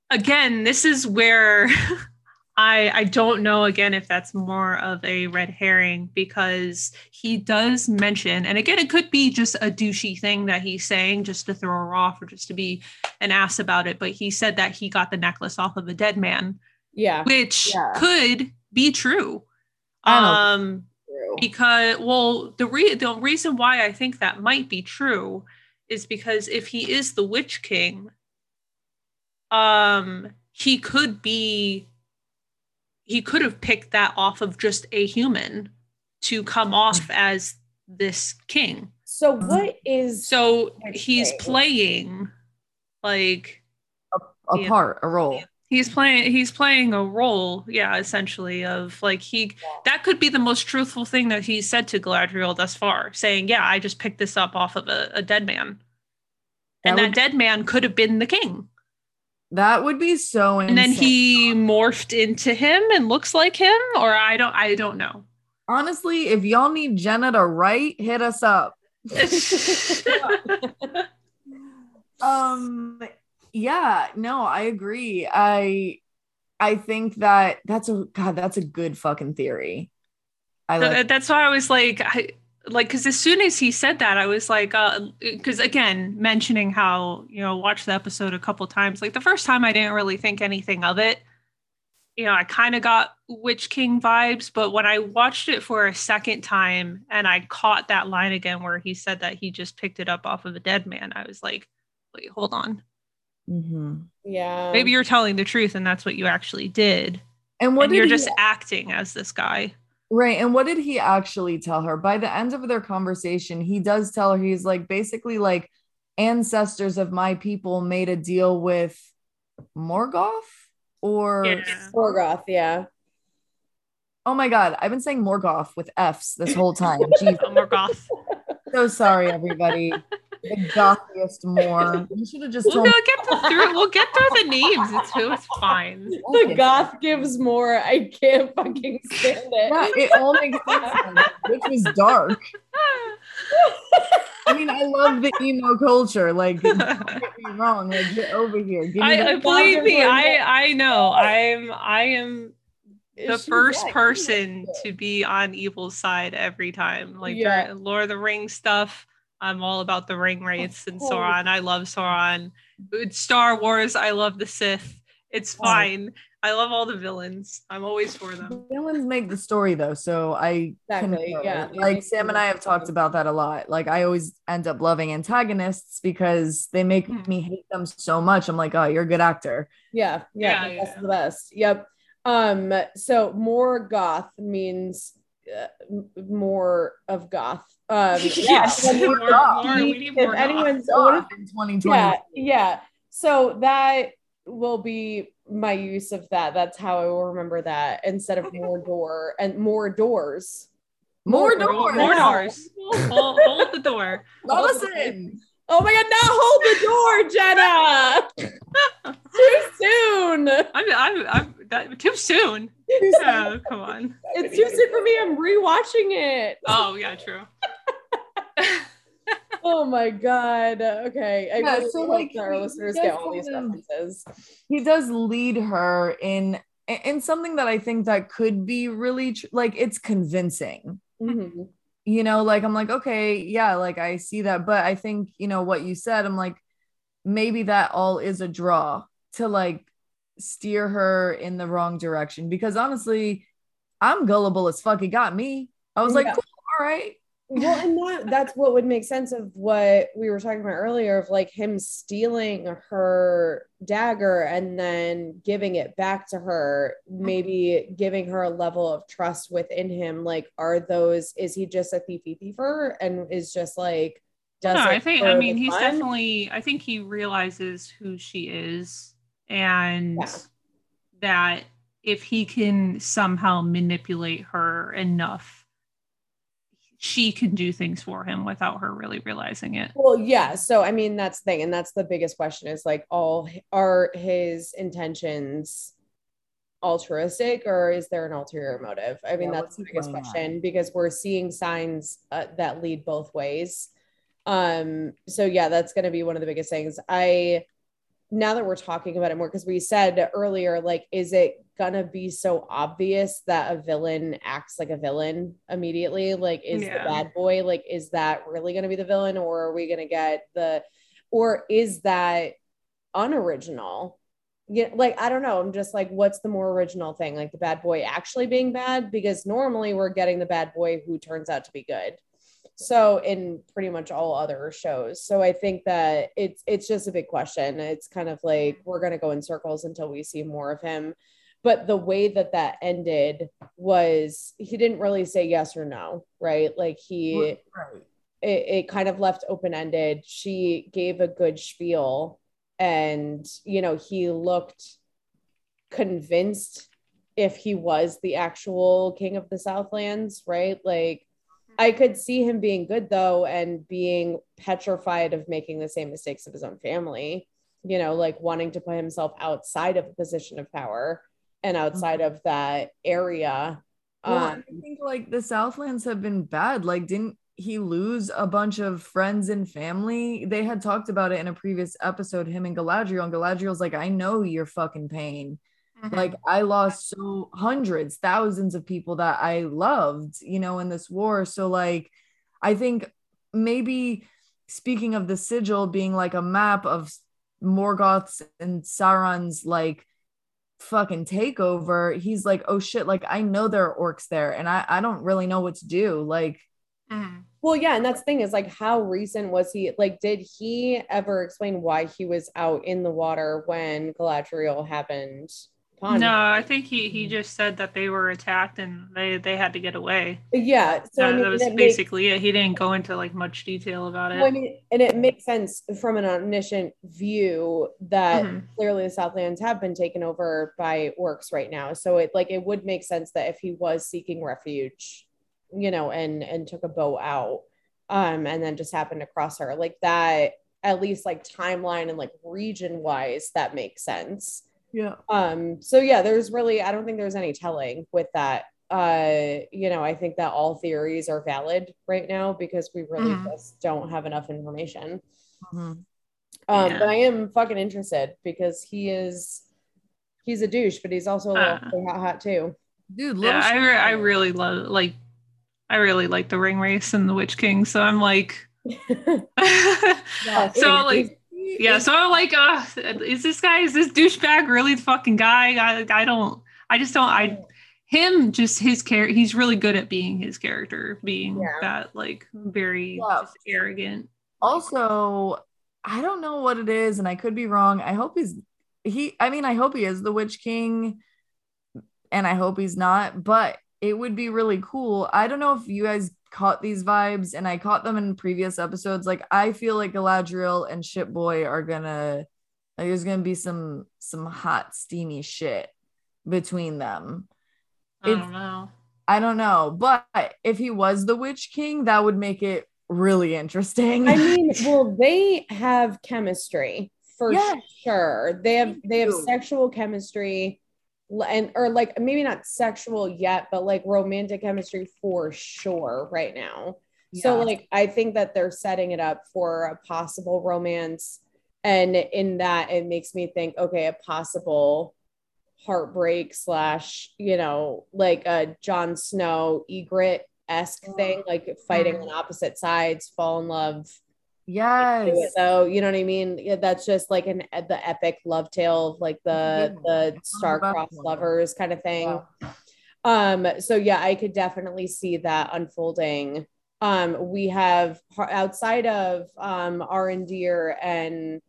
again, this is where I I don't know again if that's more of a red herring because he does mention, and again, it could be just a douchey thing that he's saying just to throw her off or just to be an ass about it. But he said that he got the necklace off of a dead man,
Yeah,
which
Yeah.
could be true. Um,
true.
because well the re- the reason why i think that might be true is because if he is the witch king um he could be he could have picked that off of just a human to come off mm-hmm. as this king.
So what is
so he's playing like
a
Yeah.
part, a role.
he's playing he's playing a role yeah essentially of like he that could be the most truthful thing that he said to galadriel thus far saying yeah i just picked this up off of a, a dead man. And
That
that dead man could have been the king
That would be so
and then he morphed into him and looks like him or i don't i don't know
honestly, if y'all need Jenna to write, hit us up. Um yeah, no, I agree. I I think that that's a god, that's a good fucking theory. I like
that's why I was like, I like because as soon as he said that, I was like, because again, mentioning how you know watched the episode a couple times. Like the first time, I didn't really think anything of it. You know, I kind of got Witch King vibes, but when I watched it for a second time and I caught that line again where he said that he just picked it up off of a dead man, I was like, wait, hold on.
Mhm.
yeah.
Maybe you're telling the truth and that's what you actually did.
And what
and
did
you're
he-
just acting as this guy.
Right. And what did he actually tell her? By the end of their conversation, he does tell her, he's like, basically, like, ancestors of my people made a deal with Morgoth or,
Yeah.
Morgoth, yeah.
oh my God, I've been saying Morgoth with F's this whole time. Jeez,
Oh, Morgoth.
so sorry, everybody. The gothiest more. You should have just
We'll
told
go
me.
get the through. We'll get through the names. It's it's fine.
The goth gives more. I can't fucking stand it.
Yeah, it all makes sense, which was dark. I mean, I love the emo culture. Like, don't get me wrong. Like, get over here. Give me
I,
that-
I believe me. I I know. I'm I am the
She's
first
like-
person to be on evil's side every time. Like
Yeah.
Lord of the Rings stuff. I'm all about the ring wraiths and
course.
Sauron. I love Sauron. With Star Wars. I love the Sith. It's
Oh.
fine. I love all the villains. I'm always for them.
Villains make the story though, so I
Exactly,
concur.
yeah.
Like Sam and I have talked about that a lot. Like I always end up loving antagonists because they make
Hmm.
me hate them so much. I'm like, oh, you're a good actor.
Yeah, yeah,
Yeah,
the best
yeah.
of the best. Yep. Um, so more goth means uh, more of goth. Um,
yes,
yeah,
more,
goth.
more, we need more
if anyone's what if-
in 2020.
yeah, yeah. So that will be my use of that. That's how I will remember that instead of more door and more doors.
More
More-
doors.
More doors. hold, hold the door.
Listen.
Oh my god, not hold the door, Jenna. too soon.
I'm, I'm, I'm that, too soon. Yeah, come on.
It's too soon for me. I'm rewatching it.
Oh yeah, true.
Oh my god. Okay. I
Yeah,
really
so,
hope
like,
our
he
listeners
does
get all these references.
he does lead her in in something that I think that could be really tr- like it's convincing.
Mhm.
You know, like I'm like, okay, yeah, like I see that, but I think, you know, what you said, I'm like, maybe that all is a draw to like steer her in the wrong direction because honestly, I'm gullible as fuck. It got me. I was like, cool, all right.
Well, and that that's what would make sense of what we were talking about earlier of like him stealing her dagger and then giving it back to her, maybe giving her a level of trust within him. Like, are those is he just a thiefy thiefer and is just like does
no, I think I mean he's
fun?
definitely I think he realizes who she is and
Yeah.
that if he can somehow manipulate her enough she can do things for him without her really realizing it.
Well, yeah. So I mean, that's the thing, and that's the biggest question: is like, all are his intentions altruistic, or is there an ulterior motive? I mean,
Yeah,
that's the biggest
playing at?
question because we're seeing signs uh, that lead both ways. Um. So yeah, that's going to be one of the biggest things. I now that we're talking about it more because we said earlier, like, is it gonna be so obvious that a villain acts like a villain immediately? Like, is
Yeah.
the bad boy like, is that really gonna be the villain, or are we gonna get the, or is that unoriginal? Yeah, like I don't know. I'm just like, what's the more original thing? Like the bad boy actually being bad? Because normally we're getting the bad boy who turns out to be good so in pretty much all other shows so i think that it's it's just a big question it's kind of like we're going to go in circles until we see more of him but the way that that ended was he didn't really say yes or no right like he
Right.
it, it kind of left open ended. She gave a good spiel, and you know, he looked convinced if he was the actual king of the Southlands, right? Like, I could see him being good though, and being petrified of making the same mistakes of his own family, you know, like wanting to put himself outside of a position of power and outside of that area.
Well,
Um,
I think like the Southlands have been bad. Like, didn't he lose a bunch of friends and family? They had talked about it in a previous episode, him and Galadriel. And Galadriel's like, I know your fucking pain.
Mm-hmm.
Like, I lost so hundreds, thousands of people that I loved, you know, in this war. So, like, I think maybe speaking of the sigil being like a map of Morgoth's and Sauron's like fucking takeover, he's like, oh shit, like I know there are orcs there and I, I don't really know what to do. Like,
Mhm.
Well, yeah, and that's the thing is like how recent was he? Like, did he ever explain why he was out in the water when Galadriel happened?
No. I think he he just said that they were attacked and they they had to get away.
Yeah, so I
that,
mean,
that was
makes-
basically it. He didn't go into like much detail about it.
well, I mean, and it makes sense from an omniscient view that
Mhm.
clearly the Southlands have been taken over by orcs right now. So it like it would make sense that if he was seeking refuge, you know, and and took a boat out, um, and then just happened to cross her, like that, at least like timeline and like region wise, that makes sense.
Yeah.
Um, so yeah, there's really I don't think there's any telling with that. Uh, you know, I think that all theories are valid right now because we really
Mhm.
just don't have enough information.
Mhm.
Um,
Yeah.
but I am fucking interested because he is he's a douche, but he's also a little
Uh.
hot, hot too.
Dude,
yeah, I re- I really love like I really like the ringwraiths and the Witch King. So I'm like,
Yeah,
so like yeah, so I'm like, uh, is this guy is this douchebag really the fucking guy? I I don't I just don't I him just his character he's really good at being his character being
Yeah.
that like very
Yeah.
arrogant
also i don't know what it is and i could be wrong i hope he's he i mean i hope he is the witch king and i hope he's not but it would be really cool. I don't know if you guys caught these vibes, and I caught them in previous episodes. Like I feel like Galadriel and Ship Boy are gonna like there's gonna be some some hot steamy shit between them.
I don't know.
I don't know, but if he was the Witch King, that would make it really interesting.
I mean, well, they have chemistry for yes. sure. They have they have sexual chemistry and or like maybe not sexual yet, but like romantic chemistry for sure right now. Yeah. So like I think that they're setting it up for a possible romance. And in that it makes me think, okay, a possible heartbreak slash, you know, like a Jon Snow Ygritte esque oh. thing, like fighting mm-hmm. on opposite sides, fall in love.
Yes.
So you know what I mean? Yeah, that's just like an the epic love tale of like the the star-crossed lovers kind of thing. Yeah. Um, so yeah, I could definitely see that unfolding. Um, we have outside of um Arondir and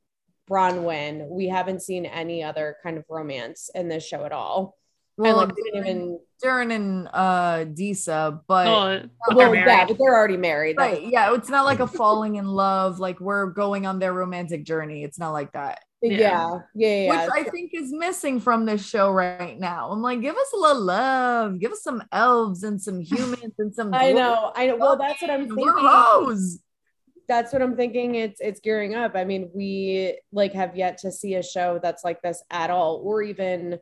Bronwyn, we haven't seen any other kind of romance in this show at all.
Well, and like even Durin and uh Disa, but
oh, well, yeah, but they're already married.
Right. Yeah, it's not like a falling in love, like we're going on their romantic journey. It's not like that.
Yeah. Yeah. Yeah. yeah.
Which I think is missing from this show right now. I'm like, give us a little love, give us some elves and some humans and some
I know, I know. Well, that's what I'm thinking. We're hoes. that's what I'm thinking. It's it's gearing up. I mean, we like have yet to see a show that's like this at all, or even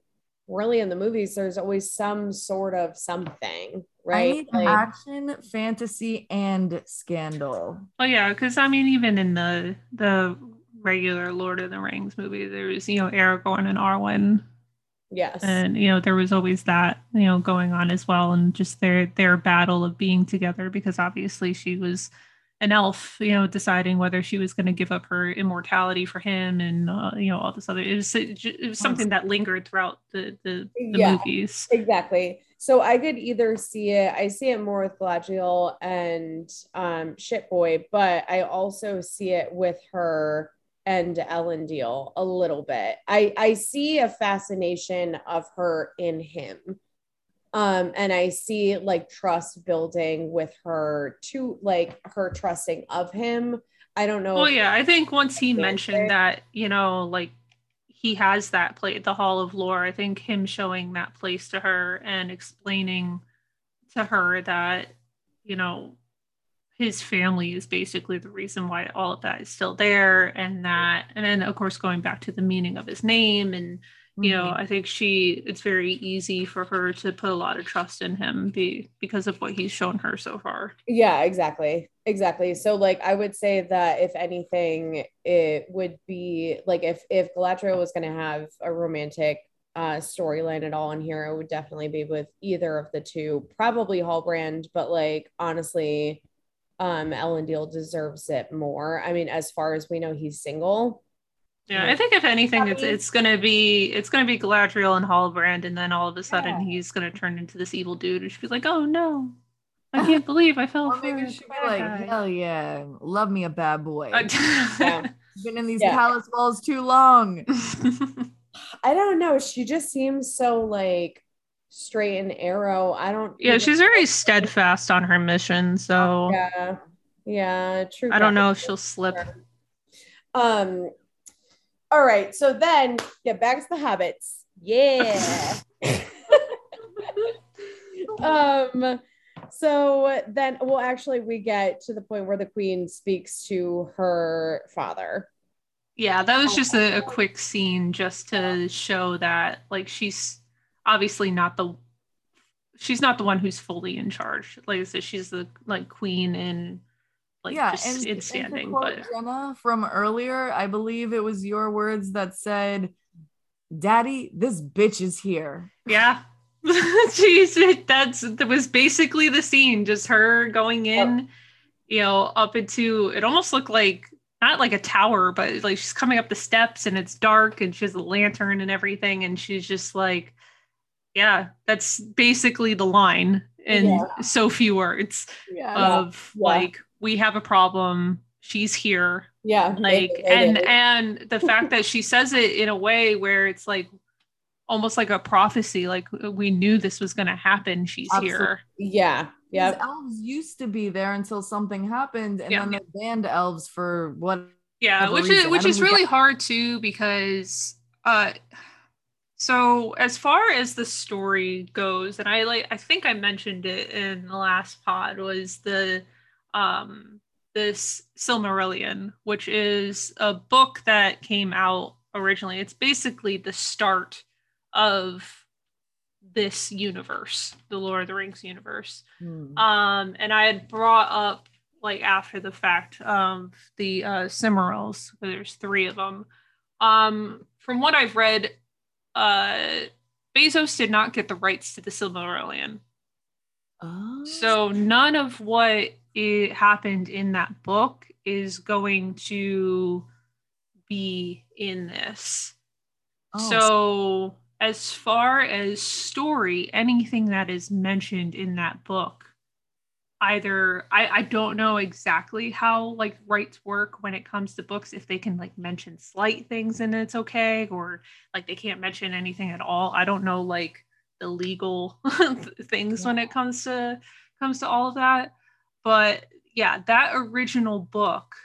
really in the movies. There's always some sort of something, right?
Like, action, fantasy, and scandal.
Oh yeah, because I mean, even in the the regular Lord of the Rings movie, there was you know Aragorn and Arwen.
Yes.
And you know there was always that you know going on as well and just their their battle of being together because obviously she was an elf, you know, deciding whether she was going to give up her immortality for him, and uh, you know all this other. It was, it was something that lingered throughout the the, the yeah, movies.
Exactly. So I could either see it. I see it more with Galadriel and um, Shipboy, but I also see it with her and Elendil a little bit. I I see a fascination of her in him um and i see like trust building with her to like her trusting of him. I don't know
oh yeah i think once he mentioned that you know like he has that play the hall of lore i think him showing that place to her and explaining to her that you know his family is basically the reason why all of that is still there and that and then of course going back to the meaning of his name and you know mm-hmm. i think she it's very easy for her to put a lot of trust in him be, because of what he's shown her so far.
Yeah exactly. Exactly. So like i would say that if anything it would be like if if galadriel was going to have a romantic uh storyline at all in here it would definitely be with either of the two. Probably Halbrand but like honestly um elendil deserves it more. I mean as far as we know he's single
yeah, I think if anything, it's it's gonna be it's gonna be Galadriel and Halbrand, and then all of a sudden yeah. he's gonna turn into this evil dude, and she's like, "Oh no, I can't believe I fell for maybe
she'd be like, guy. "Hell yeah, love me a bad boy." yeah. Been in these yeah. palace walls too long.
I don't know. She just seems so like straight and arrow. I don't.
Yeah, she's very steadfast on her mission. So
yeah, yeah, true.
I don't know if she'll slip.
Um, all right. So then get back to the habits. Yeah. um so then well actually we get to the point where the queen speaks to her father
yeah that was just a, a quick scene just to show that like she's obviously not the she's not the one who's fully in charge like i said she's the like queen and like yeah, just and, in standing. but
Jenna from earlier, I believe it was your words that said, "Daddy, this bitch is here."
Yeah, jeez, that's that was basically the scene. Just her going in, oh. you know, up into it. Almost looked like not like a tower, but like she's coming up the steps and it's dark and she has a lantern and everything, and she's just like, yeah, that's basically the line in yeah. so few words yeah. of yeah. like we have a problem she's here
yeah
like and and the fact that she says it in a way where it's like almost like a prophecy. Like we knew this was going to happen. She's
Absolutely.
here.
Yeah.
Yeah.
Yeah.
Elves used to be there until something happened, and
Yeah.
then they banned elves for what?
Yeah,
Whatever
which is which is really
get-
hard too because uh so as far as the story goes, and I like I think I mentioned it in the last pod was the um this Silmarillion, which is a book that came out originally. It's basically the start of this universe, the Lord of the Rings universe
Hmm.
um and i had brought up like after the fact um the uh Silmarils, there's three of them um from what i've read uh bezos did not get the rights to the silmarillion
Oh.
so none of what it happened in that book is going to be in this
Oh,
so, as far as story, anything that is mentioned in that book, either I, I don't know exactly how like rights work when it comes to books, if they can like mention slight things and it's okay, or like they can't mention anything at all. I don't know like the legal things when it comes to comes to all of that. But yeah, that original book,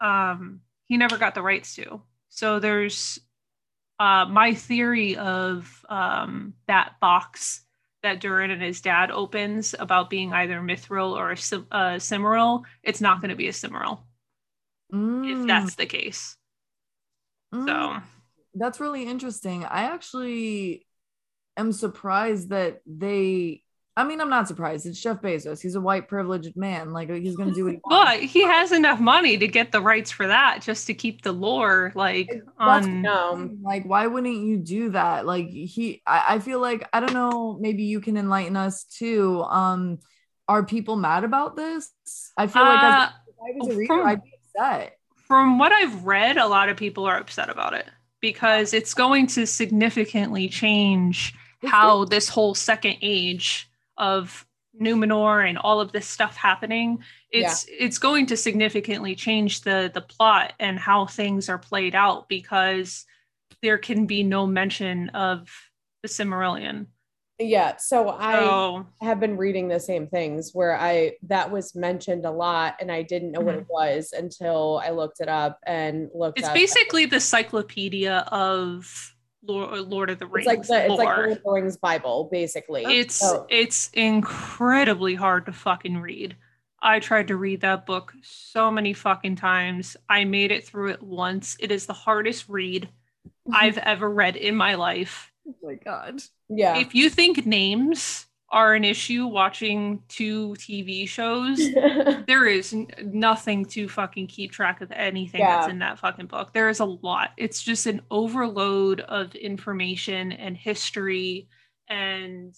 um, he never got the rights to. So there's uh, my theory of um, that box that Durin and his dad opens about being either Mithril or a Sim- Silmaril, it's not going to be a Silmaril if
Mm,
that's the case.
mm.
So
That's really interesting. I actually am surprised that they. I mean, I'm not surprised. It's Jeff Bezos. He's a white privileged man. Like he's gonna do what he wants.
but he has enough money to get the rights for that just to keep the lore like
That's-
on
No.
like, why wouldn't you do that? Like he, I, I feel like I don't know. Maybe you can enlighten us too. Um, are people mad about this? I feel like
Uh,
if I was a reader,
from-
I'd be upset.
from what I've read, a lot of people are upset about it because it's going to significantly change how this whole second age of Numenor and all of this stuff happening. It's it's going to significantly change the the plot and how things are played out because there can be no mention of the Silmarillion.
Yeah. So I
So
have been reading the same things where I that was mentioned a lot and I didn't know what it mm-hmm. was until I looked it up and looked
it's basically the cyclopedia of Lord, uh, Lord of the Rings
it's like the it's like. Lord of the Rings Bible, basically.
it's
So-
it's incredibly hard to fucking read. I tried to read that book so many fucking times. I made it through it once. It is the hardest read I've ever read in my life.
Oh my god.
yeah.
If you think names are an issue watching two TV shows, there is n- nothing to fucking keep track of anything that's in that fucking book. There is a lot. It's just an overload of information and history and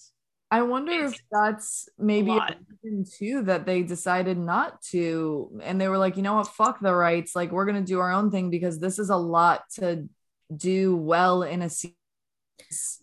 I wonder if that's maybe a reason too that they decided not to, and they were like, you know what, fuck the rights. Like we're gonna do our own thing because this is a lot to do well in a series.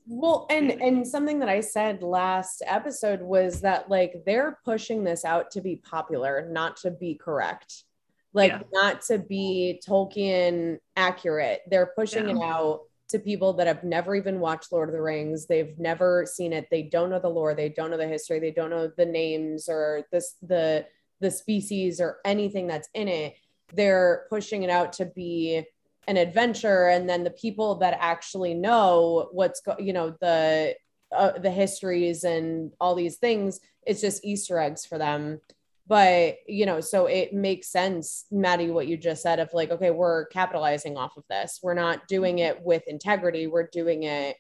Well, and and something that I said last episode was that like they're pushing this out to be popular, not to be correct. Like
Yeah.
not to be Tolkien accurate. They're pushing it out to people that have never even watched Lord of the Rings. They've never seen it. They don't know the lore, they don't know the history, they don't know the names or this the the species or anything that's in it. They're pushing it out to be an adventure and then the people that actually know what's go- you know the uh, the histories and all these things it's just easter eggs for them. But you know so it makes sense maddie what you just said of like okay we're capitalizing off of this. We're not doing it with integrity. We're doing it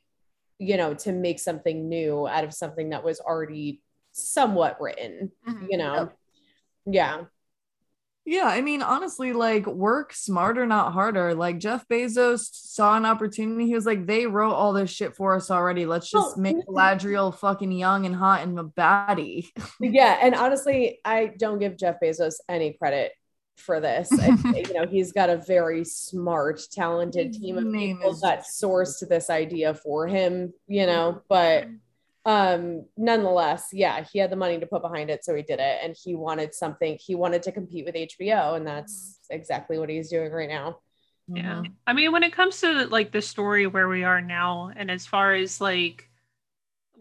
you know to make something new out of something that was already somewhat written you know? Yeah
Yeah, I mean, honestly, like work smarter, not harder. Like Jeff Bezos saw an opportunity. He was like, they wrote all this shit for us already. Let's just make Galadriel fucking young and hot and a baddie.
yeah and honestly i don't give jeff bezos any credit for this I, you know he's got a very smart talented team of people that sourced this idea for him you know but mm-hmm. Um nonetheless yeah he had the money to put behind it so he did it and he wanted something he wanted to compete with hbo and that's exactly what he's doing right now
Yeah.
Mhm.
I mean, when it comes to like the story where we are now, and as far as like,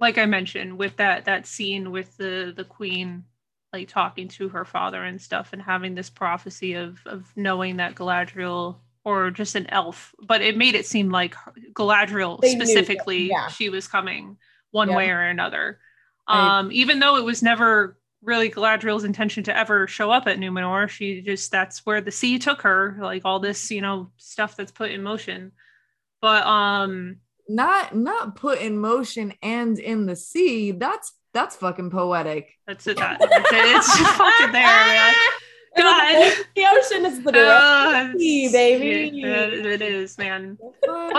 like I mentioned, with that that scene with the the queen, like talking to her father and stuff, and having this prophecy of of knowing that Galadriel or just an elf, but it made it seem like Galadriel
They
specifically
yeah.
she was coming one
Yeah.
way or another.
I-
Um, even though it was never really Galadriel's intention to ever show up at Numenor. She just that's where the sea took her, like all this, you know, stuff that's put in motion. But um
Not not put in motion and in the sea. That's that's fucking poetic.
that's it. That, that's it. It's just fucking there, man. God.
the ocean is the
Uh,
direct sea, baby.
it- it is, man. But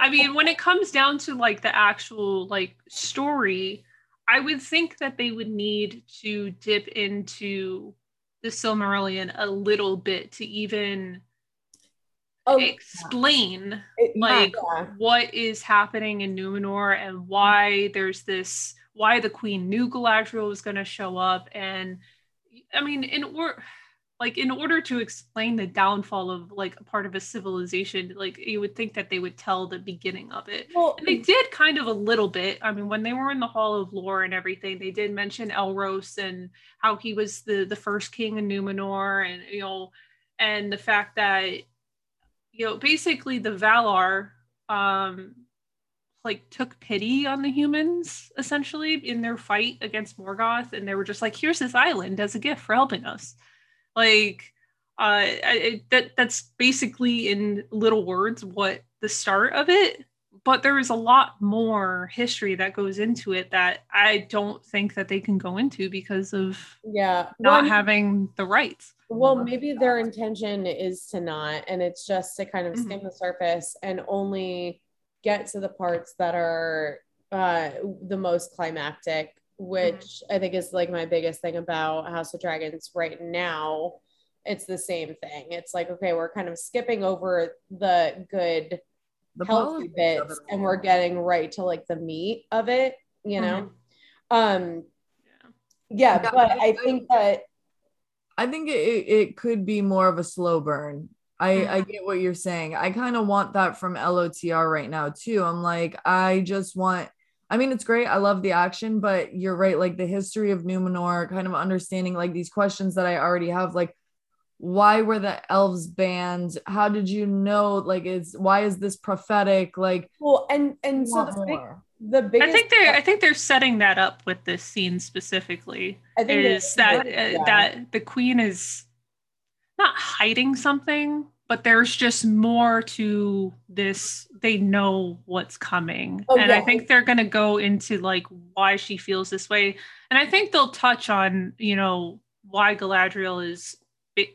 I mean, when it comes down to like the actual like story, I would think that they would need to dip into the Silmarillion a little bit to even
Oh,
explain
it-
like
yeah.
what is happening in Numenor and why there's this why the queen knew Galadriel was going to show up and I mean in or like in order to explain the downfall of like a part of a civilization like you would think that they would tell the beginning of it
Well,
and they did kind of a little bit. I mean, when they were in the Hall of Lore and everything, they did mention Elros and how he was the the first king of Numenor, and you know, and the fact that you know basically the Valar um like took pity on the humans essentially in their fight against Morgoth, and they were just like, "Here's this island as a gift for helping us." Like, uh, I- that that's basically in little words what the start of it but there is a lot more history that goes into it that I don't think that they can go into because of
yeah.
not
Well,
having the rights.
Well, maybe their intention is to not, and it's just to kind of skim the surface and only get to the parts that are uh, the most climactic, which I think is like my biggest thing about House of Dragons right now. It's the same thing. It's like, okay, we're kind of skipping over the good,
The
healthy bits, and we're getting right to like the meat of it, you know? Um, yeah,
Yeah,
but
I-
I think that
I think it, it it could be more of a slow burn. I, I get what you're saying. I kind of want that from LOTR right now too. I'm like, I just want, I mean, it's great. I love the action, but you're right. Like the history of Numenor, kind of understanding like these questions that I already have, like, why were the elves banned? How did you know? Like, is why is this prophetic? Like,
well, and and so the big, the biggest
I think they're I think they're setting that up with this scene specifically.
I think
Is that uh,
yeah.
that the queen is not hiding something, but there's just more to this. They know what's coming,
Oh,
and I think they're gonna go into like why she feels this way, and I think they'll touch on you know why Galadriel is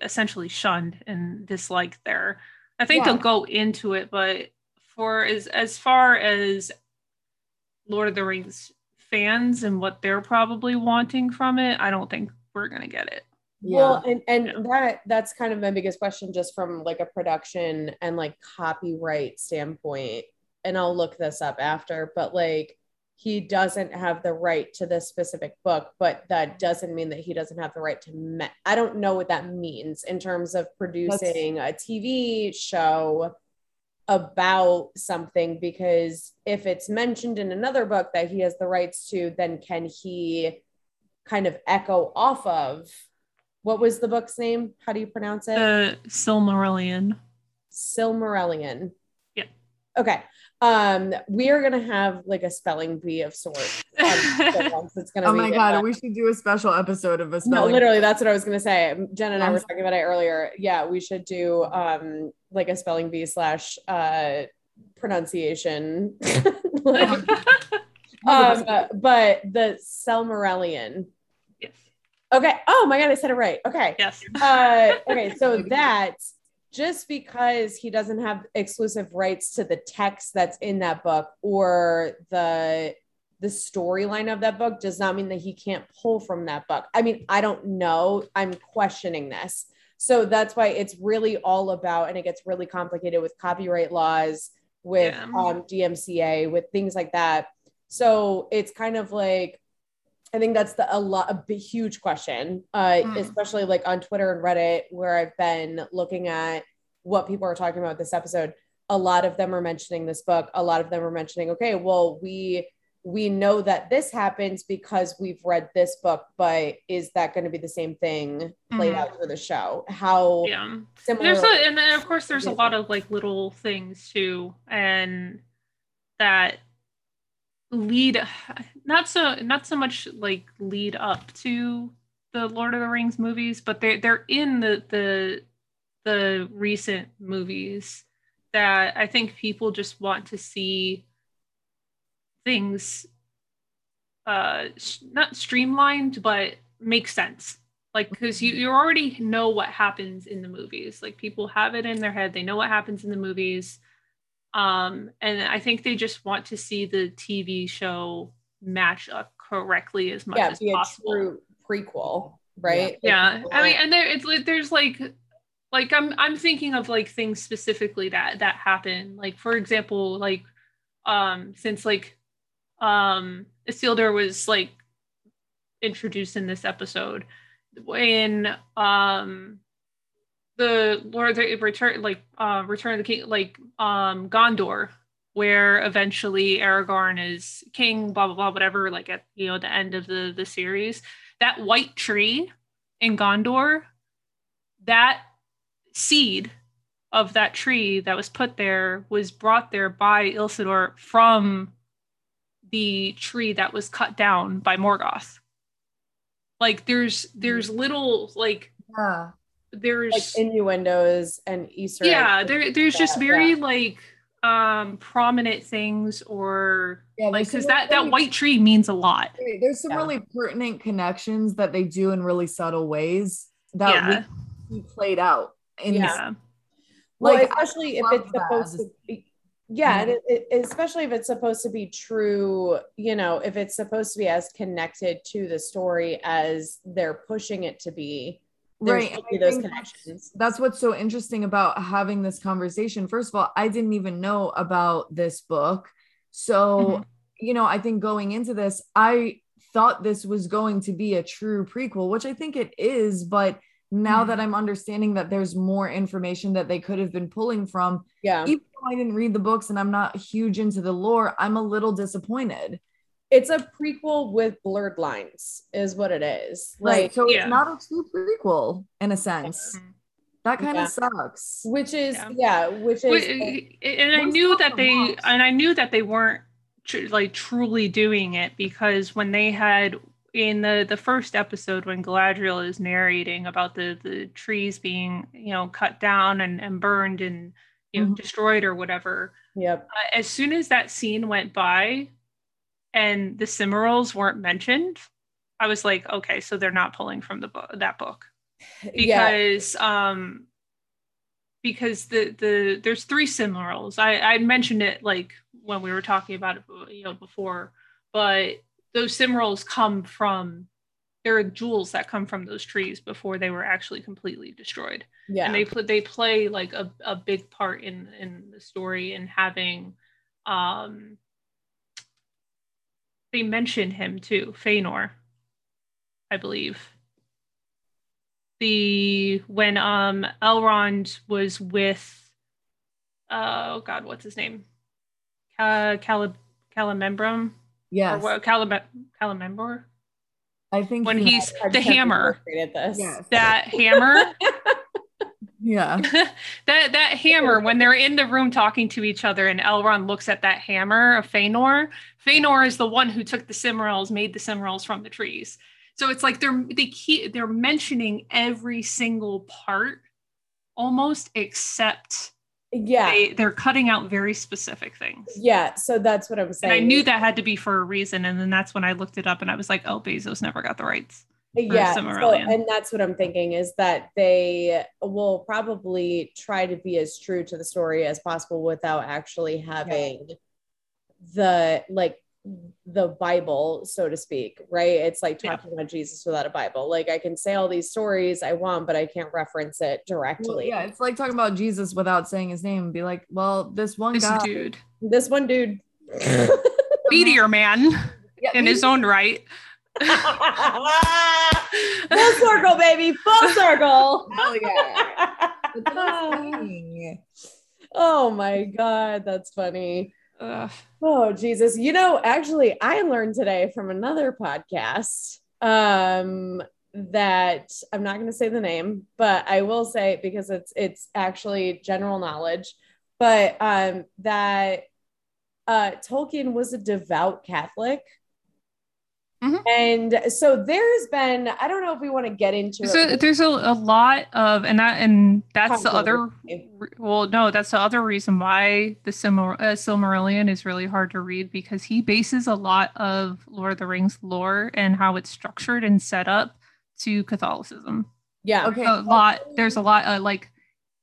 essentially shunned and disliked there. I think
Yeah.
they'll go into it, but for as as far as Lord of the Rings fans and what they're probably wanting from it, I don't think we're gonna get it.
Well and and
Yeah.
that that's kind of my biggest question just from like a production and like copyright standpoint and i'll look this up after but like he doesn't have the right to this specific book but that doesn't mean that he doesn't have the right to me- i don't know what that means in terms of producing a tv show about something because if it's mentioned in another book that he has the rights to then can he kind of echo off of what was the book's name? How do you pronounce it?
The Silmarillion.
Silmarillion.
Yeah.
Okay. Um, we are gonna have like a spelling bee of sorts. on this one, so it's gonna
Oh
be
my god,
but-
we should do a special episode of a spelling.
no,
spelling.
literally, that's what I was gonna say. Jen and I were talking about it earlier. Yeah, we should do um like a spelling bee slash uh pronunciation. Like, um, but the Silmarillion.
Yes.
Okay. Oh my god, I said it right. Okay.
Yes.
uh, okay, so that just because he doesn't have exclusive rights to the text that's in that book or the the storyline of that book does not mean that he can't pull from that book. I mean, I don't know. I'm questioning this. So that's why it's really all about, and it gets really complicated with copyright laws, with
Yeah.
um, DMCA, with things like that. So it's kind of like I think that's the a lot a big, huge question, uh,
Mm.
especially like on Twitter and Reddit, where I've been looking at what people are talking about this episode, a lot of them are mentioning this book. A lot of them are mentioning, okay, well, we we know that this happens because we've read this book, but is that going to be the same thing played
Mhm.
out for the show? How
Yeah.
similar?
There's a, and then of course there's a lot of like little things too, and that lead not so not so much like lead up to the Lord of the Rings movies, but they they're in the the the recent movies that I think people just want to see things uh not streamlined but make sense. Like because you, you already know what happens in the movies. Like people have it in their head. They know what happens in the movies um and i think they just want to see the tv show match up correctly as much
yeah,
as possible.
prequel, right?
yeah.
Like,
i mean and there it's like there's like like i'm i'm thinking of like things specifically that that happen. Like for example like um since like um isildur was like introduced in this episode when um the lord of the return like uh return of the king like um gondor where eventually aragorn is king blah blah blah whatever like at you know the end of the the series that white tree in Gondor, that seed of that tree that was put there was brought there by Isildur from the tree that was cut down by Morgoth. Like there's there's little like
Yeah.
There's
like innuendos and Easter.
yeah
eggs.
there there's just
Yeah,
very
yeah.
like um prominent things or
Yeah,
like because
some
that that white tree means a lot
There's some
Yeah.
really pertinent connections that they do in really subtle ways that
yeah
we see played out. In
yeah
Well,
like,
especially if it's
that
supposed to be. Yeah,
Mhm.
it, it- especially if it's supposed to be true, you know, if it's supposed to be as connected to the story as they're pushing it to be, there
right.
those
that's-
connections.
that's what's so interesting about having this conversation. First of all, I didn't even know about this book. So,
Mhm.
you know, I think going into this, I thought this was going to be a true prequel, which I think it is. But now
Mhm.
that I'm understanding that there's more information that they could have been pulling from,
Yeah,
even though I didn't read the books and I'm not huge into the lore, I'm a little disappointed.
It's a prequel with blurred lines, is what it is.
Like,
Like,
so
yeah.
it's not a true prequel in a sense.
Mhm.
That kind
Yeah.
of sucks.
which is
Yeah.
yeah, which is
Wait, and I knew that they
on?
and I knew that they weren't tr- like truly doing it because when they had in the the first episode when Galadriel is narrating about the the trees being you know cut down and and burned and you know
Mhm.
destroyed or whatever
yep.
uh, as soon as that scene went by and the Silmarils weren't mentioned I was like okay so they're not pulling from the book that book
yeah,
because um because the the there's three Silmarils. I I mentioned it like when we were talking about it you know before, but those Silmarils come from there are jewels that come from those trees before they were actually completely destroyed,
yeah.
and they pl- they play like a, a big part in in the story in having um they mention him too, Feanor, I believe the when um Elrond was with uh, oh god what's his name uh Calib Calamembrum or
Yes.
what Calib Calamembor
I think
when
he-
he's the hammer
This.
Yes.
that hammer
yeah.
that that hammer when they're in the room talking to each other and Elrond looks at that hammer of Feanor Feanor is the one who took the Silmarils made the Silmarils from the trees so it's like they're they keep they're mentioning every single part almost except
Yeah,
they they're cutting out very specific things
yeah. So that's what I'm
and
saying.
I knew that had to be for a reason and then that's when I looked it up and I was like oh Bezos never got the rights
yeah so- and that's what i'm thinking is that they will probably try to be as true to the story as possible without actually having the like the bible so to speak right? It's like
Yeah.
talking about jesus without a bible. Like i can say all these stories i want but i can't reference it
Well,
directly.
yeah, it's like talking about Jesus without saying his name and be like, well, this one
this
guy
dude.
This one dude.
Meteor man
Yeah,
in
me-
his own right
full circle baby full circle
Hell yeah.
oh my god, that's funny. Ugh. Oh Jesus! You know, actually, I learned today from another podcast um, that I'm not going to say the name, but I will say because it's it's actually general knowledge, but um, that uh, Tolkien was a devout Catholic. Mm-hmm. And so there's been, I don't know if we want to get into
so it. There's a, a lot of, and that, and that's the other, well, no, that's the other reason why the Silmar- uh, Silmarillion is really hard to read because he bases a lot of Lord of the Rings lore and how it's structured and set up to Catholicism.
Yeah.
Okay. A lot, there's a lot of like,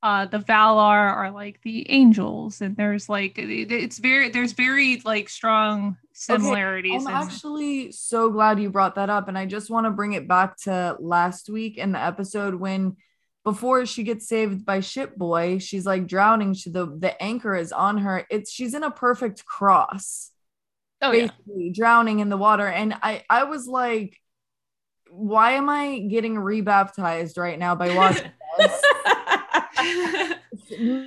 uh the Valar are like the angels and there's like it's very there's very like strong similarities
okay, I'm actually so glad you brought that up and I just want to bring it back to last week in the episode when before she gets saved by ship boy she's like drowning she the the anchor is on her it's she's in a perfect cross oh basically yeah. drowning in the water and I I was like why am I getting rebaptized right now by watching this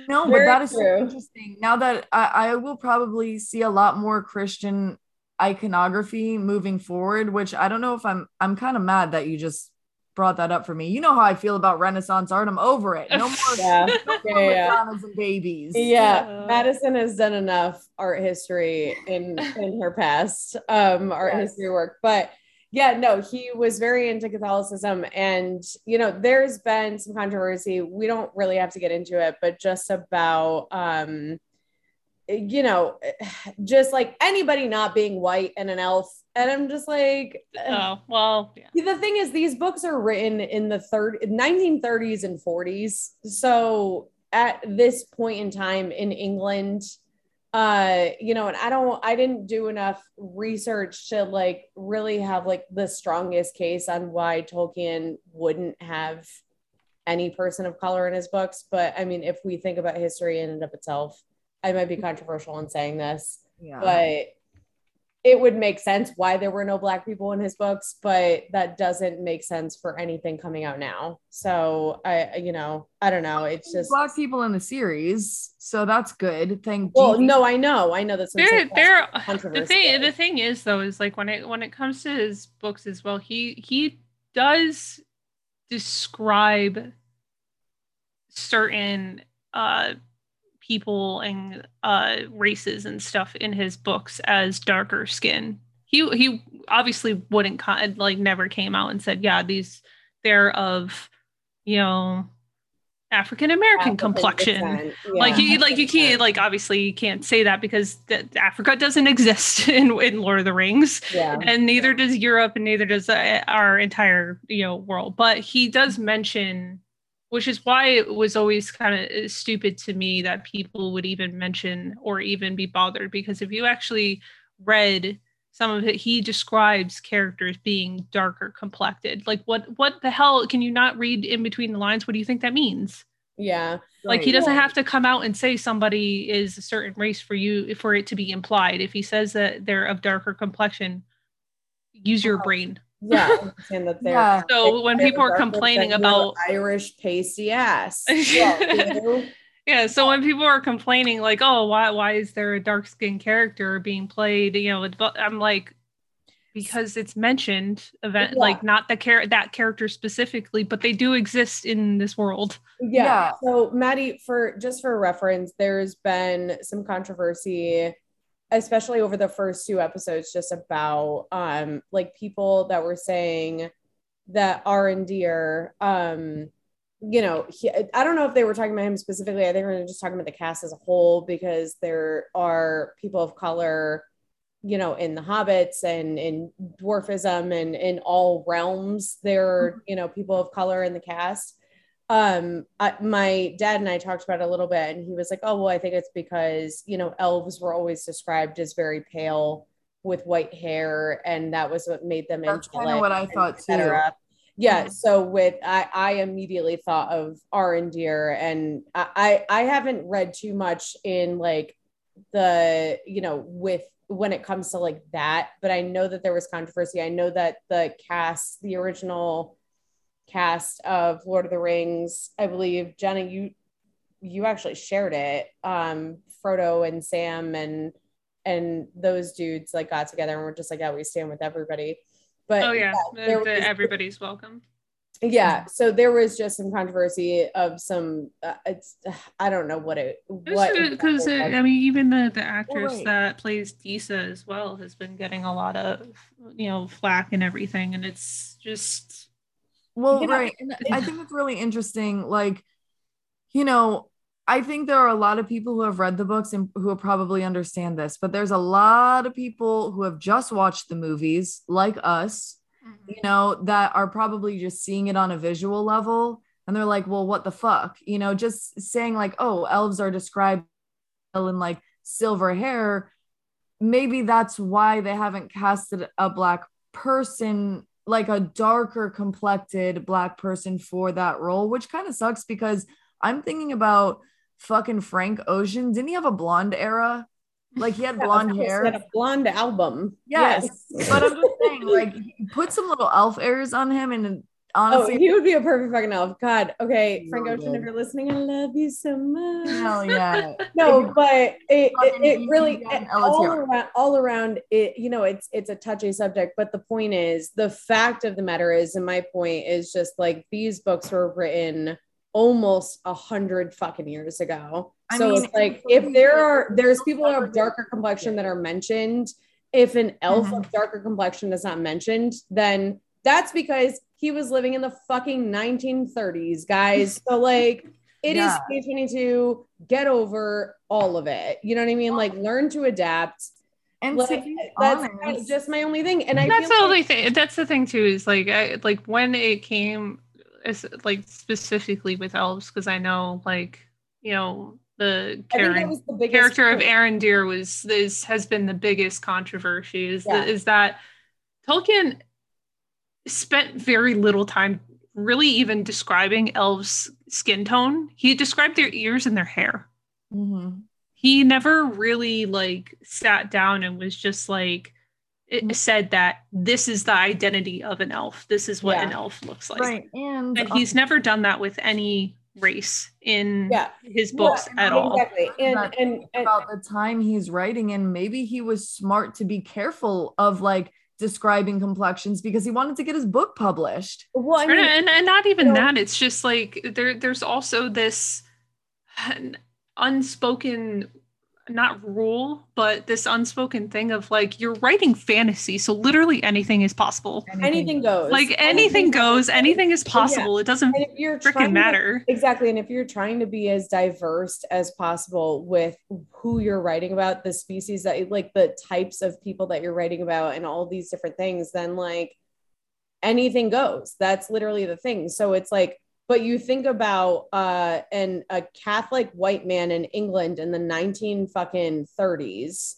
no, Very but that is so interesting. Now that I, I will probably see a lot more Christian iconography moving forward, which I don't know if I'm I'm kind of mad that you just brought that up for me. You know how I feel about Renaissance art. I'm over it. No more, yeah. no more
yeah, and babies. Yeah. Madison has done enough art history in in her past um art yes. history work. But yeah, no, he was very into Catholicism. And, you know, there's been some controversy. We don't really have to get into it, but just about, um, you know, just like anybody not being white and an elf. And I'm just like,
oh, well,
yeah. the thing is, these books are written in the third 1930s and 40s. So at this point in time in England, uh you know and i don't i didn't do enough research to like really have like the strongest case on why tolkien wouldn't have any person of color in his books but i mean if we think about history in and of itself i might be controversial in saying this yeah. but it would make sense why there were no black people in his books, but that doesn't make sense for anything coming out now. So I, you know, I don't know. It's just
black people in the series, so that's good. Thank.
Well, no, I know, I know that's
there. There, the thing, the thing is though, is like when it when it comes to his books as well, he he does describe certain uh people and uh, races and stuff in his books as darker skin. He he obviously wouldn't con- like never came out and said, yeah, these they're of you know African American complexion. Yeah. Like you like you can't like obviously you can't say that because th- Africa doesn't exist in, in Lord of the Rings. Yeah. And neither does Europe and neither does uh, our entire, you know, world. But he does mention which is why it was always kind of uh, stupid to me that people would even mention or even be bothered because if you actually read some of it he describes characters being darker complected. Like what what the hell can you not read in between the lines? What do you think that means?
Yeah.
Like right. he doesn't have to come out and say somebody is a certain race for you for it to be implied. If he says that they're of darker complexion use your brain
yeah, that they're, yeah.
So when people are complaining about
Irish pasty ass, yeah,
yeah. So when people are complaining, like, oh, why why is there a dark skinned character being played? You know, I'm like, because it's mentioned event yeah. like not the char- that character specifically but they do exist in this world
yeah. yeah so maddie for just for reference there's been some controversy especially over the first two episodes just about um like people that were saying that Arondir um you know he, i don't know if they were talking about him specifically. I think we are just talking about the cast as a whole because there are people of color you know in the hobbits and in dwarfism and in all realms. There are mm-hmm. you know people of color in the cast um I, my dad and i talked about it a little bit and he was like oh well i think it's because you know elves were always described as very pale with white hair and that was what made them
that's kind of what i thought too.
Yeah so with i i immediately thought of Arondir and i i haven't read too much in like the you know with when it comes to like that but i know that there was controversy. I know that the cast the original cast of Lord of the Rings. I believe Jenna, you you actually shared it. Um, Frodo and Sam and and those dudes like got together and we're just like, yeah, we stand with everybody. But
oh yeah, yeah the, was, everybody's welcome.
Yeah, so there was just some controversy of some. Uh, it's I don't know what it what
because I mean even the the actress right. that plays Disa as well has been getting a lot of you know flack and everything, and it's just
well, right. And I think it's really interesting. Like, you know, I think there are a lot of people who have read the books and who probably understand this, but there's a lot of people who have just watched the movies, like us, mm-hmm. you know, that are probably just seeing it on a visual level. And they're like, well, what the fuck? You know, just saying, like, oh, elves are described in like silver hair. Maybe that's why they haven't casted a black person like a darker complected black person for that role, which kind of sucks because I'm thinking about fucking Frank Ocean. Didn't he have a blonde era? Like he had blonde hair.
He had a blonde album.
Yes. yes. but I'm just saying, like, put some little elf airs on him and
honestly. Oh, he would be a perfect fucking elf. God. Okay. Frank Ocean, if you're listening, I love you so much.
Hell yeah.
no, but it, it, it really it, all around all around it, you know, it's it's a touchy subject, but the point is the fact of the matter is, and my point is just like these books were written almost a hundred fucking years ago. I so mean, it's like if there are there's people of darker complexion that are mentioned, if an elf mm-hmm. of darker complexion is not mentioned, then that's because he was living in the fucking 1930s, guys. So like it yeah. is 2022. Get over all of it. You know what I mean? Like learn to adapt. And like, that's honest, just my only thing. And I
that's the like- only thing. That's the thing too. Is like I like when it came, as like specifically with elves, because I know like you know the, Karen, the character of Arondir was this has been the biggest controversy. Is yeah. the, is that Tolkien spent very little time really even describing elves' skin tone. He described their ears and their hair. Mm-hmm. He never really like sat down and was just like it mm-hmm. said that this is the identity of an elf. This is what yeah. an elf looks like. Right. And, and um, he's never done that with any race in yeah. his books yeah, at all.
Exactly. And, and, and
about the time he's writing and maybe he was smart to be careful of like describing complexions because he wanted to get his book published.
Well, I mean, and, and not even you know, that. It's just like there, there's also this unspoken not rule, but this unspoken thing of like you're writing fantasy, so literally anything is possible.
Anything, goes.
Like anything, anything goes. Anything is possible. Yeah. It doesn't freaking matter.
To, exactly, and if you're trying to be as diverse as possible with who you're writing about, the species that like the types of people that you're writing about, and all these different things, then like anything goes. That's literally the thing. So it's like but you think about uh an a catholic white man in england in the 19 fucking 30s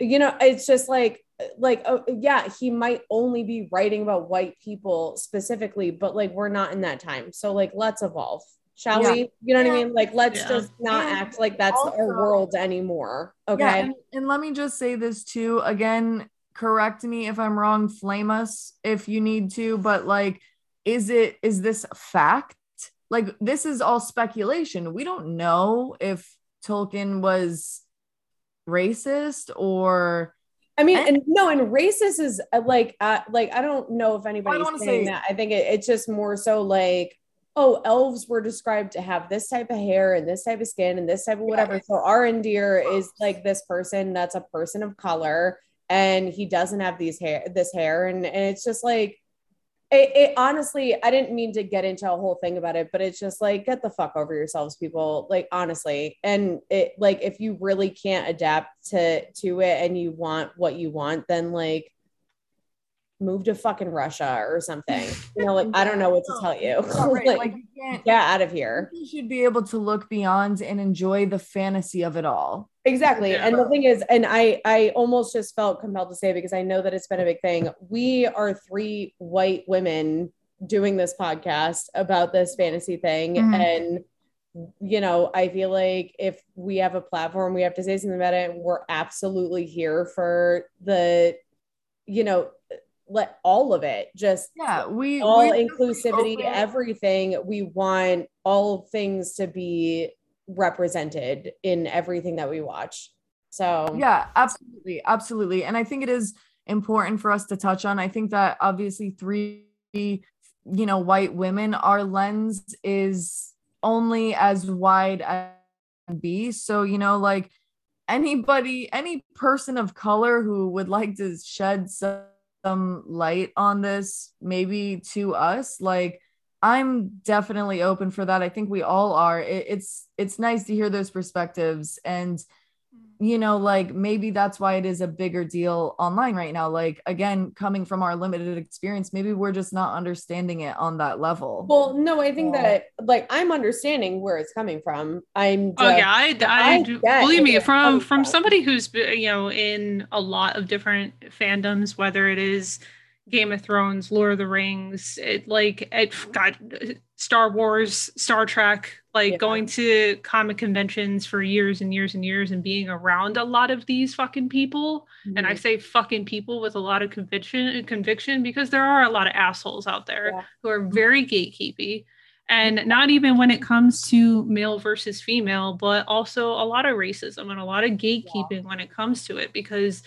you know it's just like like oh, yeah he might only be writing about white people specifically but like we're not in that time. So like let's evolve. Shall yeah. we? You know yeah. what i mean? Like let's yeah. just not act like that's also, our world anymore. Okay?
and, and let me just say this too. Again correct me if i'm wrong flame us if you need to but like is it is this fact like this is all speculation we don't know if tolkien was racist or
I mean, and no, and racist is uh, like, uh, like I don't know if anybody's saying say, that. I think it, it's just more so like, oh, elves were described to have this type of hair and this type of skin and this type of whatever. Yeah. So Arondir is like this person that's a person of color, and he doesn't have these hair, this hair, and and it's just like, it, it, honestly, I didn't mean to get into a whole thing about it, but it's just like get the fuck over yourselves, people. Like honestly, and it like if you really can't adapt to to it and you want what you want, then like move to fucking Russia or something. You know, like I don't know what to tell you. Right. like, like you get out of here.
You should be able to look beyond and enjoy the fantasy of it all.
Exactly. Yeah. And the thing is, and I I almost just felt compelled to say because I know that it's been a big thing. We are three white women doing this podcast about this fantasy thing. Mm-hmm. And you know, I feel like if we have a platform, we have to say something about it. We're absolutely here for the, you know, let all of it just
yeah we
all inclusivity
open-
everything. We want all things to be represented in everything that we watch. So
yeah absolutely absolutely. And i think it is important for us to touch on i think that obviously three you know white women our lens is only as wide as be. So you know like anybody any person of color who would like to shed some, some light on this maybe to us like i'm definitely open for that. I think we all are. It, it's it's nice to hear those perspectives and Mm-hmm. you know like maybe that's why it is a bigger deal online right now like again coming from our limited experience maybe we're just not understanding it on that level
well no i think
Yeah.
that like i'm understanding where it's coming from i'm
Oh yeah, I, I,
I
do- believe me from from
from.
somebody who's you know in a lot of different fandoms, whether it is Game of Thrones, Lord of the Rings, it like it got Star Wars, Star Trek, like
Yeah.
going to comic conventions for years and years and years and being around a lot of these fucking people. And I
Mhm.
say fucking people with a lot of conviction and conviction because there are a lot of assholes out there
Yeah.
who are very gatekeepy. And not even when it comes to male versus female, but also a lot of racism and a lot of gatekeeping when it comes to it because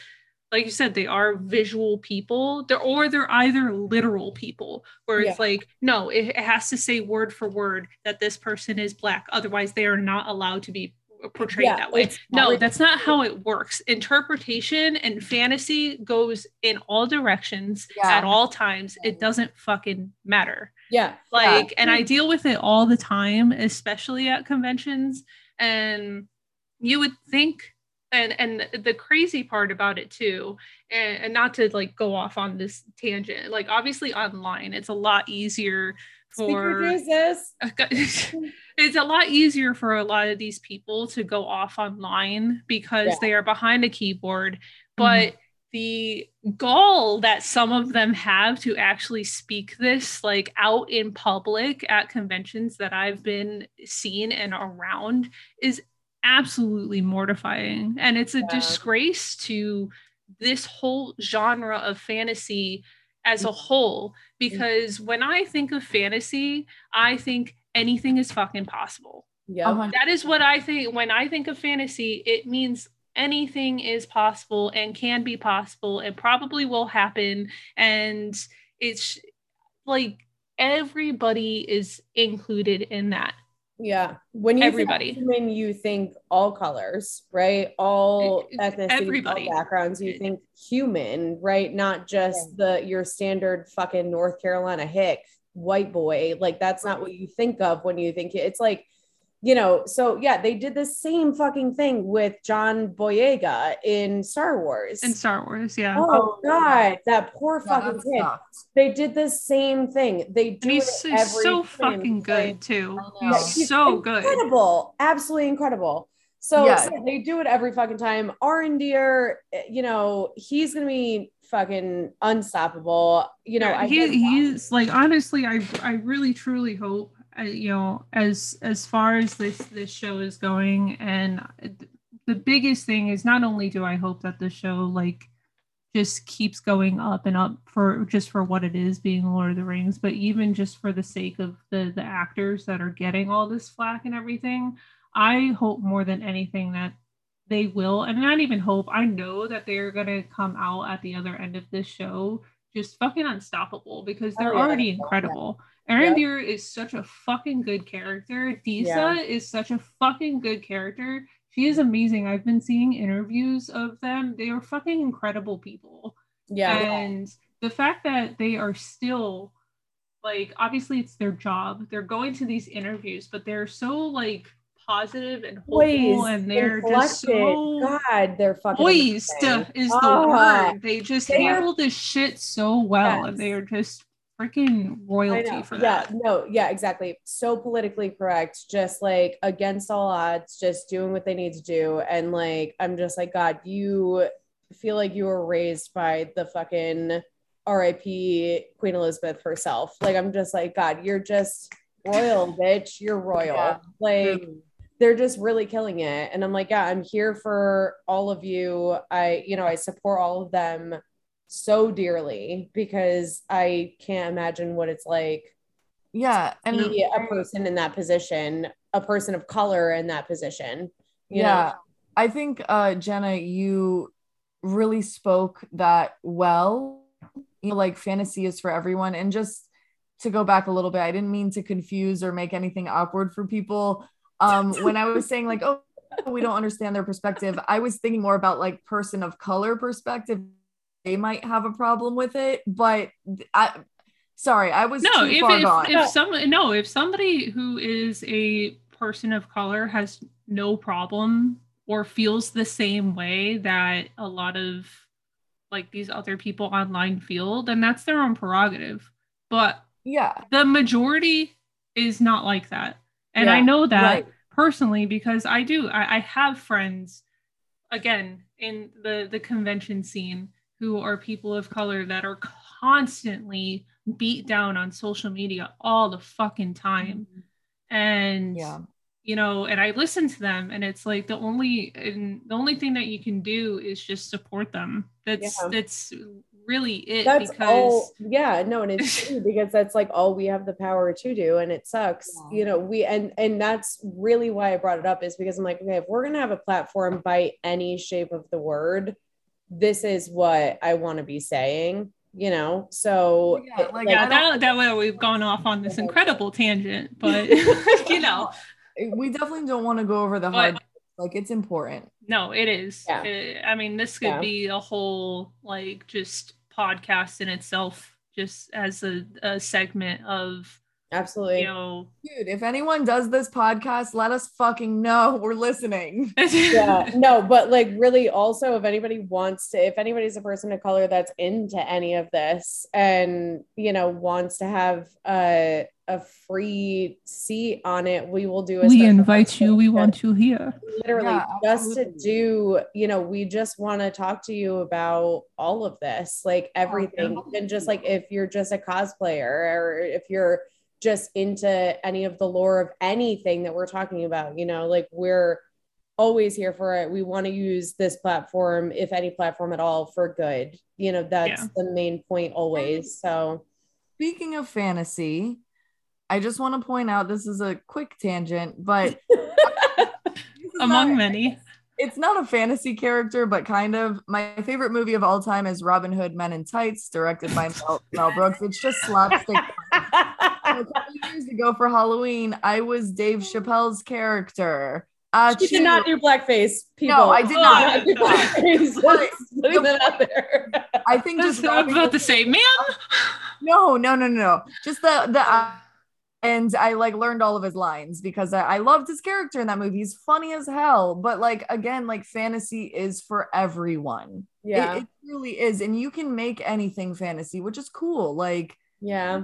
like you said, they are visual people, they're, or they're either literal people, where it's
Yeah.
like, no, it, it has to say word for word that this person is black. Otherwise, they are not allowed to be portrayed
Yeah,
that way. No, that's not how it works. Interpretation and fantasy goes in all directions
Yeah.
at all times. It doesn't fucking matter.
yeah
Like, and I deal with it all the time, especially at conventions. And you would think, and and the crazy part about it too, and, and not to like go off on this tangent, like obviously online, it's a lot easier
for jesus
it's a lot easier for a lot of these people to go off online because
Yeah.
they are behind a keyboard mm-hmm. but the gall that some of them have to actually speak this like out in public at conventions that I've been seen and around is absolutely mortifying and it's a
Yeah.
disgrace to this whole genre of fantasy as a mm-hmm. whole mm-hmm. because when I think of fantasy I think anything is fucking possible
yeah
that is what I think when I think of fantasy, it means anything is possible and can be possible and probably will happen. And it's like everybody is included in that.
Yeah. When you
Everybody.
think you think all colors, right? All
It-
ethnicities,
everybody.
all backgrounds. You think human, right? Not just the your standard fucking North Carolina hick white boy. Like that's not what you think of when you think it's like, you know. So yeah, they did the same fucking thing with John Boyega in Star Wars.
In Star Wars, yeah.
oh, oh God, that poor
Yeah,
fucking
that
kid.
sucked.
They did the same thing. They do
and he's,
it
he's
every
so
time.
fucking
Like,
good too.
I know.
yeah,
He's
he's
so good.
incredible absolutely incredible so,
Yeah.
so they do it every fucking time Arondir, eh, you know he's gonna be fucking unstoppable you know
Yeah,
I
he he's like honestly i i really truly hope uh, you know as as far as this this show is going and the biggest thing is not only do i hope that the show like just keeps going up and up for just for what it is being lord of the rings but even just for the sake of the the actors that are getting all this flack and everything i hope more than anything that they will and not even hope i know that they're going to come out at the other end of this show just fucking unstoppable because they're
Oh, yeah.
already incredible Arondir is such a fucking good character. Disa
Yeah.
is such a fucking good character. She is amazing. I've been seeing interviews of them. They are fucking incredible people.
yeah
And the fact that they are still like obviously it's their job. They're going to these interviews, but they're so like positive and hopeful and they're just so
god they're fucking
poised
amazing.
is the
Ah,
word. They just
they
handle this shit so well and they are just freaking royalty
know.
for
yeah, no, yeah, exactly. So politically correct, just like against all odds, just doing what they need to do. And like, I'm just like, God, you feel like you were raised by the fucking RIP Queen Elizabeth herself. Like, I'm just like, God, you're just royal, bitch. You're royal.
Yeah.
Like, they're just really killing it. And I'm like, yeah, I'm here for all of you. I, you know, I support all of them so dearly because I can't imagine what it's like
yeah and
be a person in that position, a person of color in that position. you
yeah
know?
i think uh jenna you really spoke that well you know like fantasy is for everyone and just to go back a little bit i didn't mean to confuse or make anything awkward for people um when i was saying like oh we don't understand their perspective i was thinking more about like person of color perspective they might have a problem with it but i sorry i was
no
too
if, if, if some no if somebody who is a person of color has no problem or feels the same way that a lot of like these other people online feel then that's their own prerogative. But
yeah.
the majority is not like that. And i know that
right.
personally because i do I, I have friends again in the the convention scene who are people of color that are constantly beat down on social media all the fucking time and
yeah
you know and i listen to them and it's like the only and the only thing that you can do is just support them that's
Yeah.
that's really it
That's
because
all yeah, no, and it's true because that's like all we have the power to do. And it sucks.
Yeah.
You know, we and and that's really why I brought it up is because I'm like, okay, if we're gonna have a platform by any shape of the word, this is what I want to be saying, you know. So
Yeah,
it-
like,
yeah that, that way we've gone off on this incredible tangent but you know
we definitely don't want to go over the
But-
hard like it's important
No, it is.
Yeah.
Uh, I mean, this could
Yeah.
be a whole like just podcast in itself, just as a, a segment of
absolutely.
you know.
dude if anyone does this podcast let us fucking know we're listening
yeah no but like really also if anybody wants to if anybody's a person of color that's into any of this and you know wants to have a a free seat on it we will do a
we invite you. We want you here.
literally
Yeah,
just to do you know we just want to talk to you about all of this like everything
yeah.
and just like if you're just a cosplayer or if you're just into any of the lore of anything that we're talking about you know like we're always here for it. We want to use this platform if any platform at all for good. You know that's
Yeah.
the main point always so.
speaking of fantasy i just want to point out this is a quick tangent but
Among
not-
many.
it's not a fantasy character but kind of. My favorite movie of all time is robin hood men in tights directed by mel, mel brooks. It's just slapstick a couple years ago for halloween i was dave chappelle's character uh,
she did not do blackface people
No, I did not.
do blackface.
But
Just putting that out there
i think
I
just
was about
the
to say, man.
No, no, no, no, no. Just the the uh, and I like learned all of his lines because I, I loved his character in that movie. He's funny as hell. But like again, like fantasy is for everyone. It-
yeah
it, really is, and you can make anything fantasy, which is cool. Like
yeah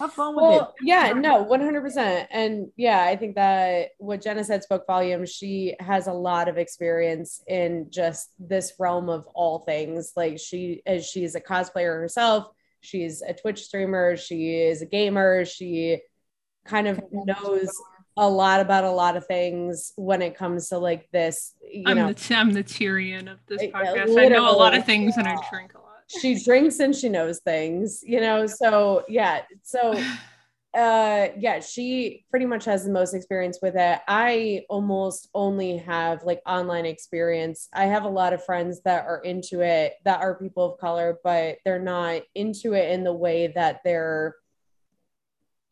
have fun with
well
it.
yeah no 100% and yeah i think that what jenna said spoke volumes. She has a lot of experience in just this realm of all things. Like she as she's a cosplayer herself. She's a twitch streamer. She is a gamer. She kind of knows a lot. about a lot of things when it comes to like this you
I'm
know.
the I'm the Tyrion of this podcast. I know a lot of things and I drink a lot.
She drinks and she knows things you know? So yeah so uh yeah she pretty much has the most experience with it. I almost only have like online experience. I have a lot of friends that are into it that are people of color but they're not into it in the way that they're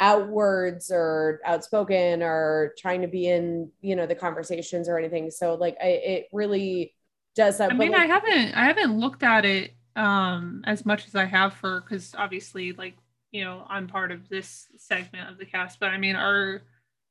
outwards or outspoken or trying to be in you know the conversations or anything. So like I, it really does that
I mean,
like,
I haven't I haven't looked at it um as much as I have for because obviously like you know I'm part of this segment of the cast, but I mean are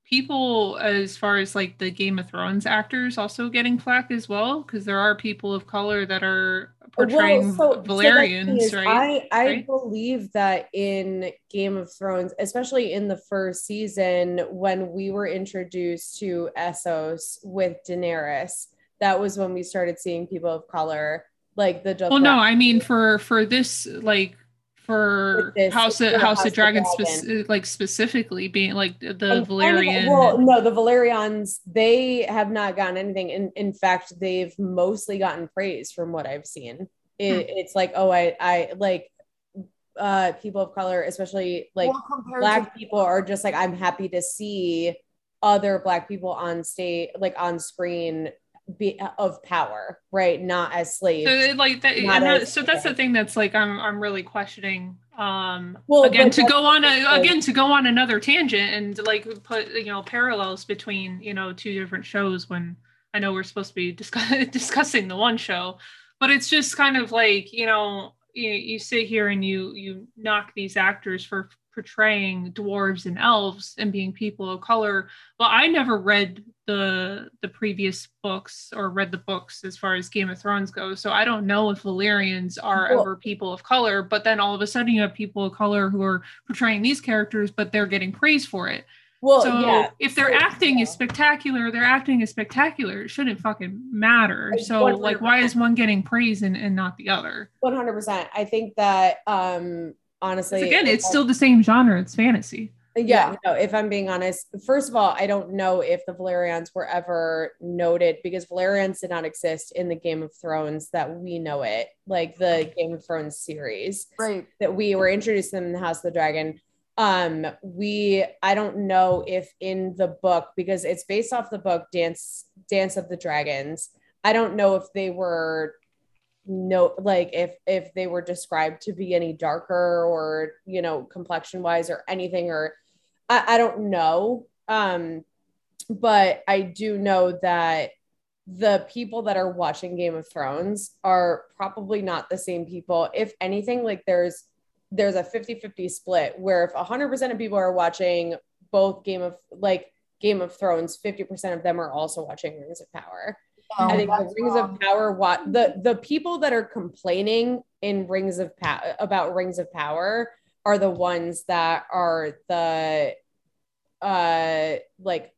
people as far as like the Game of Thrones actors also getting flack as well? Because there are people of color that are portraying
so- so
Valyrians,
is,
right?
I, I
Right?
believe that in Game of Thrones, especially in the first season, when we were introduced to Essos with Daenerys, that was when we started seeing people of color, like the just
well, no, I mean for for this like for
this,
House of
for
House
House
of
of
Dragon,
Dragon.
spec- like specifically being like the
And kind of-
Valyrian.
well, no, the Valyrians, they have not gotten anything. In in fact, they've mostly gotten praise from what I've seen. it, it's like oh I I like uh people of color especially like
Well,
black
to-
people are just like i'm happy to see other black people on stage like on screen be of power right? Not as slaves
So like that,
Not
and that,
as-
so that's the thing that's like I'm I'm really questioning. Um,
Well,
again, to go on a, again to go on another tangent and like put you know parallels between you know two different shows when I know we're supposed to be discuss- discussing the one show, but it's just kind of like you know you, you sit here and you you knock these actors for portraying dwarves and elves and being people of color well i never read the the previous books or read the books as far as game of thrones goes so i don't know if valyrians are ever people of color but then all of a sudden you have people of color who are portraying these characters but they're getting praise for it.
Well
so
yeah
if their acting is
yeah.
spectacular their acting is spectacular. It shouldn't fucking matter. So like why is one getting praise and, and not the other?
100% i think that um
'Cause
honestly
again it's still the same genre it's fantasy
yeah, no, if I'm being honest, first of all, I don't know if the Valyrians were ever noted because Valyrians did not exist in the Game of Thrones that we know it, like the Game of Thrones series
right.
that we were introduced to them in the House of the Dragon. Um, we I don't know if in the book because it's based off the book Dance Dance of the Dragons. I don't know if they were no like if if they were described to be any darker or you know complexion wise or anything or I, I don't know. Um but i do know that the people that are watching game of thrones are probably not the same people. If anything like there's there's a 50-50 split where if 100% of people are watching both game of like game of thrones 50% of them are also watching rings of power
No,
I think the Rings
wrong.
of Power what the the people that are complaining in Rings of Power about Rings of Power are the ones that are the uh like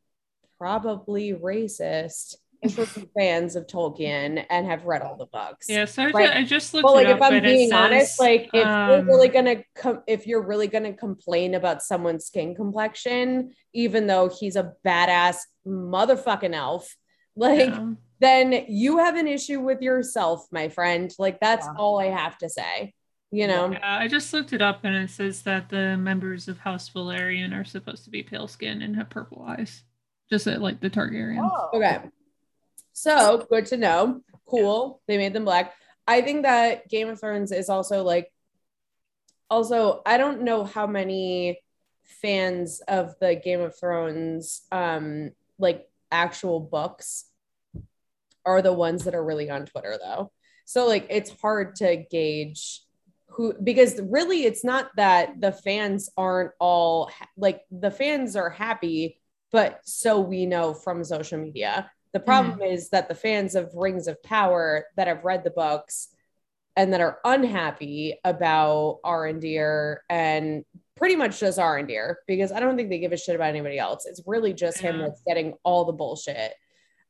probably racist fans of Tolkien and have read all the books.
yeah so I,
Right.
I just looked
But like
it
if I'm being
says,
honest, like if
um,
you're really gonna come if you're really gonna complain about someone's skin complexion, even though he's a badass motherfucking elf, like
yeah.
Then you have an issue with yourself, my friend. Like that's
Yeah.
all I have to say. You know,
Yeah, I just looked it up and it says that the members of House Valyrian are supposed to be pale skin and have purple eyes, just like the Targaryens.
Oh.
okay. So good to know. Cool. They made them black. I think that Game of Thrones is also like, also, I don't know how many fans of the Game of Thrones, um, like actual books, are the ones that are really on Twitter though. So like, it's hard to gauge who because really it's not that the fans aren't all like the fans are happy but so we know from social media the mm-hmm. problem is that the fans of rings of power that have read the books and that are unhappy about Arondir and pretty much just Arondir because I don't think they give a shit about anybody else. It's really just him
Yeah.
that's getting all the bullshit.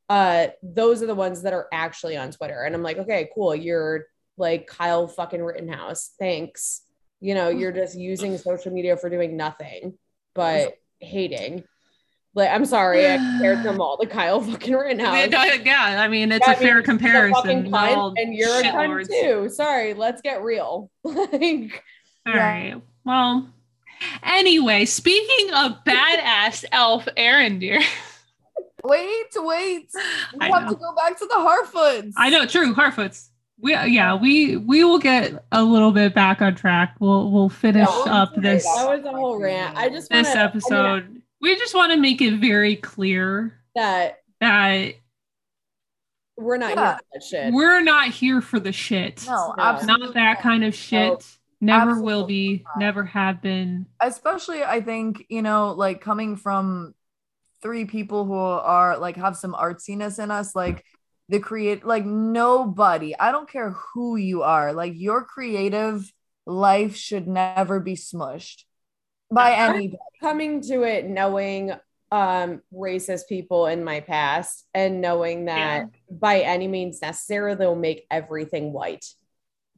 Uh, those are the ones that are actually on Twitter, and I'm like, okay, cool. You're like Kyle fucking Rittenhouse. Thanks. You know, you're just using social media for doing nothing but hating. Like, I'm sorry, I compared them all to Kyle fucking Rittenhouse.
Yeah, yeah, I mean, it's
Yeah,
a
I mean,
fair comparison.
cunt, and you're a cunt too. Sorry, let's get real. like,
All
Yeah.
right. Well, anyway, speaking of badass elf Arondir,
Wait, wait. We
I
have
know.
to go back to the Harfoots.
I know, true, Harfoots. We yeah, we we will get a little bit back on track. We'll we'll finish
Yeah,
up this
that was a whole rant. I just wanna,
this
I mean,
episode. we just want to make it very clear
that
that
we're not
Yeah.
here for that shit.
we're not here for the shit.
No,
No.
absolutely
not that kind of shit.
Nope.
Never will be.
not.
Never have been.
especially i think you know like coming from three people who are like have some artsiness in us like the create like nobody i don't care who you are like your creative life should never be smushed by
Yeah.
anybody
Coming to it knowing um racist people in my past and knowing that by any means necessary they'll make everything white.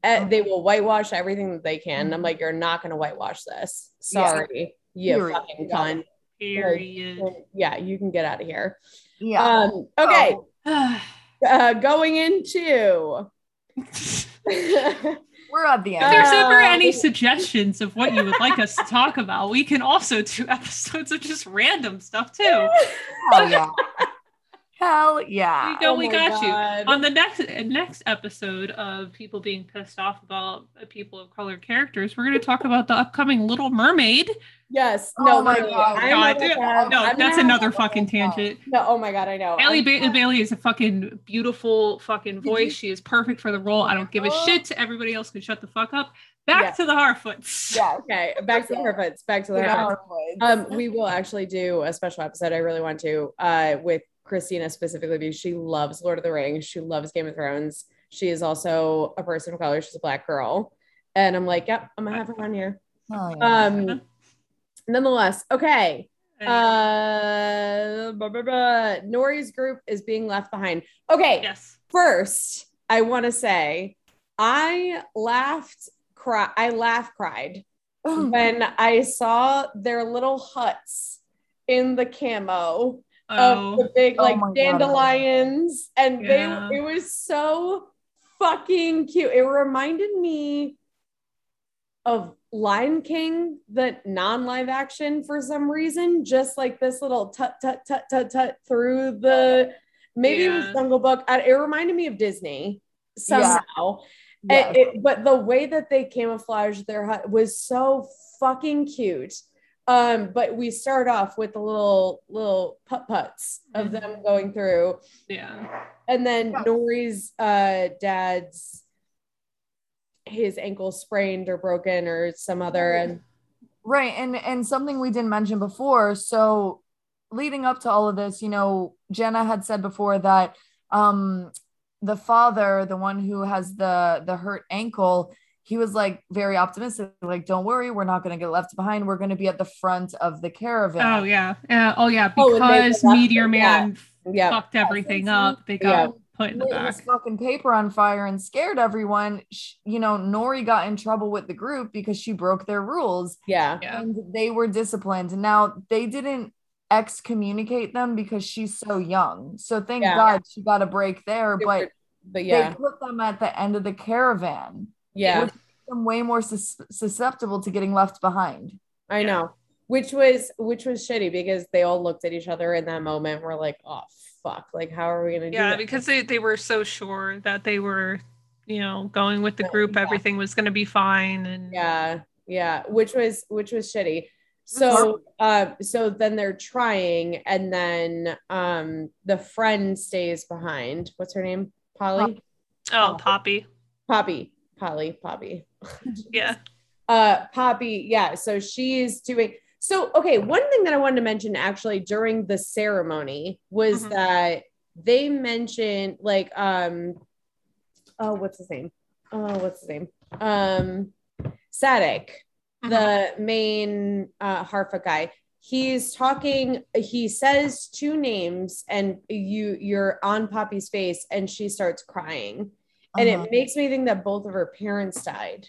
Uh, they will whitewash everything that they can. And I'm like, you're not going to whitewash this.
Yeah.
Sorry, you
Period.
fucking
Yeah.
cunt.
Period.
Yeah, you can get out of here.
yeah
Um, okay,
Oh,
uh, going into
We're at the end.
If there's ever
Uh,
any suggestions of what you would like us to talk about, we can also do episodes of just random stuff too.
Hell yeah. Hell yeah.
We go,
Oh
we
my
got you. On the next next episode of people being pissed off about uh, people of color characters, we're going to talk about the upcoming Little Mermaid.
Yes.
Oh
No,
my
no, no,
God.
God,
gonna
dude,
have-
no,
I'm
that's another fucking tangent.
No, oh my god, I know.
Halle
I'm-
ba- Bailey is a fucking beautiful fucking voice. She is perfect for the role. I don't give a
Oh.
shit. Everybody else can shut the fuck up. Back
Yeah.
to the Harfoots.
Yeah.
Okay, back to the Harfoots. Back to the
Yeah.
Harfoots. Um, we will actually do a special episode. I really want to, uh, with Christina specifically because she loves Lord of the Rings. She loves Game of Thrones. She is also a person of color. She's a black girl, and I'm like, yep, I'm gonna have her on here.
Hell yeah.
Um, nonetheless, okay.
And-
Uh, blah, blah, blah. Nori's group is being left behind. Okay,
yes.
first, I want to say I laughed, cry. I laugh cried when I saw their little huts in the camo
Oh,
of the big
Oh
like
God.
dandelions, and
Yeah.
they it was so fucking cute. It reminded me of Lion King, the non-live action for some reason, just like this little tut tut tut tut tut through the maybe it was
Yeah.
Jungle Book. It reminded me of Disney somehow.
Yes.
And it- but the way that they camouflaged their hut was so fucking cute. Um, but we start off with the little little putt putts of
Mhm.
them going through,
yeah.
and then
Yeah.
Nori's uh dad's his ankle sprained or broken or some other and
Right. And and something we didn't mention before. So leading up to all of this, you know, Jenna had said before that um the father, the one who has the the hurt ankle, he was like very optimistic, like, don't worry, we're not gonna get left behind. We're gonna be at the front of the caravan.
Oh yeah. Uh, oh yeah.
Oh, and they
Because
left it,
Meteor
yeah.
Man
yeah
fucked everything
since
up. They
Yeah.
got put in the
lit his
back.
fucking paper on fire and scared everyone. Sh- You know, Nori got in trouble with the group because she broke their rules.
yeah
Yeah.
and they were disciplined. Now they didn't excommunicate them because she's so young. So thank
Yeah.
God she got a break there.
They
But
but yeah
they put them at the end of the caravan,
yeah
i'm way more sus- susceptible to getting left behind.
I know. Which was which was shitty because they all looked at each other in that moment. We're like, oh fuck, like how are we gonna do
Yeah, because they, they were so sure that they were, you know, going with the group,
yeah.
everything was gonna be fine. And
yeah, yeah, which was which was shitty. So uh so then they're trying and then um the friend stays behind. What's her name? Polly?
Oh, Poppy.
Poppy. Polly, Poppy.
Yeah.
uh poppy yeah so she's doing so okay one thing that i wanted to mention actually during the ceremony was
Mhm.
that they mentioned like um oh what's his name oh what's his name um Sadoc,
Mhm.
the main uh harfoot guy he's talking he says two names and you you're on poppy's face and she starts crying and
Uh-huh.
it makes me think that both of her parents died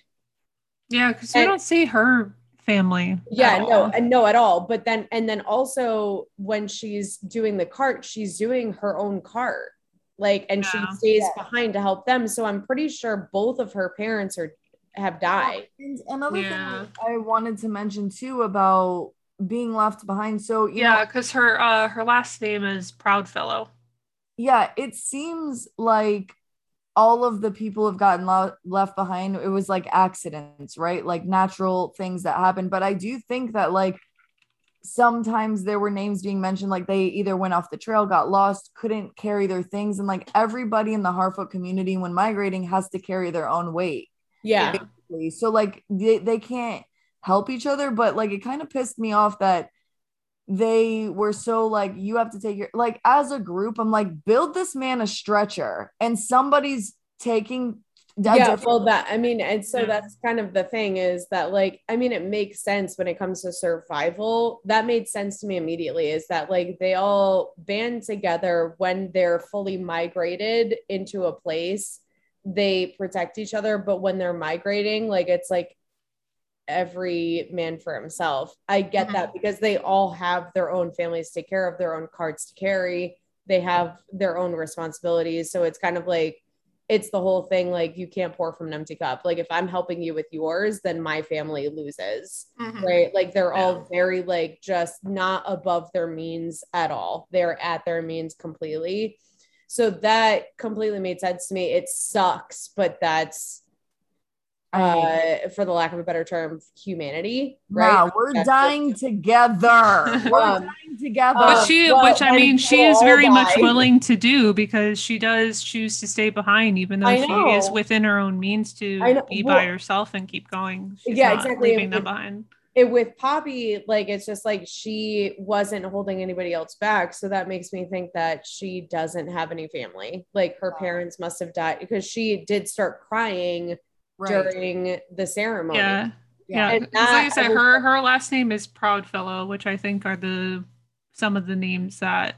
Yeah, because we
And-
don't see her family.
yeah no and no at all but then and then also when she's doing the cart she's doing her own cart like and
Yeah.
she stays
Yeah.
behind to help them so i'm pretty sure both of her parents are have died
And another
Yeah.
thing I wanted to mention too about being left behind. So you
Yeah, because her uh her last name is Proudfellow.
yeah, it seems like all of the people have gotten lo- left behind. It was like accidents, right? Like natural things that happened But I do think that like sometimes there were names being mentioned, like they either went off the trail, got lost, couldn't carry their things, and like everybody in the Harfoot community when migrating has to carry their own weight.
yeah
basically. So like they, they can't help each other, but like it kind of pissed me off that they were so like you have to take your like as a group i'm like build this man a stretcher and somebody's taking
yeah well that i mean and so that's kind of the thing is that like i mean it makes sense when it comes to survival. That made sense to me immediately is that like they all band together when they're fully migrated into a place they protect each other but when they're migrating like it's like every man for himself i get
Mhm.
that because they all have their own families to take care of their own cards to carry they have their own responsibilities so it's kind of like it's the whole thing like you can't pour from an empty cup. Like if I'm helping you with yours, then my family loses.
Mhm.
Right. Like they're
Yeah.
all very like just not above their means at all. They're at their means completely. So that completely made sense to me. It sucks, but that's
I-
uh for the lack of a better term, humanity. Right.
Wow, we're
That's
dying together. We're
Um,
dying together.
But she,
well,
which I mean, she is
all
very much willing to do because she does choose to stay behind, even though she is within her own means to be
Well-
by herself and keep going. She's
Yeah,
not
exactly.
Leaving them
It-
behind.
it with Poppy, like it's just like she wasn't holding anybody else back. So that makes me think that she doesn't have any family. Like her
Wow.
parents must have died because she did start crying
Right.
during the ceremony.
Yeah, yeah.
And
'Cause like I
that-
said, her her last name is Proudfellow, which I think are the some of the names that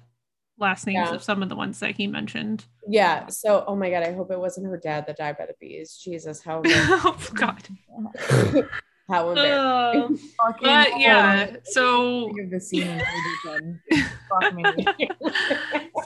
last names
Yeah.
of some of the ones that he mentioned.
Yeah. So, oh my God, I hope it wasn't her dad that died by the bees. Jesus, how,
oh God.
how embarrassing.
Uh, but yeah,
hell.
so
the scene in Bridgerton. Fuck me.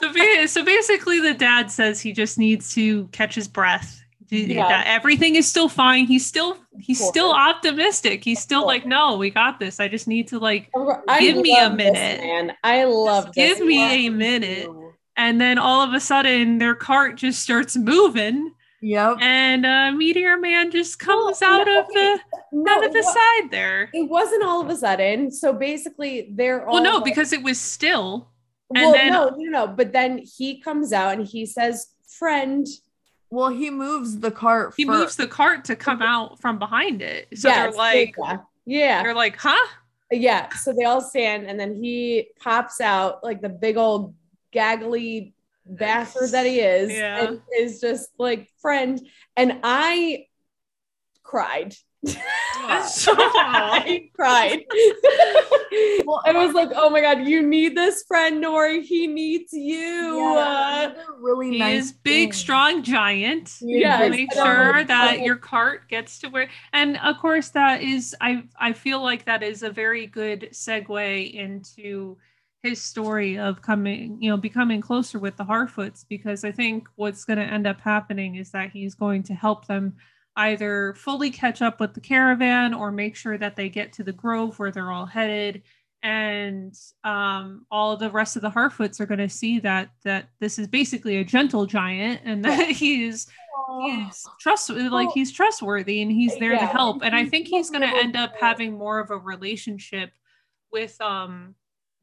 so, so basically the dad says he just needs to catch his breath
Yeah.
everything is still fine he's still he's still optimistic he's still like no we got this i just need to like
I
Give me a minute.
man. I love
give me a minute and then all of a sudden their cart just starts moving
Yep.
and uh meteor man just comes out
no,
of the
No,
out of the side there
it wasn't all of a sudden. So basically, they're all
well no
like-
because it was still and
well,
then-
no, no, no. But then he comes out and he says, "Friend."
Well, he moves the cart.
he
fir-
moves the cart to come out from behind it so
Yes,
they're like
yeah, yeah,
they're like huh
yeah. So they all stand, and then he pops out like the big old gaggly bastard that he is,
Yeah.
and is just like friend. And I cried. I cried.
Well,
I was like, "Oh my god, you need this friend, Nori. He needs you."
Yeah,
Uh,
another really
He
nice
is big,
thing.
strong giant.
Yeah,
is
Make sure that your cart gets to where, and of course, that is I I feel like that is a very good segue into his story of coming, you know, becoming closer with the Harfoots because I think what's going to end up happening is that he's going to help them either fully catch up with the caravan or make sure that they get to the grove where they're all headed. And um, all the rest of the Harfoots are going to see that that this is basically a gentle giant and that he's he's trust like he's trustworthy and he's there to help. and i think he's going to end up having more of a relationship with um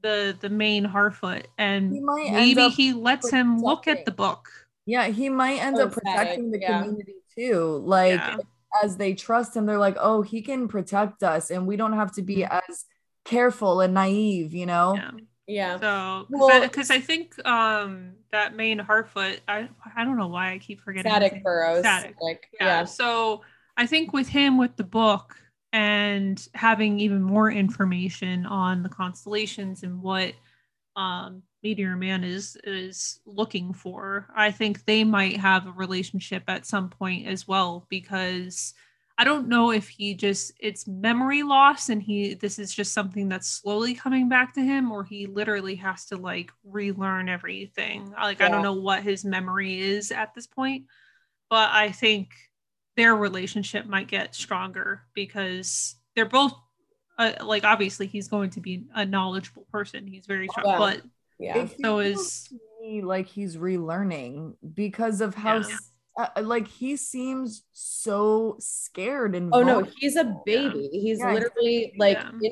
the the main harfoot. And
might
maybe he lets him look at the book.
Yeah, he might end up protecting the
yeah.
community too. Like
Yeah.
as they trust him, they're like, oh, he can protect us, and we don't have to be as careful and naive, you know?
yeah
yeah.
so
Well-
because I, think um that main harfoot i i don't know why i keep forgetting his Sadoc
Burrows.
Sadoc.
Like,
yeah.
yeah.
So I think with him with the book and having even more information on the constellations and what um, Meteor Man is is looking for, I think they might have a relationship at some point as well because I don't know if he just it's memory loss and he this is just something that's slowly coming back to him or he literally has to like relearn everything. Like I don't know what his memory is at this point, but I think their relationship might get stronger because they're both uh, like obviously he's going to be a knowledgeable person. He's very strong,
Yeah.
but
Yeah.
It
so
feels
is
me like he's relearning because of how
Yeah.
s- uh, like he seems so scared and
Oh no, he's a baby. He's
Yeah,
literally like
Yeah.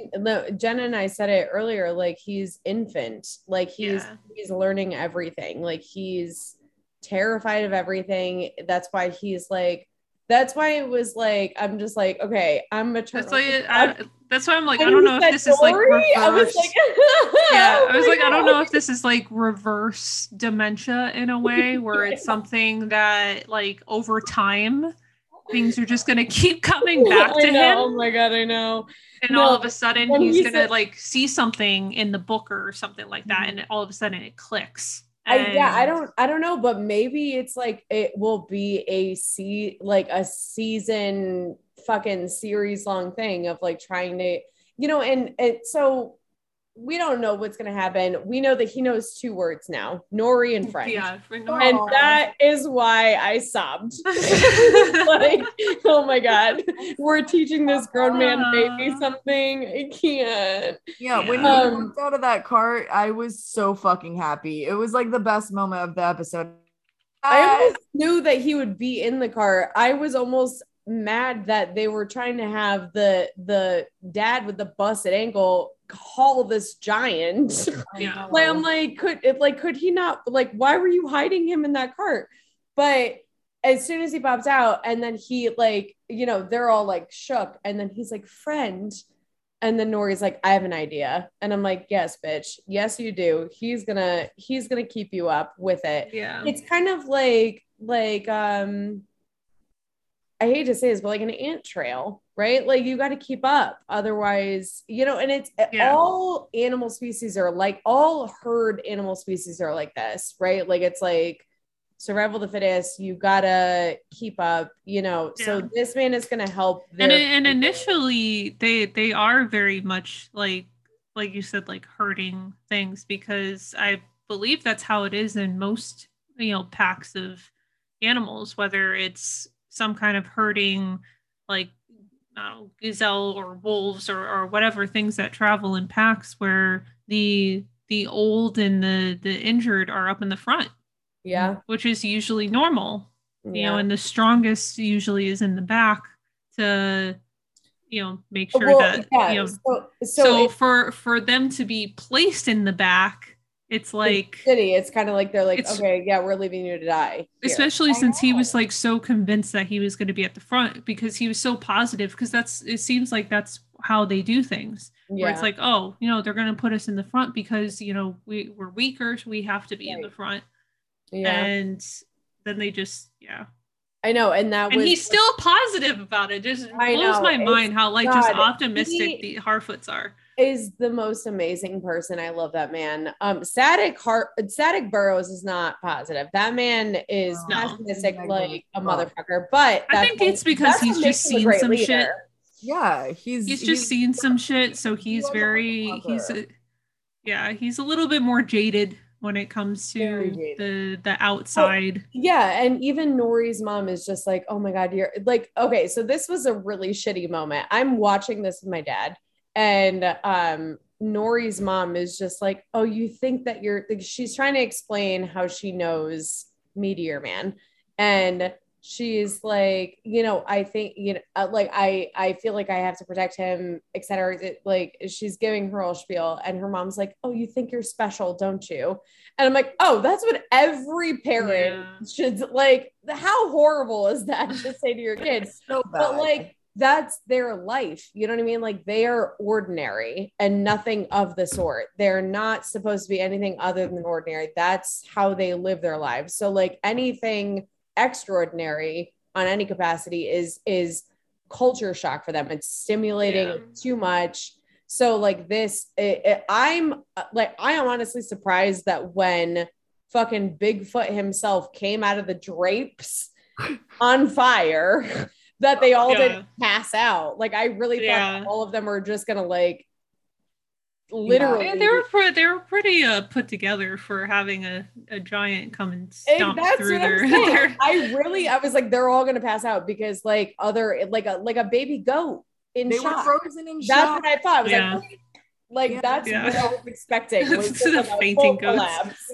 in, Jenna and I said it earlier. Like he's infant. Like he's
Yeah.
he's learning everything. Like he's terrified of everything. That's why he's like. That's why it was like I'm just like okay. I'm maternal.
that's why it, I, that's why I'm like I
When
don't know if this is like
Dory, I was
reverse.
like, oh yeah,
I was like, I don't know if this is like reverse dementia in a way where it's something that like over time things are just gonna keep coming back
I
to him.
Oh my god, I know.
and
No,
all of a sudden he's
he
gonna
said-
like see something in the book or something like that and mm-hmm. all of a sudden it clicks
I, yeah, I don't, I don't know, but maybe it's like it will be a see like a season fucking series long thing of like trying to, you know, and it so we don't know what's going to happen. We know that he knows two words now, Nori and friend.
Yeah.
And
Aw.
that is why I sobbed. like, oh my God, we're teaching this grown man baby something. I can't.
Yeah, when
Yeah.
he
Um,
walked out of that cart, I was so fucking happy. It was like the best moment of the episode.
I almost knew that he would be in the car. I was almost mad that they were trying to have the the dad with the busted ankle call this giant.
Yeah.
like I'm like, could it like could he not like why were you hiding him in that cart? But as soon as he pops out and then he like, you know, they're all like shook, and then he's like, friend. And then Nori's like, I have an idea. And I'm like, yes, bitch. Yes, you do. He's gonna, he's gonna keep you up with it
Yeah.
it's kind of like like um I hate to say this, but like an ant trail, right? Like you got to keep up, otherwise, you know. And it's eh,
Yeah.
all animal species are like all herd animal species are like this, right? Like it's like survival of the fittest. You gotta keep up, you know. So this man is gonna help.
and and initially they they are very much like like you said like hurting things because i believe that's how it is in most you know packs of animals whether it's some kind of herding like I don't know, gazelle or wolves or, or whatever things that travel in packs where the the old and the the injured are up in the front
yeah,
which is usually normal you
yeah.
know, and the strongest usually is in the back to, you know, make sure
Well,
that
yeah,
you know.
so so,
So,
it's
for for them to be placed in the back, it's like,
city. It's kind of like they're like,
It's-
okay, yeah, we're leaving you to die. here.
especially
I
since he was like so convinced that he was going to be at the front because he was so positive. Because that's it seems like that's how they do things.
yeah.
Where it's like, oh, you know, they're going to put us in the front because you know we we're weaker, so we have to be in the front,
yeah.
and then they just yeah.
I know, and that
and
was
he's still positive about it. Just
I
blows
know,
my
it's-
mind how like just optimistic
he-
the Harfoots are.
Is the most amazing person. I love that man. Um, Sadoc Hart, Sadoc Burrows is not positive. That man is
No.
pessimistic
He's
like a
negative.
motherfucker. But
I think
what-
it's because he's just
makes him a
seen some
leader.
shit.
Yeah, he's
He's just seen some shit, so he's
was
very he's a, yeah he's a little bit more jaded when it comes to the the outside.
Yeah, and even Nori's mom is just like, "Oh my god, you're like okay." So this was a really shitty moment. I'm watching this with my dad, and um, Nori's mom is just like, "Oh, you think that you're?" Like, she's trying to explain how she knows Meteor Man, and she's like, you know, I think you know, uh, like I I feel like I have to protect him, etc. Like she's giving her whole spiel, and her mom's like, "Oh, you think you're special, don't you?" And I'm like, "Oh, that's what every parent
Yeah.
should like." How horrible is that to say to your kids?
so.
But like that's their life. You know what I mean? Like they are ordinary and nothing of the sort. They're not supposed to be anything other than ordinary. That's how they live their lives. So like anything extraordinary on any capacity is is culture shock for them. It's stimulating
Yeah.
too much. So like this, it, it- I'm like I am honestly surprised that when fucking Bigfoot himself came out of the drapes on fire, that they all
Yeah.
didn't pass out. Like I really thought
Yeah.
that all of them were just gonna like literally.
Yeah, they were pre- they were pretty uh, put together for having a, a giant come and stomp
that's
through
what I'm
their, their
I really, I was like, they're all gonna pass out because like other like a like a baby goat in
they
shock.
were frozen in
That's
shock.
what I thought. I was
Yeah.
like, "Wait." Like
Yeah.
that's
Yeah.
what I was expecting. Was
To
just
the
a
fainting
collapse.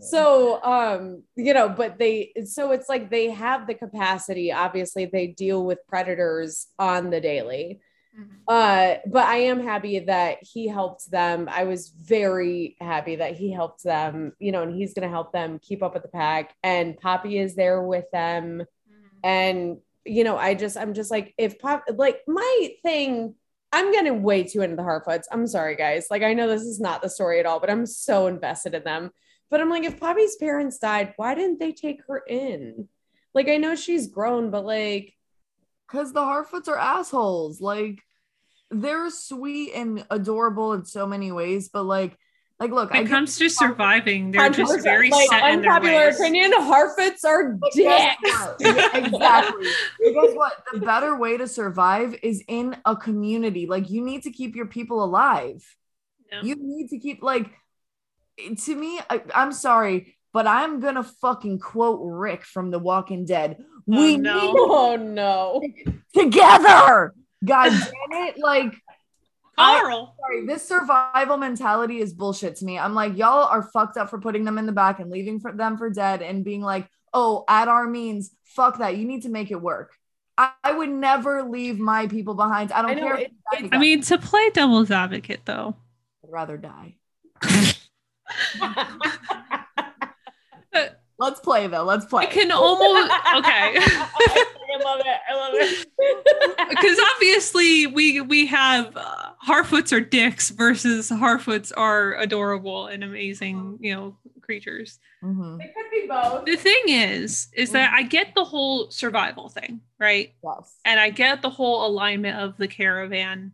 so um, you know, but they so it's like they have the capacity. Obviously, they deal with predators on the daily. Uh, but I am happy that he helped them. I was very happy that he helped them, you know, and he's going to help them keep up with the pack. And Poppy is there with them. And, you know, I just, I'm just like, if Pop, like my thing, I'm getting way too into the Harfoots. I'm sorry, guys. Like, I know this is not the story at all, but I'm so invested in them. But I'm like, if Poppy's parents died, why didn't they take her in? Like, I know she's grown, but like,
Because the Harfoots are assholes. Like they're sweet and adorable in so many ways, but like, like look,
When it
get-
comes to surviving, they're just very
like,
set in their
unpopular
ways.
opinion. Harfoots are
But
dicks.
exactly. Because what the better way to survive is in a community. Like you need to keep your people alive. Yeah. You need to keep like to me, I, am sorry, but I'm gonna fucking quote Rick from The Walking Dead.
Oh, we no. need oh no
together. God damn it! Like
Carl.
I, sorry, this survival mentality is bullshit to me. I'm like, y'all are fucked up for putting them in the back and leaving for them for dead and being like, oh, at our means, fuck that. You need to make it work. I, I would never leave my people behind. I don't I know, care. It,
it, I mean, to play devil's advocate, though,
I'd rather die. Uh, Let's play though. Let's play.
I can almost okay.
I love it. I love it.
Because obviously we we have uh, Harfoots are dicks versus Harfoots are adorable and amazing, you know, creatures.
Mm-hmm. It could be both.
The thing is, is that I get the whole survival thing, right?
Yes.
And I get the whole alignment of the caravan.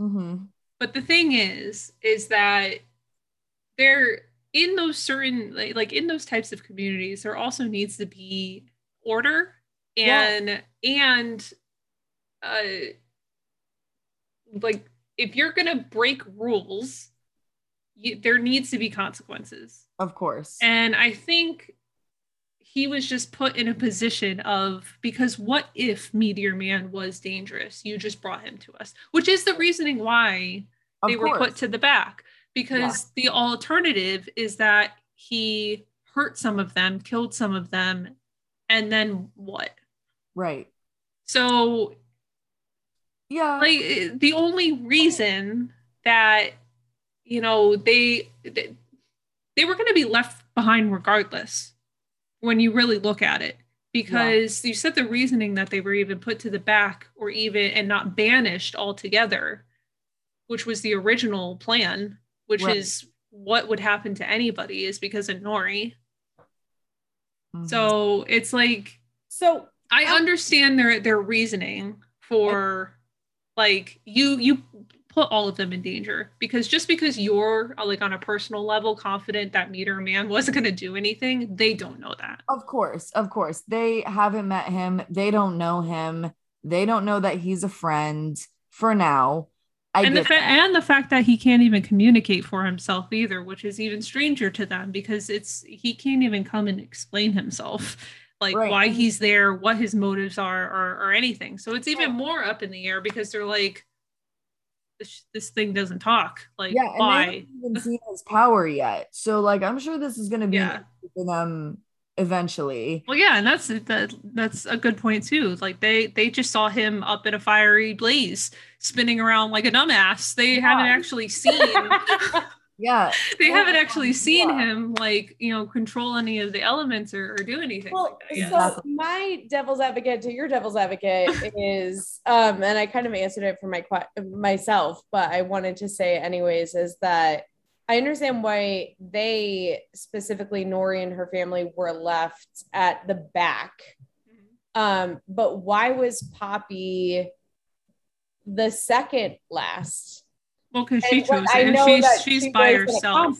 Mm-hmm.
But the thing is, is that there in those certain like, like in those types of communities, there also needs to be order and yeah. and uh like if you're gonna break rules you, there needs to be consequences
of course
and i think he was just put in a position of because what if meteor man was dangerous you just brought him to us which is the reasoning why of they course. were put to the back because yeah. the alternative is that he hurt some of them killed some of them and then what
right
so
yeah
like eh, the only reason that you know they they, they were going to be left behind regardless when you really look at it because yeah. you said the reasoning that they were even put to the back or even and not banished altogether which was the original plan which right. is what would happen to anybody is because of nori. Mm-hmm. so it's like
so
i understand their their reasoning for like you you put all of them in danger because just because you're uh, like on a personal level confident that meteor man wasn't going to do anything they don't know that.
Of course of course. They haven't met him. They don't know him. They don't know that he's a friend for now
I and the fa- and the fact that he can't even communicate for himself either, which is even stranger to them because it's he can't even come and explain himself, like right. why he's there, what his motives are, or, or anything. So it's even more up in the air because they're like, this, this thing doesn't talk. Like yeah, why? And they
haven't even seen his power yet. So like I'm sure this is gonna be yeah. for them eventually.
Well, yeah, and that's that that's a good point too. Like they they just saw him up in a fiery blaze, spinning around like a dumbass. They yeah. haven't actually seen.
yeah,
they haven't actually seen yeah. him like you know control any of the elements or, or do anything.
Well, like so my devil's advocate to your devil's advocate is, um, and I kind of answered it for my myself, but I wanted to say anyways is that I understand why they specifically Nori and her family were left at the back. Mm-hmm. Um, but why was Poppy the second last?
Well, because she chose it. And she's she's she by herself.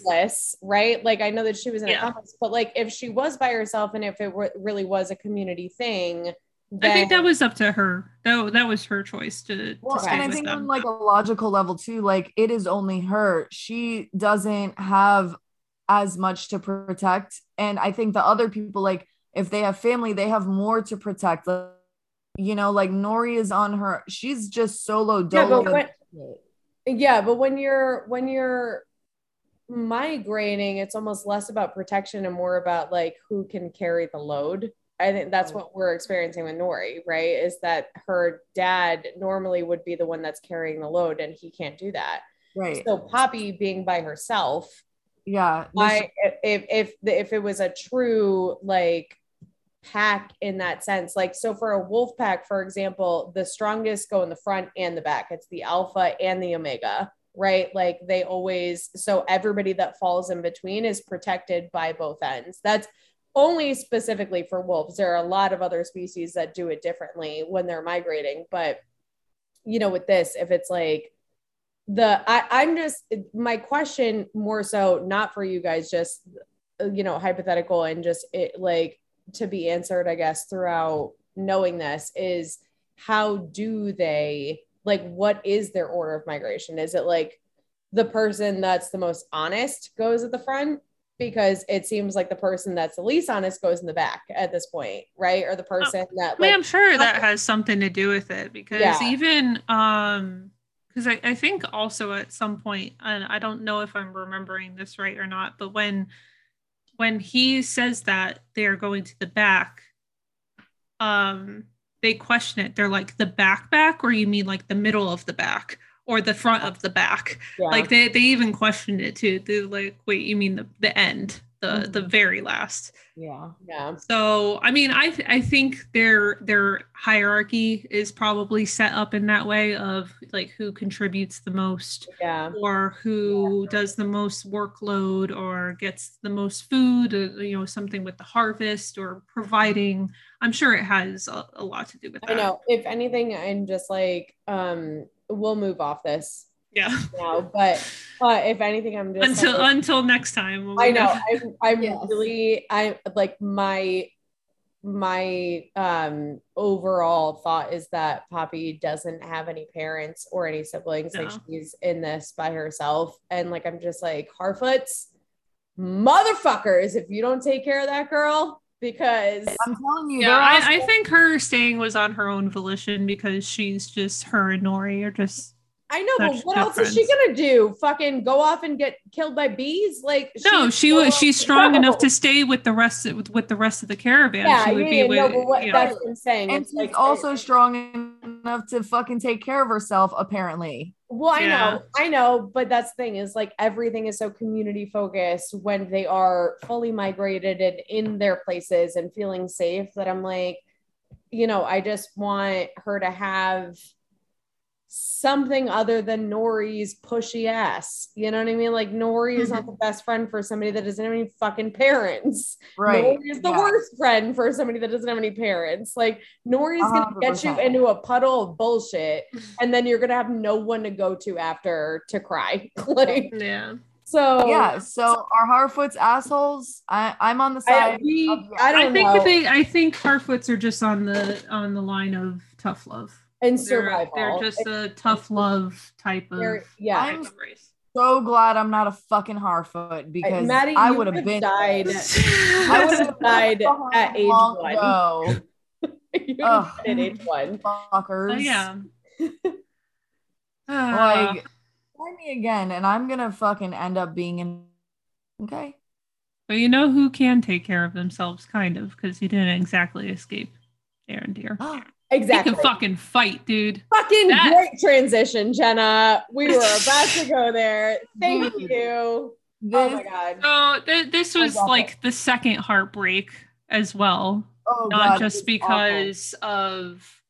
right? Like I know that she was an yeah. accomplice, but like if she was by herself and if it really was a community thing,
I think that was up to her. That, that was her choice to, well, to
and I think them. on like a logical level too, like it is only her. She doesn't have as much to protect. And I think the other people, like if they have family, they have more to protect. Like, you know, like Nori is on her, she's just solo dolo.
Yeah, but when, yeah, but when you're when you're migrating, it's almost less about protection and more about like who can carry the load I think that's what we're experiencing with Nori, right? Is that her dad normally would be the one that's carrying the load and he can't do that.
Right.
So Poppy being by herself.
Yeah.
Why if if if it was a true like pack in that sense, like so for a wolf pack, for example, the strongest go in the front and the back. It's the alpha and the omega, right? Like they always so everybody that falls in between is protected by both ends. That's only specifically for wolves. There are a lot of other species that do it differently when they're migrating. But, you know, with this, if it's like the, I, I'm just, my question more so, not for you guys, just, you know, hypothetical and just it like to be answered, I guess, throughout knowing this is how do they, like, what is their order of migration? Is it like, the person that's the most honest goes at the front because it seems like the person that's the least honest goes in the back at this point, right? Or the person that
I mean,
like
I'm sure that has something to do with it because
Yeah.
even um because I, I think also at some point, and I don't know if I'm remembering this right or not, but when when he says that they are going to the back, um, they question it. They're like the back back, or you mean like the middle of the back or the front of the back?
yeah.
Like they they even questioned it too. They're like, wait, you mean the the end, the
Mm-hmm.
the very last?
Yeah.
yeah.
So I mean, I th- I think their their hierarchy is probably set up in that way of like who contributes the most
Yeah.
or who does the most workload or gets the most food, or, you know, something with the harvest or providing. I'm sure it has a, a lot to do with that.
I know. If anything, I'm just like, um, we'll move off this
Yeah.
now. But but if anything, I'm just
until
like-
until next time. when
I know.
have-
I'm I'm
Yes.
really I like my my um overall thought is that Poppy doesn't have any parents or any siblings. Like she's in this by herself. And like I'm just like Harfoots, motherfuckers, if you don't take care of that girl, because
I'm telling you,
Yeah, I, I think her staying was on her own volition because she's just her and Nori are just
I know, but what
good
else is she gonna do? Fucking go off and get killed by bees? Like
no. She was she's strong enough to stay with the rest of, with, with the rest of the caravan.
Yeah,
she
yeah,
be
yeah,
with
no, but what,
you know,
that's what I'm saying.
and
It's
she's
like
also strong enough to fucking take care of herself, apparently.
Well, I
Yeah.
know, I know, but that's the thing is like everything is so community focused when they are fully migrated and in their places and feeling safe that I'm like, you know, I just want her to have something other than Nori's pushy ass. You know what I mean? Like Nori is not mm-hmm. the best friend for somebody that doesn't have any fucking parents.
Right.
Nori is the
yeah.
worst friend for somebody that doesn't have any parents. Like Nori's
A
gonna
hundred
get you into a puddle of bullshit, and then you're gonna have no one to go to after to cry. like
yeah.
so,
Yeah. So are Harfoot's assholes? I, I'm on the
I,
side.
we,
of-
I
I,
don't
think
know.
that they I think Harfoots are just on the on the line of tough love.
And
They're,
survival.
they're just a tough love type of
yeah.
I'm-
race.
so glad I'm not a fucking Harfoot uh, because
Maddie,
I would have been
died. I
I
would
would
have died at age
long
one.
ago,
you would
Ugh.
at age one.
fuckers.
Oh, yeah.
Like, try me again, and I'm gonna fucking end up being in. Okay.
but you know who can take care of themselves, kind of, because he didn't exactly escape Arondir. He
Exactly.
can fucking fight, dude.
Fucking
That-
great transition, Jenna. We were about to go there. Thank
Dude.
you. Oh
This,
my god.
So th- this was
love
like the second heartbreak as well,
oh
not
God,
just
this is
because of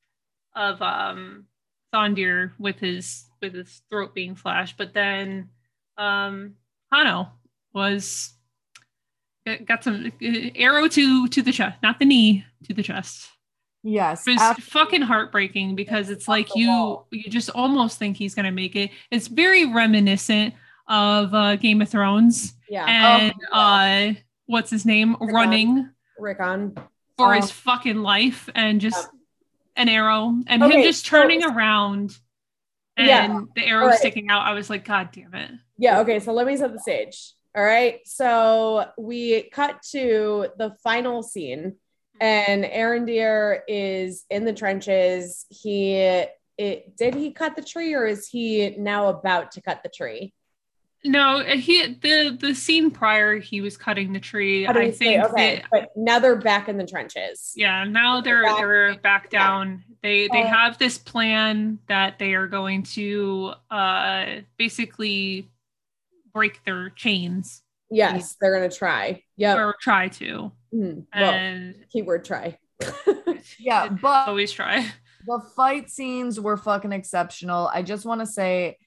of um Thondir with his with his throat being flashed, but then um Hano was got- got some uh, arrow to to the chest, not the knee, to the chest.
Yes.
It's
after-
fucking heartbreaking because it's
off
like you
wall.
you just almost think he's gonna make it. It's very reminiscent of uh, Game of Thrones
Yeah.
and
Oh,
uh what's his name running
Rickon.
for
Oh.
his fucking life and just an arrow and
Okay,
him just
so-
turning around and
Yeah.
the arrow
Alright.
sticking out. I was like, God damn it.
Yeah, okay, so let me set the stage. All right. So we cut to the final scene, and Arondir is in the trenches. He it did he cut the tree or is he now about to cut the tree?
No, he the the scene prior he was cutting the tree. I think
okay,
that
but now they're back in the trenches.
yeah, now they're
Back-
they're back down. They they
Uh,
have this plan that they are going to uh basically break their chains
Yes, they're gonna try. Yeah,
or try to.
Mhm. Well,
And
keyword try.
yeah, but
always try.
the fight scenes were fucking exceptional. I just want to say,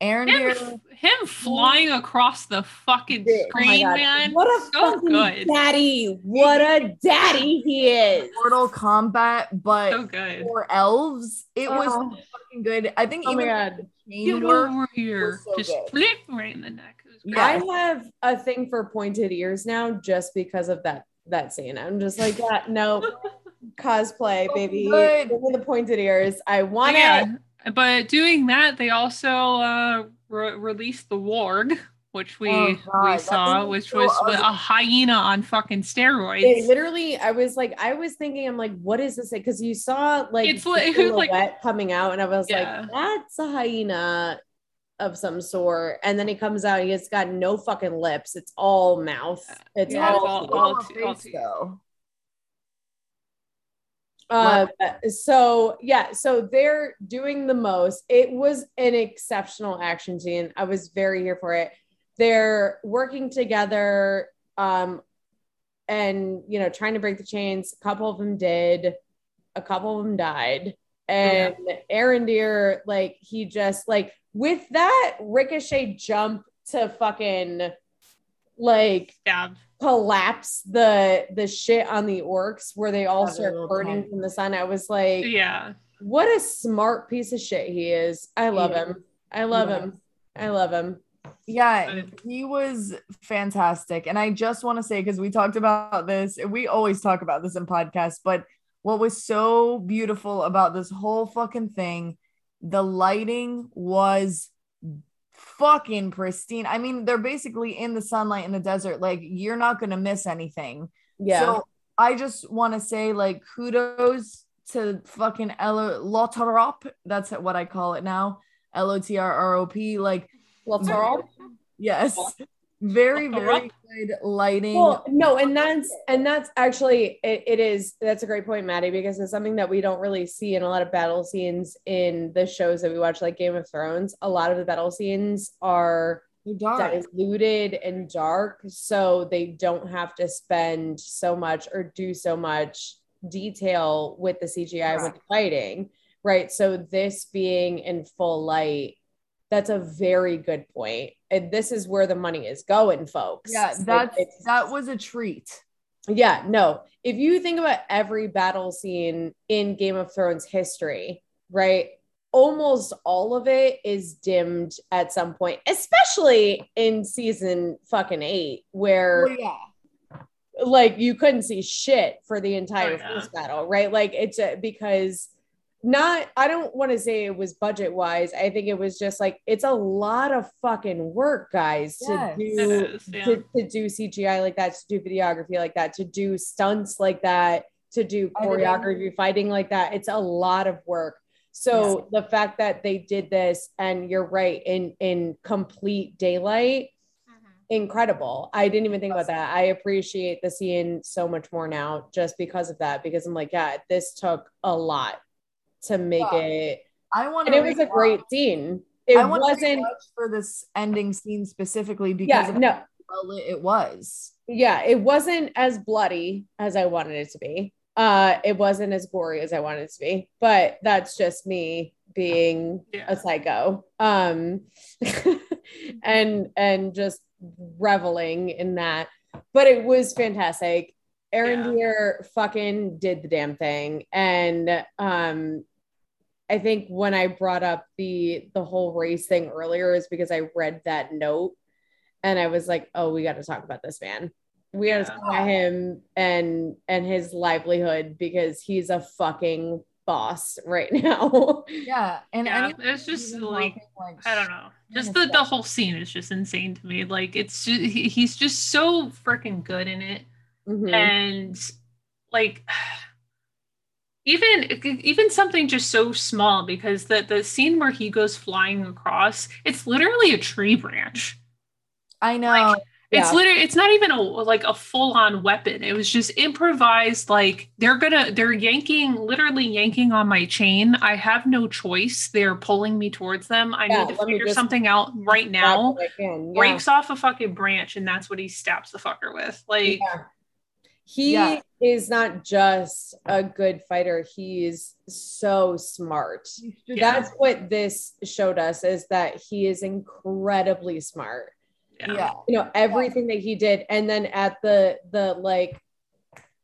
Aaron
Him,
Deere.
him flying across the fucking
Oh
screen,
God.
man.
What a
so
fucking
good.
daddy. What a daddy he is.
Mortal Kombat, but
So good.
for elves, it was
Oh.
fucking good. I think
Oh my
even
God.
the chain
Get
work
over here.
so
Just
good.
flip right in the neck. It.
I have a thing for pointed ears now just because of that that scene. I'm just like, yeah, no cosplay, baby.
good.
Give me the pointed ears. I want
yeah,
it.
but doing that, they also uh, re- released the Warg, which we
Oh,
we saw, which
so
was a hyena on fucking steroids.
It literally, I was like, I was thinking, I'm like, what is this? Because you saw like
It's like-
silhouette
like-
coming out, and I was
Yeah.
like, that's a hyena of some sort. And then he comes out, he's got no fucking lips. It's all mouth. It's
Yeah,
all,
all-
teeth.
all-
All
t- all
face,
t-
though.
Uh, so yeah, so they're doing the most. It was an exceptional action scene. I was very here for it. They're working together, um, and you know, trying to break the chains. A couple of them did, a couple of them died, and Arondir, like he just like with that ricochet jump to fucking like
Stab.
collapse the the shit on the orcs where they all
Yeah,
start burning
tank.
from the sun. I was like,
Yeah.
what a smart piece of shit he is. I love
He
him. I love
Yeah.
him. I love him.
Yeah, he was fantastic. And I just want to say, because we talked about this, we always talk about this in podcasts, but what was so beautiful about this whole fucking thing, the lighting was fucking pristine. I mean, they're basically in the sunlight in the desert. Like, you're not going to miss anything.
Yeah.
So I just want to say, like, kudos to fucking Elo Lotarop. That's what I call it now. L O T R R O P. Like,
Let's roll.
Yes. Very, very good lighting.
Well, no, and that's and that's actually it, it is that's a great point, Maddie, because it's something that we don't really see in a lot of battle scenes in the shows that we watch, like Game of Thrones. A lot of the battle scenes are
dark.
diluted and dark, so they don't have to spend so much or do so much detail with the CGI with
Right.
the fighting, right? So this being in full light, that's a very good point. And this is where the money is going, folks.
Yeah, that's
it's-
that was a treat.
yeah, no. If you think about every battle scene in Game of Thrones history, right? Almost all of it is dimmed at some point, especially in season fucking eight, where
Well, yeah.
like you couldn't see shit for the entire
Oh, yeah.
first battle, right? Like it's a, because not I don't want to say it was budget wise. I think it was just like it's a lot of fucking work, guys,
Yes.
to do
is, yeah.
to, to do CGI like that, to do videography like that, to do stunts like that, to do
Editing.
choreography, fighting like that. It's a lot of work. So the fact that they did this, and you're right, in in complete daylight, mm-hmm. incredible. I didn't even think about that. I appreciate the scene so much more now just because of that, because I'm like, yeah, this took a lot to make
Yeah.
it,
I want
and
to
it was a great scene. It
I
wasn't,
for this ending scene specifically because
yeah,
of
no,
well it was.
yeah, it wasn't as bloody as I wanted it to be. Uh, it wasn't as gory as I wanted it to be, but that's just me being
Yeah.
a psycho. Um, and and just reveling in that. But it was fantastic. Aaron
Yeah.
Deere fucking did the damn thing, and um, I think when I brought up the the whole race thing earlier is because I read that note and I was like, oh, we got to talk about this man. We got to
Yeah.
talk about him and and his livelihood because he's a fucking boss right now.
Yeah, and
Yeah,
anyone
it's just like
like,
I don't know. Just the, the whole scene is just insane to me. Like it's just, he, he's just so freaking good in it,
Mhm.
and like even even something just so small because the the scene where he goes flying across, it's literally a tree branch.
I know.
Like, It's literally it's not even a like a full on weapon. It was just improvised. Like they're gonna they're yanking literally yanking on my chain. I have no choice. They're pulling me towards them. I
Yeah,
need to figure something out right now.
what I can, yeah.
Breaks off a fucking branch and that's what he stabs the fucker with. Like
Yeah. He
Yeah.
is not just a good fighter, he's so smart.
Yeah.
That's what this showed us is that he is incredibly smart.
yeah.
yeah.
You know, everything that he did and then at the the like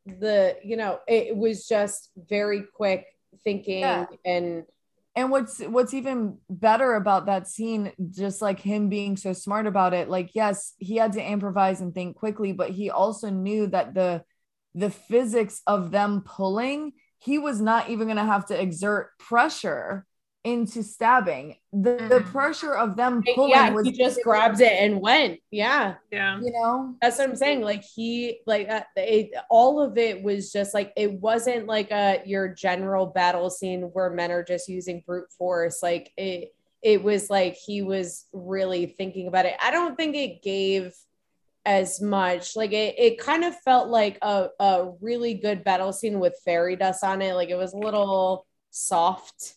the you know, it was just very quick thinking
Yeah.
and
And what's what's even better about that scene, just like him being so smart about it, like yes, he had to improvise and think quickly, but he also knew that the the physics of them pulling, he was not even gonna have to exert pressure into stabbing. The, the
Mhm.
pressure of them pulling
yeah,
was
he just grabbed it and went. Yeah.
Yeah.
you know.
That's what I'm saying. Like he, like uh, it, all of it was just like it wasn't like a your general battle scene where men are just using brute force. Like it, it was like he was really thinking about it. I don't think it gave as much. Like it, it kind of felt like a a really good battle scene with fairy dust on it. Like it was a little soft,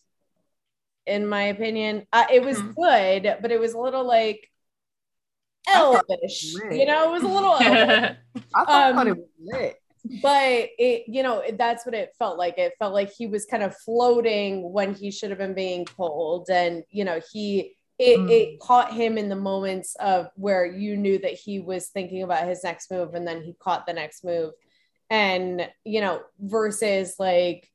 in my opinion. Uh, it was
Mhm.
good, but it was a little like elvish. You know, it was a little
I thought
Um,
it was lit.
but it you know that's what it felt like it felt like he was kind of floating when he should have been being pulled and you know he it,
Mm.
it caught him in the moments of where you knew that he was thinking about his next move and then he caught the next move and you know versus like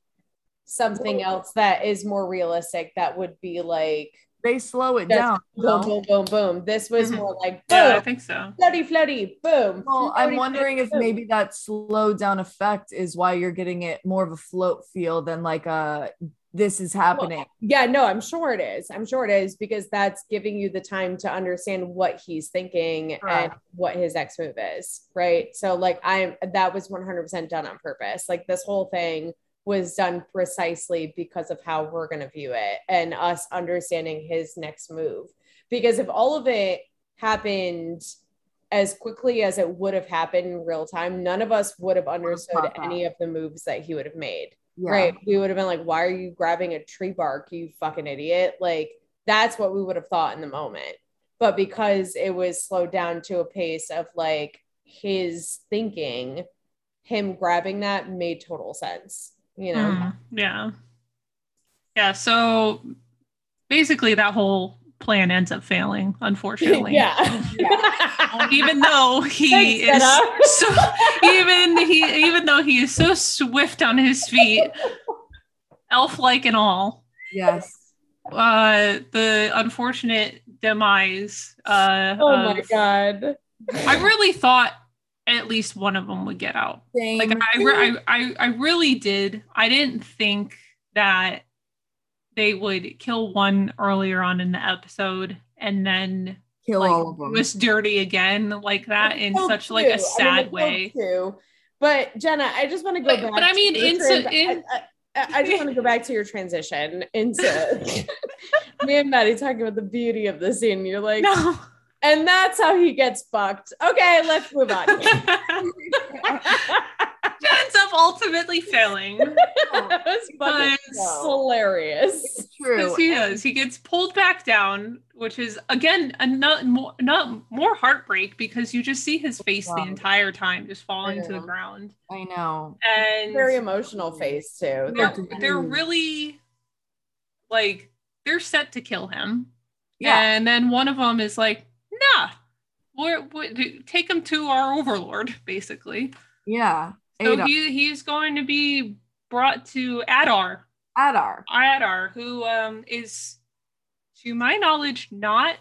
something else that is more realistic that would be like
They slow it down.
boom boom boom boom this was
Mhm.
more like
yeah, I think so.
floaty floaty boom
Well, I'm wondering
floaty,
if
boom.
maybe that slow down effect is why you're getting it more of a float feel than like a this is happening.
Yeah, no, I'm sure it is. I'm sure it is because that's giving you the time to understand what he's thinking and what his next move is, right? So like I'm that was 100% done on purpose. Like this whole thing was done precisely because of how we're going to view it and us understanding his next move. Because if all of it happened as quickly as it would have happened in real time, none of us would have understood any of the moves that he would have made
Yeah.
right? We would have been like why are you grabbing a tree bark you fucking idiot? Like that's what we would have thought in the moment. But because it was slowed down to a pace of like his thinking him grabbing that made total sense you know
Mm, yeah. Yeah. So basically, that whole plan ends up failing, unfortunately.
yeah
Even though he
Thanks,
is so, even he, even though he is so swift on his feet, elf-like and all,
Yes.
uh, the unfortunate demise. Uh,
oh my
of-
god
I really thought at least one of them would get out.
Same.
like I, re- I, I I really did i didn't think that they would kill one earlier on in the episode and then
kill
like
all of them.
us dirty again like that in such like a
I mean,
sad
they killed
way
but jenna i just want to go
But-
back
but I mean,
to your
into-
trans-
in-
I, I- I just want to go back to your transition into me and Maddie talking about the beauty of the scene. You're like,
no
and that's how he gets fucked. Okay, let's move on.
ends up ultimately failing
that was fucking
But-
hilarious.
It's true.
Yes, he does. He gets pulled back down, which is again a not more not more heartbreak because you just see his face the entire time just falling to the ground.
I know.
And
Very emotional face too.
they're they're really like they're set to kill him.
Yeah.
And then one of them is like, nah, we're, we take him to our overlord, basically.
Yeah.
So
Adar.
he he's going to be brought to Adar,
Adar.
Adar, who um, is, to my knowledge, not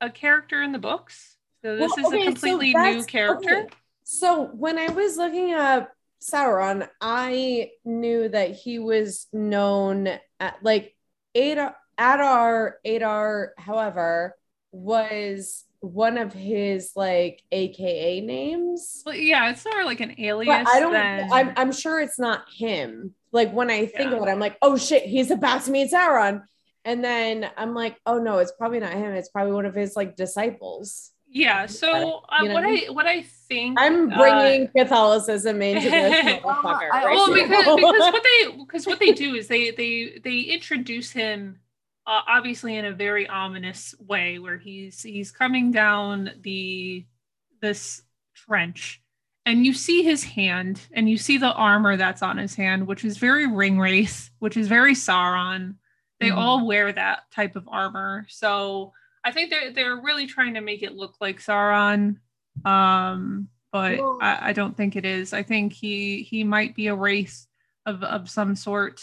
a character in the books. So this
Well,
is a completely
that's-
new character.
okay. So when I was looking up Sauron, I knew that he was known at like Adar, Adar, Adar, however, was one of his like AKA names.
Well, yeah, it's more like an alias.
But I don't
than-
I'm I'm sure it's not him. Like when I think
Yeah.
of it, I'm like, oh shit, he's about to meet Sauron. And then I'm like, oh no, it's probably not him. It's probably one of his like disciples.
yeah. So uh,
You know?
what I what I think
I'm
uh,
bringing Catholicism into this motherfucker. Right
well because, because what they because what they do is they they they introduce him uh, obviously in a very ominous way where he's he's coming down the this trench and you see his hand and you see the armor that's on his hand which is very ringwraith which is very sauron. They
Mhm.
all wear that type of armor. So i think they're they're really trying to make it look like sauron um but I, I don't think it is. I think he he might be a race of of some sort.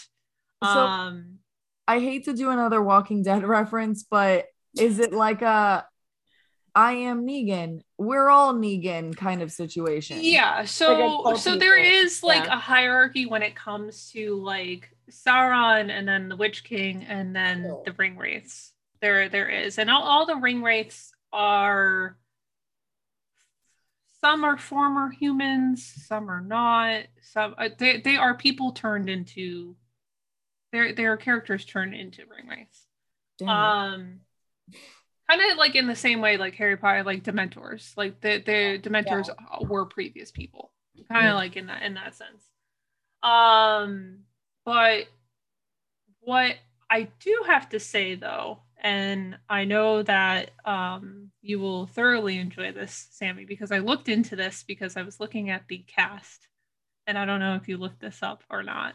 So-
um
I hate to do another Walking Dead reference, but is it like a I am Negan, we're all Negan kind of situation?
yeah so
cult
so there
people.
is like
Yeah.
a hierarchy when it comes to like Sauron, and then the Witch King, and then
Oh.
the Ring Wraiths. There, there is, and all, all the Ring Wraiths are. Some are former humans, some are not. Some uh, they they are people turned into. They're they are characters turned into Ring.
Damn.
Um, kind of like in the same way, like Harry Potter, like Dementors, like the the Dementors were previous people, kind of
Yeah.
like in that in that sense. Um, but what I do have to say though, and I know that um you will thoroughly enjoy this, Sammy, because I looked into this because I was looking at the cast, and I don't know if you looked this up or not,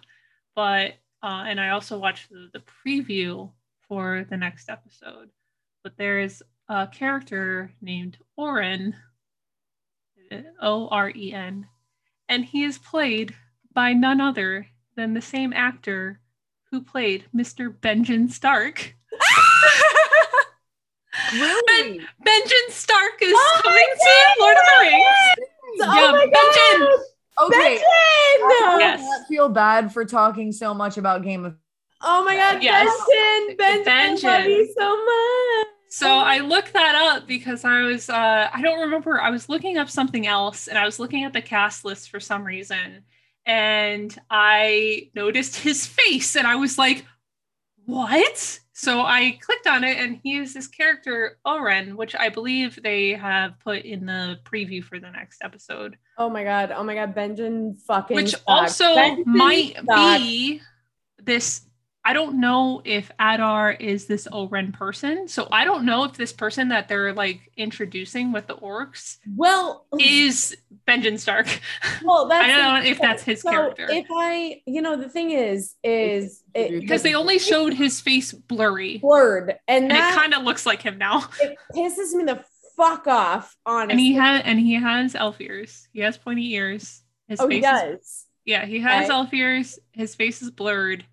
but uh, and I also watched the, the preview for the next episode. But there is a character named Oren, O R E N, and he is played by none other than the same actor who played Mr. Benjamin Stark.
really?
Benjamin Stark is
Oh
coming to Lord of the Rings.
Oh
Yeah.
God!
Okay.
Benjen!
I
Yes.
feel bad for talking so much about Game of
Oh my god,
Yes.
Benjen! Benjen, I love you so much.
So I looked that up because I was uh I don't remember I was looking up something else and I was looking at the cast list for some reason and I noticed his face and I was like what? So I clicked on it and he is this character Oren which I believe they have put in the preview for the next episode
Oh my god, oh my god, Benjen fucking
which
sucks.
also might
sucks.
be this I don't know if Adar is this Oren person. So I don't know if this person that they're like introducing with the orcs
well
is Benjamin Stark.
well that's
I don't know if that's his
so
character.
If I you know the thing is is it,
because they only showed his face blurry.
blurred and
And
that
it kind of looks like him now.
it pisses me the fuck off honestly.
And he has and he has elf ears. He has pointy ears. His
oh
face
he
is
does.
yeah, he has
Okay.
elf ears. His face is blurred.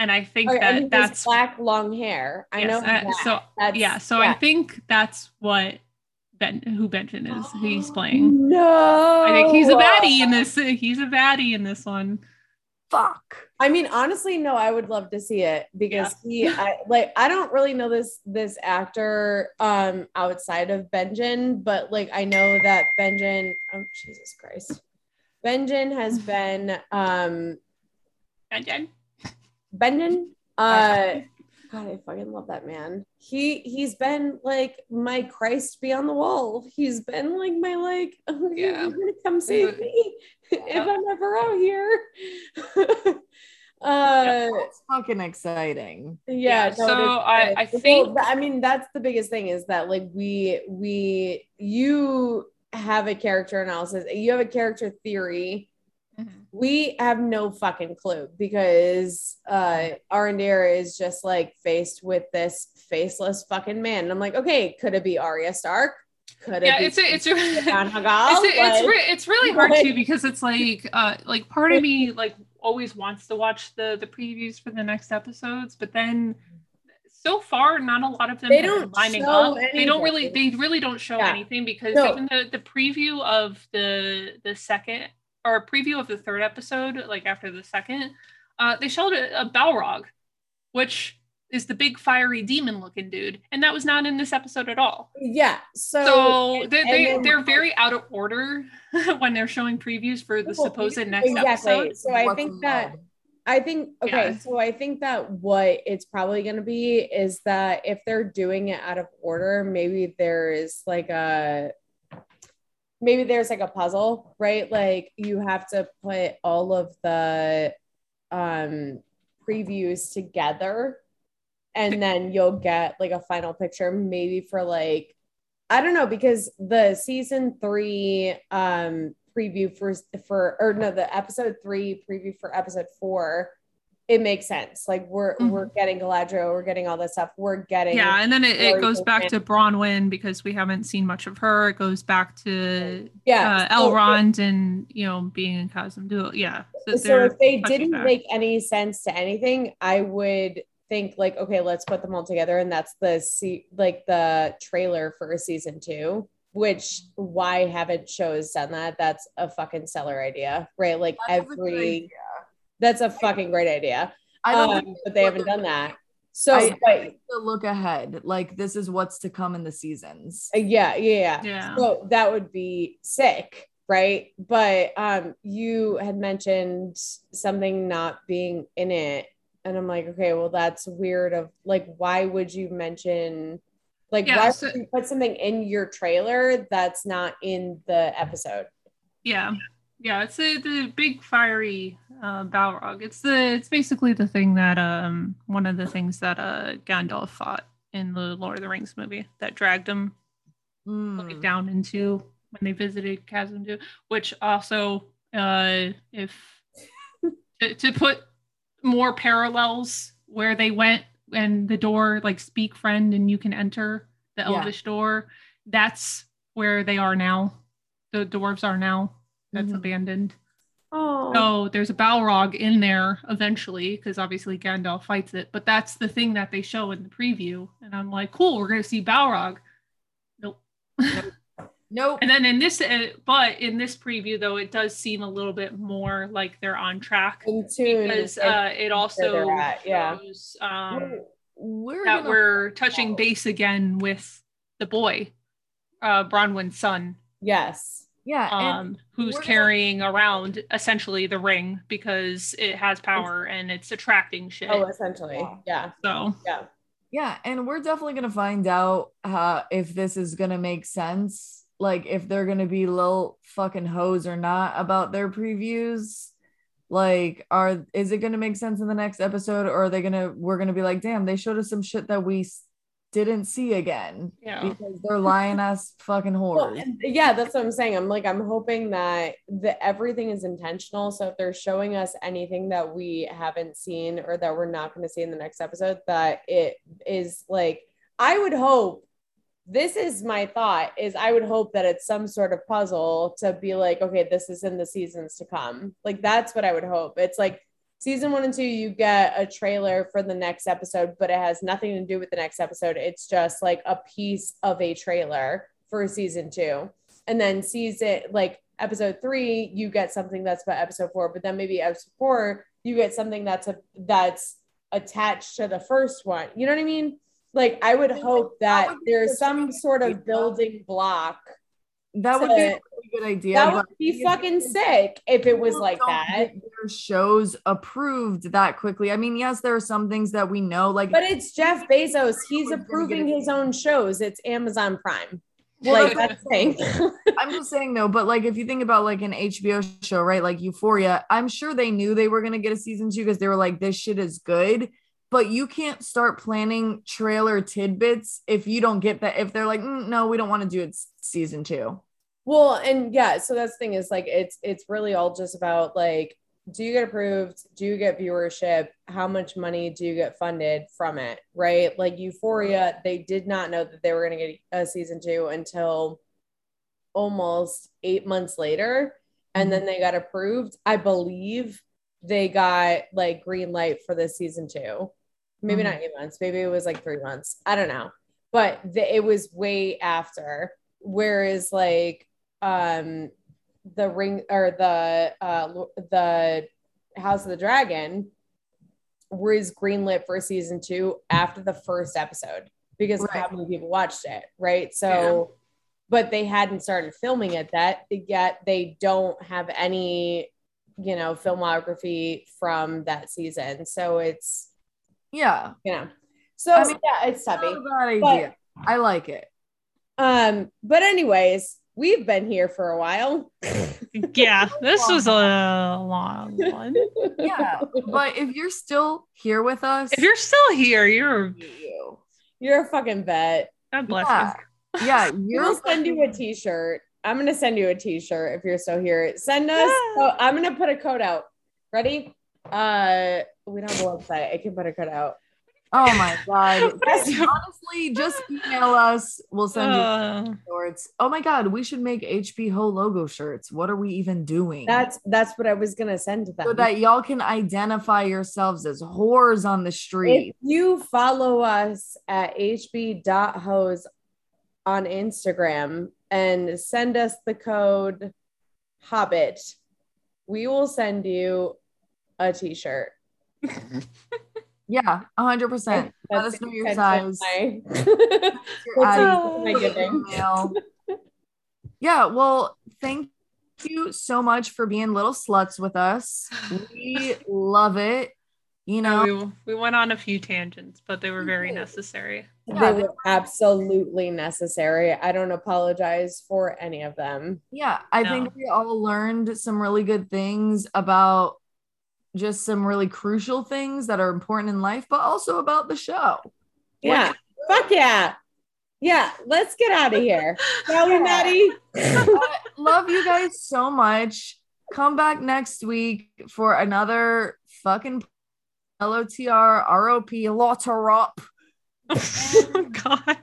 And I think
Okay,
that that's
black long hair. I
yes,
know
uh, so
That's-
yeah so i think that's what ben who benjamin is he's playing
No,
i think he's a baddie in this he's a baddie in this one
fuck.
I mean, honestly, no, I would love to see it because he, I, like, I don't really know this this actor um outside of Benjen, but like, I know that Benjen. Oh Jesus Christ, Benjen has been um
Benjamin.
Benjen. Uh, God, I fucking love that man. He he's been like my Christ be on the wall. He's been like my like, oh,
Yeah.
gonna come save me if I'm ever out here. uh
That's fucking exciting.
yeah,
Yeah,
no,
so I- I think-
i mean that's the biggest thing is that like we we you have a character analysis you have a character theory we have no fucking clue because uh Arondir is just like faced with this faceless fucking man. And i'm like okay could it be Arya Stark? Could it
yeah
be
it's a, it's a, it's, it's, re- it's really hard too because it's like uh like part of me like always wants to watch the the previews for the next episodes but then so far not a lot of them
They don't
lining up. They don't really they really don't show
Yeah.
anything because
No.
even the the preview of the the second or a preview of the third episode like after the second uh they showed a, a balrog which is the big fiery demon looking dude and that was not in this episode at all
yeah so,
so they, they
then,
they're very out of order when they're showing previews for the supposed next
exactly
episode
so i think that? I think okay,
Yeah.
so I think that what it's probably going to be is that if they're doing it out of order, maybe there is like a maybe there's like a puzzle, right? Like you have to put all of the um previews together and then you'll get like a final picture maybe for like I don't know because the season 3 um preview for for or no the episode 3 preview for episode 4 it makes sense like we're
Mhm.
we're getting Galadriel we're getting all this stuff we're getting
yeah and then it, it goes back to Bronwyn because we haven't seen much of her it goes back to
yeah
uh,
so-
Elrond and you know being in Khazad-dûm yeah
so
they're
if they didn't
back.
make any sense to anything i would think like okay let's put them all together and that's the se- like the trailer for a season two which why haven't shows done that that's a fucking seller idea right like
That's a good
every. That's a fucking great idea.
I don't
Um,
think
but they haven't done that. So,
I-
but,
to look ahead. Like this is what's to come in the seasons.
uh, yeah, yeah, yeah.
Yeah.
So that would be sick, right? But um, you had mentioned something not being in it, and I'm like, okay, well, that's weird. Of like, why would you mention? Like,
Yeah,
why
so-
would you put something in your trailer that's not in the episode?
Yeah, yeah. It's a, the big fiery uh, Balrog. It's the it's basically the thing that um one of the things that uh Gandalf fought in the Lord of the Rings movie that dragged him like,
Mm.
down into when they visited Khazad-dûm, which also uh if to, to put more parallels where they went and the door like speak friend and you can enter the
Yeah.
elvish door that's where they are now the dwarves are now that's
Mhm.
abandoned
Oh,
so there's a balrog in there eventually because obviously gandalf fights it but that's the thing that they show in the preview and i'm like cool we're gonna see balrog nope
Nope.
and then in this uh, but in this preview though it does seem a little bit more like they're on track because uh, it also
at, yeah.
shows um,
We're
that we're touching base again with the boy, uh, Bronwyn's son,
yes.
Yeah, and
um, who's
we're gonna-
carrying around essentially the ring because it has power and it's attracting shit.
Oh, essentially, yeah,
so
yeah.
Yeah, and we're definitely gonna find out uh, if this is gonna make sense. Like if they're gonna be little fucking hoes or not about their previews. Like, are is it gonna make sense in the next episode, or are they gonna we're gonna be like, damn, they showed us some shit that we s- didn't see again
yeah,
because they're lying ass fucking
Well,
whores.
and- yeah, that's what I'm saying. I'm like, I'm hoping that the everything is intentional. So if they're showing us anything that we haven't seen or that we're not going to see in the next episode, that it is like, I would hope. This is my thought: is I would hope that it's some sort of puzzle to be like, okay, this is in the seasons to come. Like that's what I would hope. It's like season one and two, you get a trailer for the next episode, but it has nothing to do with the next episode. It's just like a piece of a trailer for season two. And then season like episode three, you get something that's about episode four, but then maybe episode four, you get something that's a that's attached to the first one. You know what I mean? Like I would hope that there's some sort of building block.
That would be a really good idea.
That would be fucking sick if it was like that.
Their shows approved that quickly. I mean, yes, there are some things that we know, like
But it's Jeff Bezos. He's approving his own shows. It's Amazon Prime.
Well,
like that's thing.
I'm just saying though, but like if you think about like an HBO show, right? Like Euphoria, I'm sure they knew they were gonna get a season two because they were like, this shit is good. But you can't start planning trailer tidbits if you don't get that. If they're like, "Mm, no, we don't want to do it season two.
Well, and yeah, so that's the thing is like it's it's really all just about like do you get approved? Do you get viewership? How much money do you get funded from it? Right? Like Euphoria, they did not know that they were going to get a season 2 until almost 8 months later and then they got approved. I believe they got like green light for the season 2. Maybe
Mhm.
not 8 months, maybe it was like 3 months. I don't know. But the, it was way after whereas like um the ring or the uh the house of the dragon was greenlit for season two after the first episode because of how many people watched it right so but they hadn't started filming it that yet they don't have any you know filmography from that season so it's
Yeah,
you know so
I mean,
yeah it's
not a bad
But-
idea. I like it.
um but anyways we've been here for a while
yeah, this was a long one.
Yeah, but if you're still here with us,
If you're still here, you're
you,
You're a fucking vet.
God bless
yeah, yeah,
We'll send you a t-shirt. I'm gonna send you a t-shirt if you're still here. Send us.
Yeah.
Oh, I'm gonna put a code out. Ready? Uh, we don't have a website. I can put a code out.
Oh my god.
you.
Honestly, just email us. We'll send you
Uh,
shorts. Oh my god, we should make HP Ho logo shirts. What are we even doing?
That's that's what I was gonna send to them.
so that y'all can identify yourselves as whores on the
if
street.
you follow us at hb.hose on Instagram and send us the code Hobbit, we will send you a t-shirt.
Yeah, hundred percent. Let us know your
That's
size.
my-
your
What's my giving?
email. yeah, well, thank you so much for being little sluts with us. We love it. You know,
we, we went on a few tangents, but they were very necessary.
Yeah,
they were absolutely necessary. I don't apologize for any of them.
yeah, I think we all learned some really good things about just some really crucial things that are important in life, but also about the show.
Yeah. Fuck yeah. Yeah. Let's get out of here. Shall we, Maddie?
Love you guys so much. Come back next week for another fucking LOTR ROP Lotarop.
God.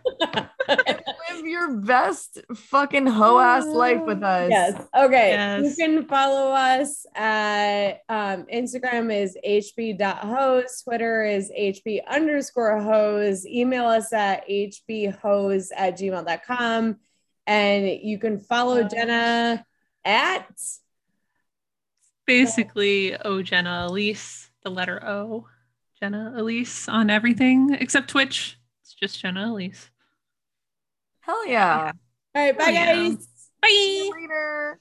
and live your best fucking hoe ass life with us.
Yes. Okay.
Yes.
You can follow us at um, Instagram is hb.hose. Twitter is hb underscore hose. Email us at hbhose at gmail.com. And you can follow Jenna at
Basically, O Jenna Elise, the letter O, Jenna Elise on everything except Twitch. It's just Jenna Elise.
Hell yeah.
all right, bye
yeah.
guys.
Bye.
See you later.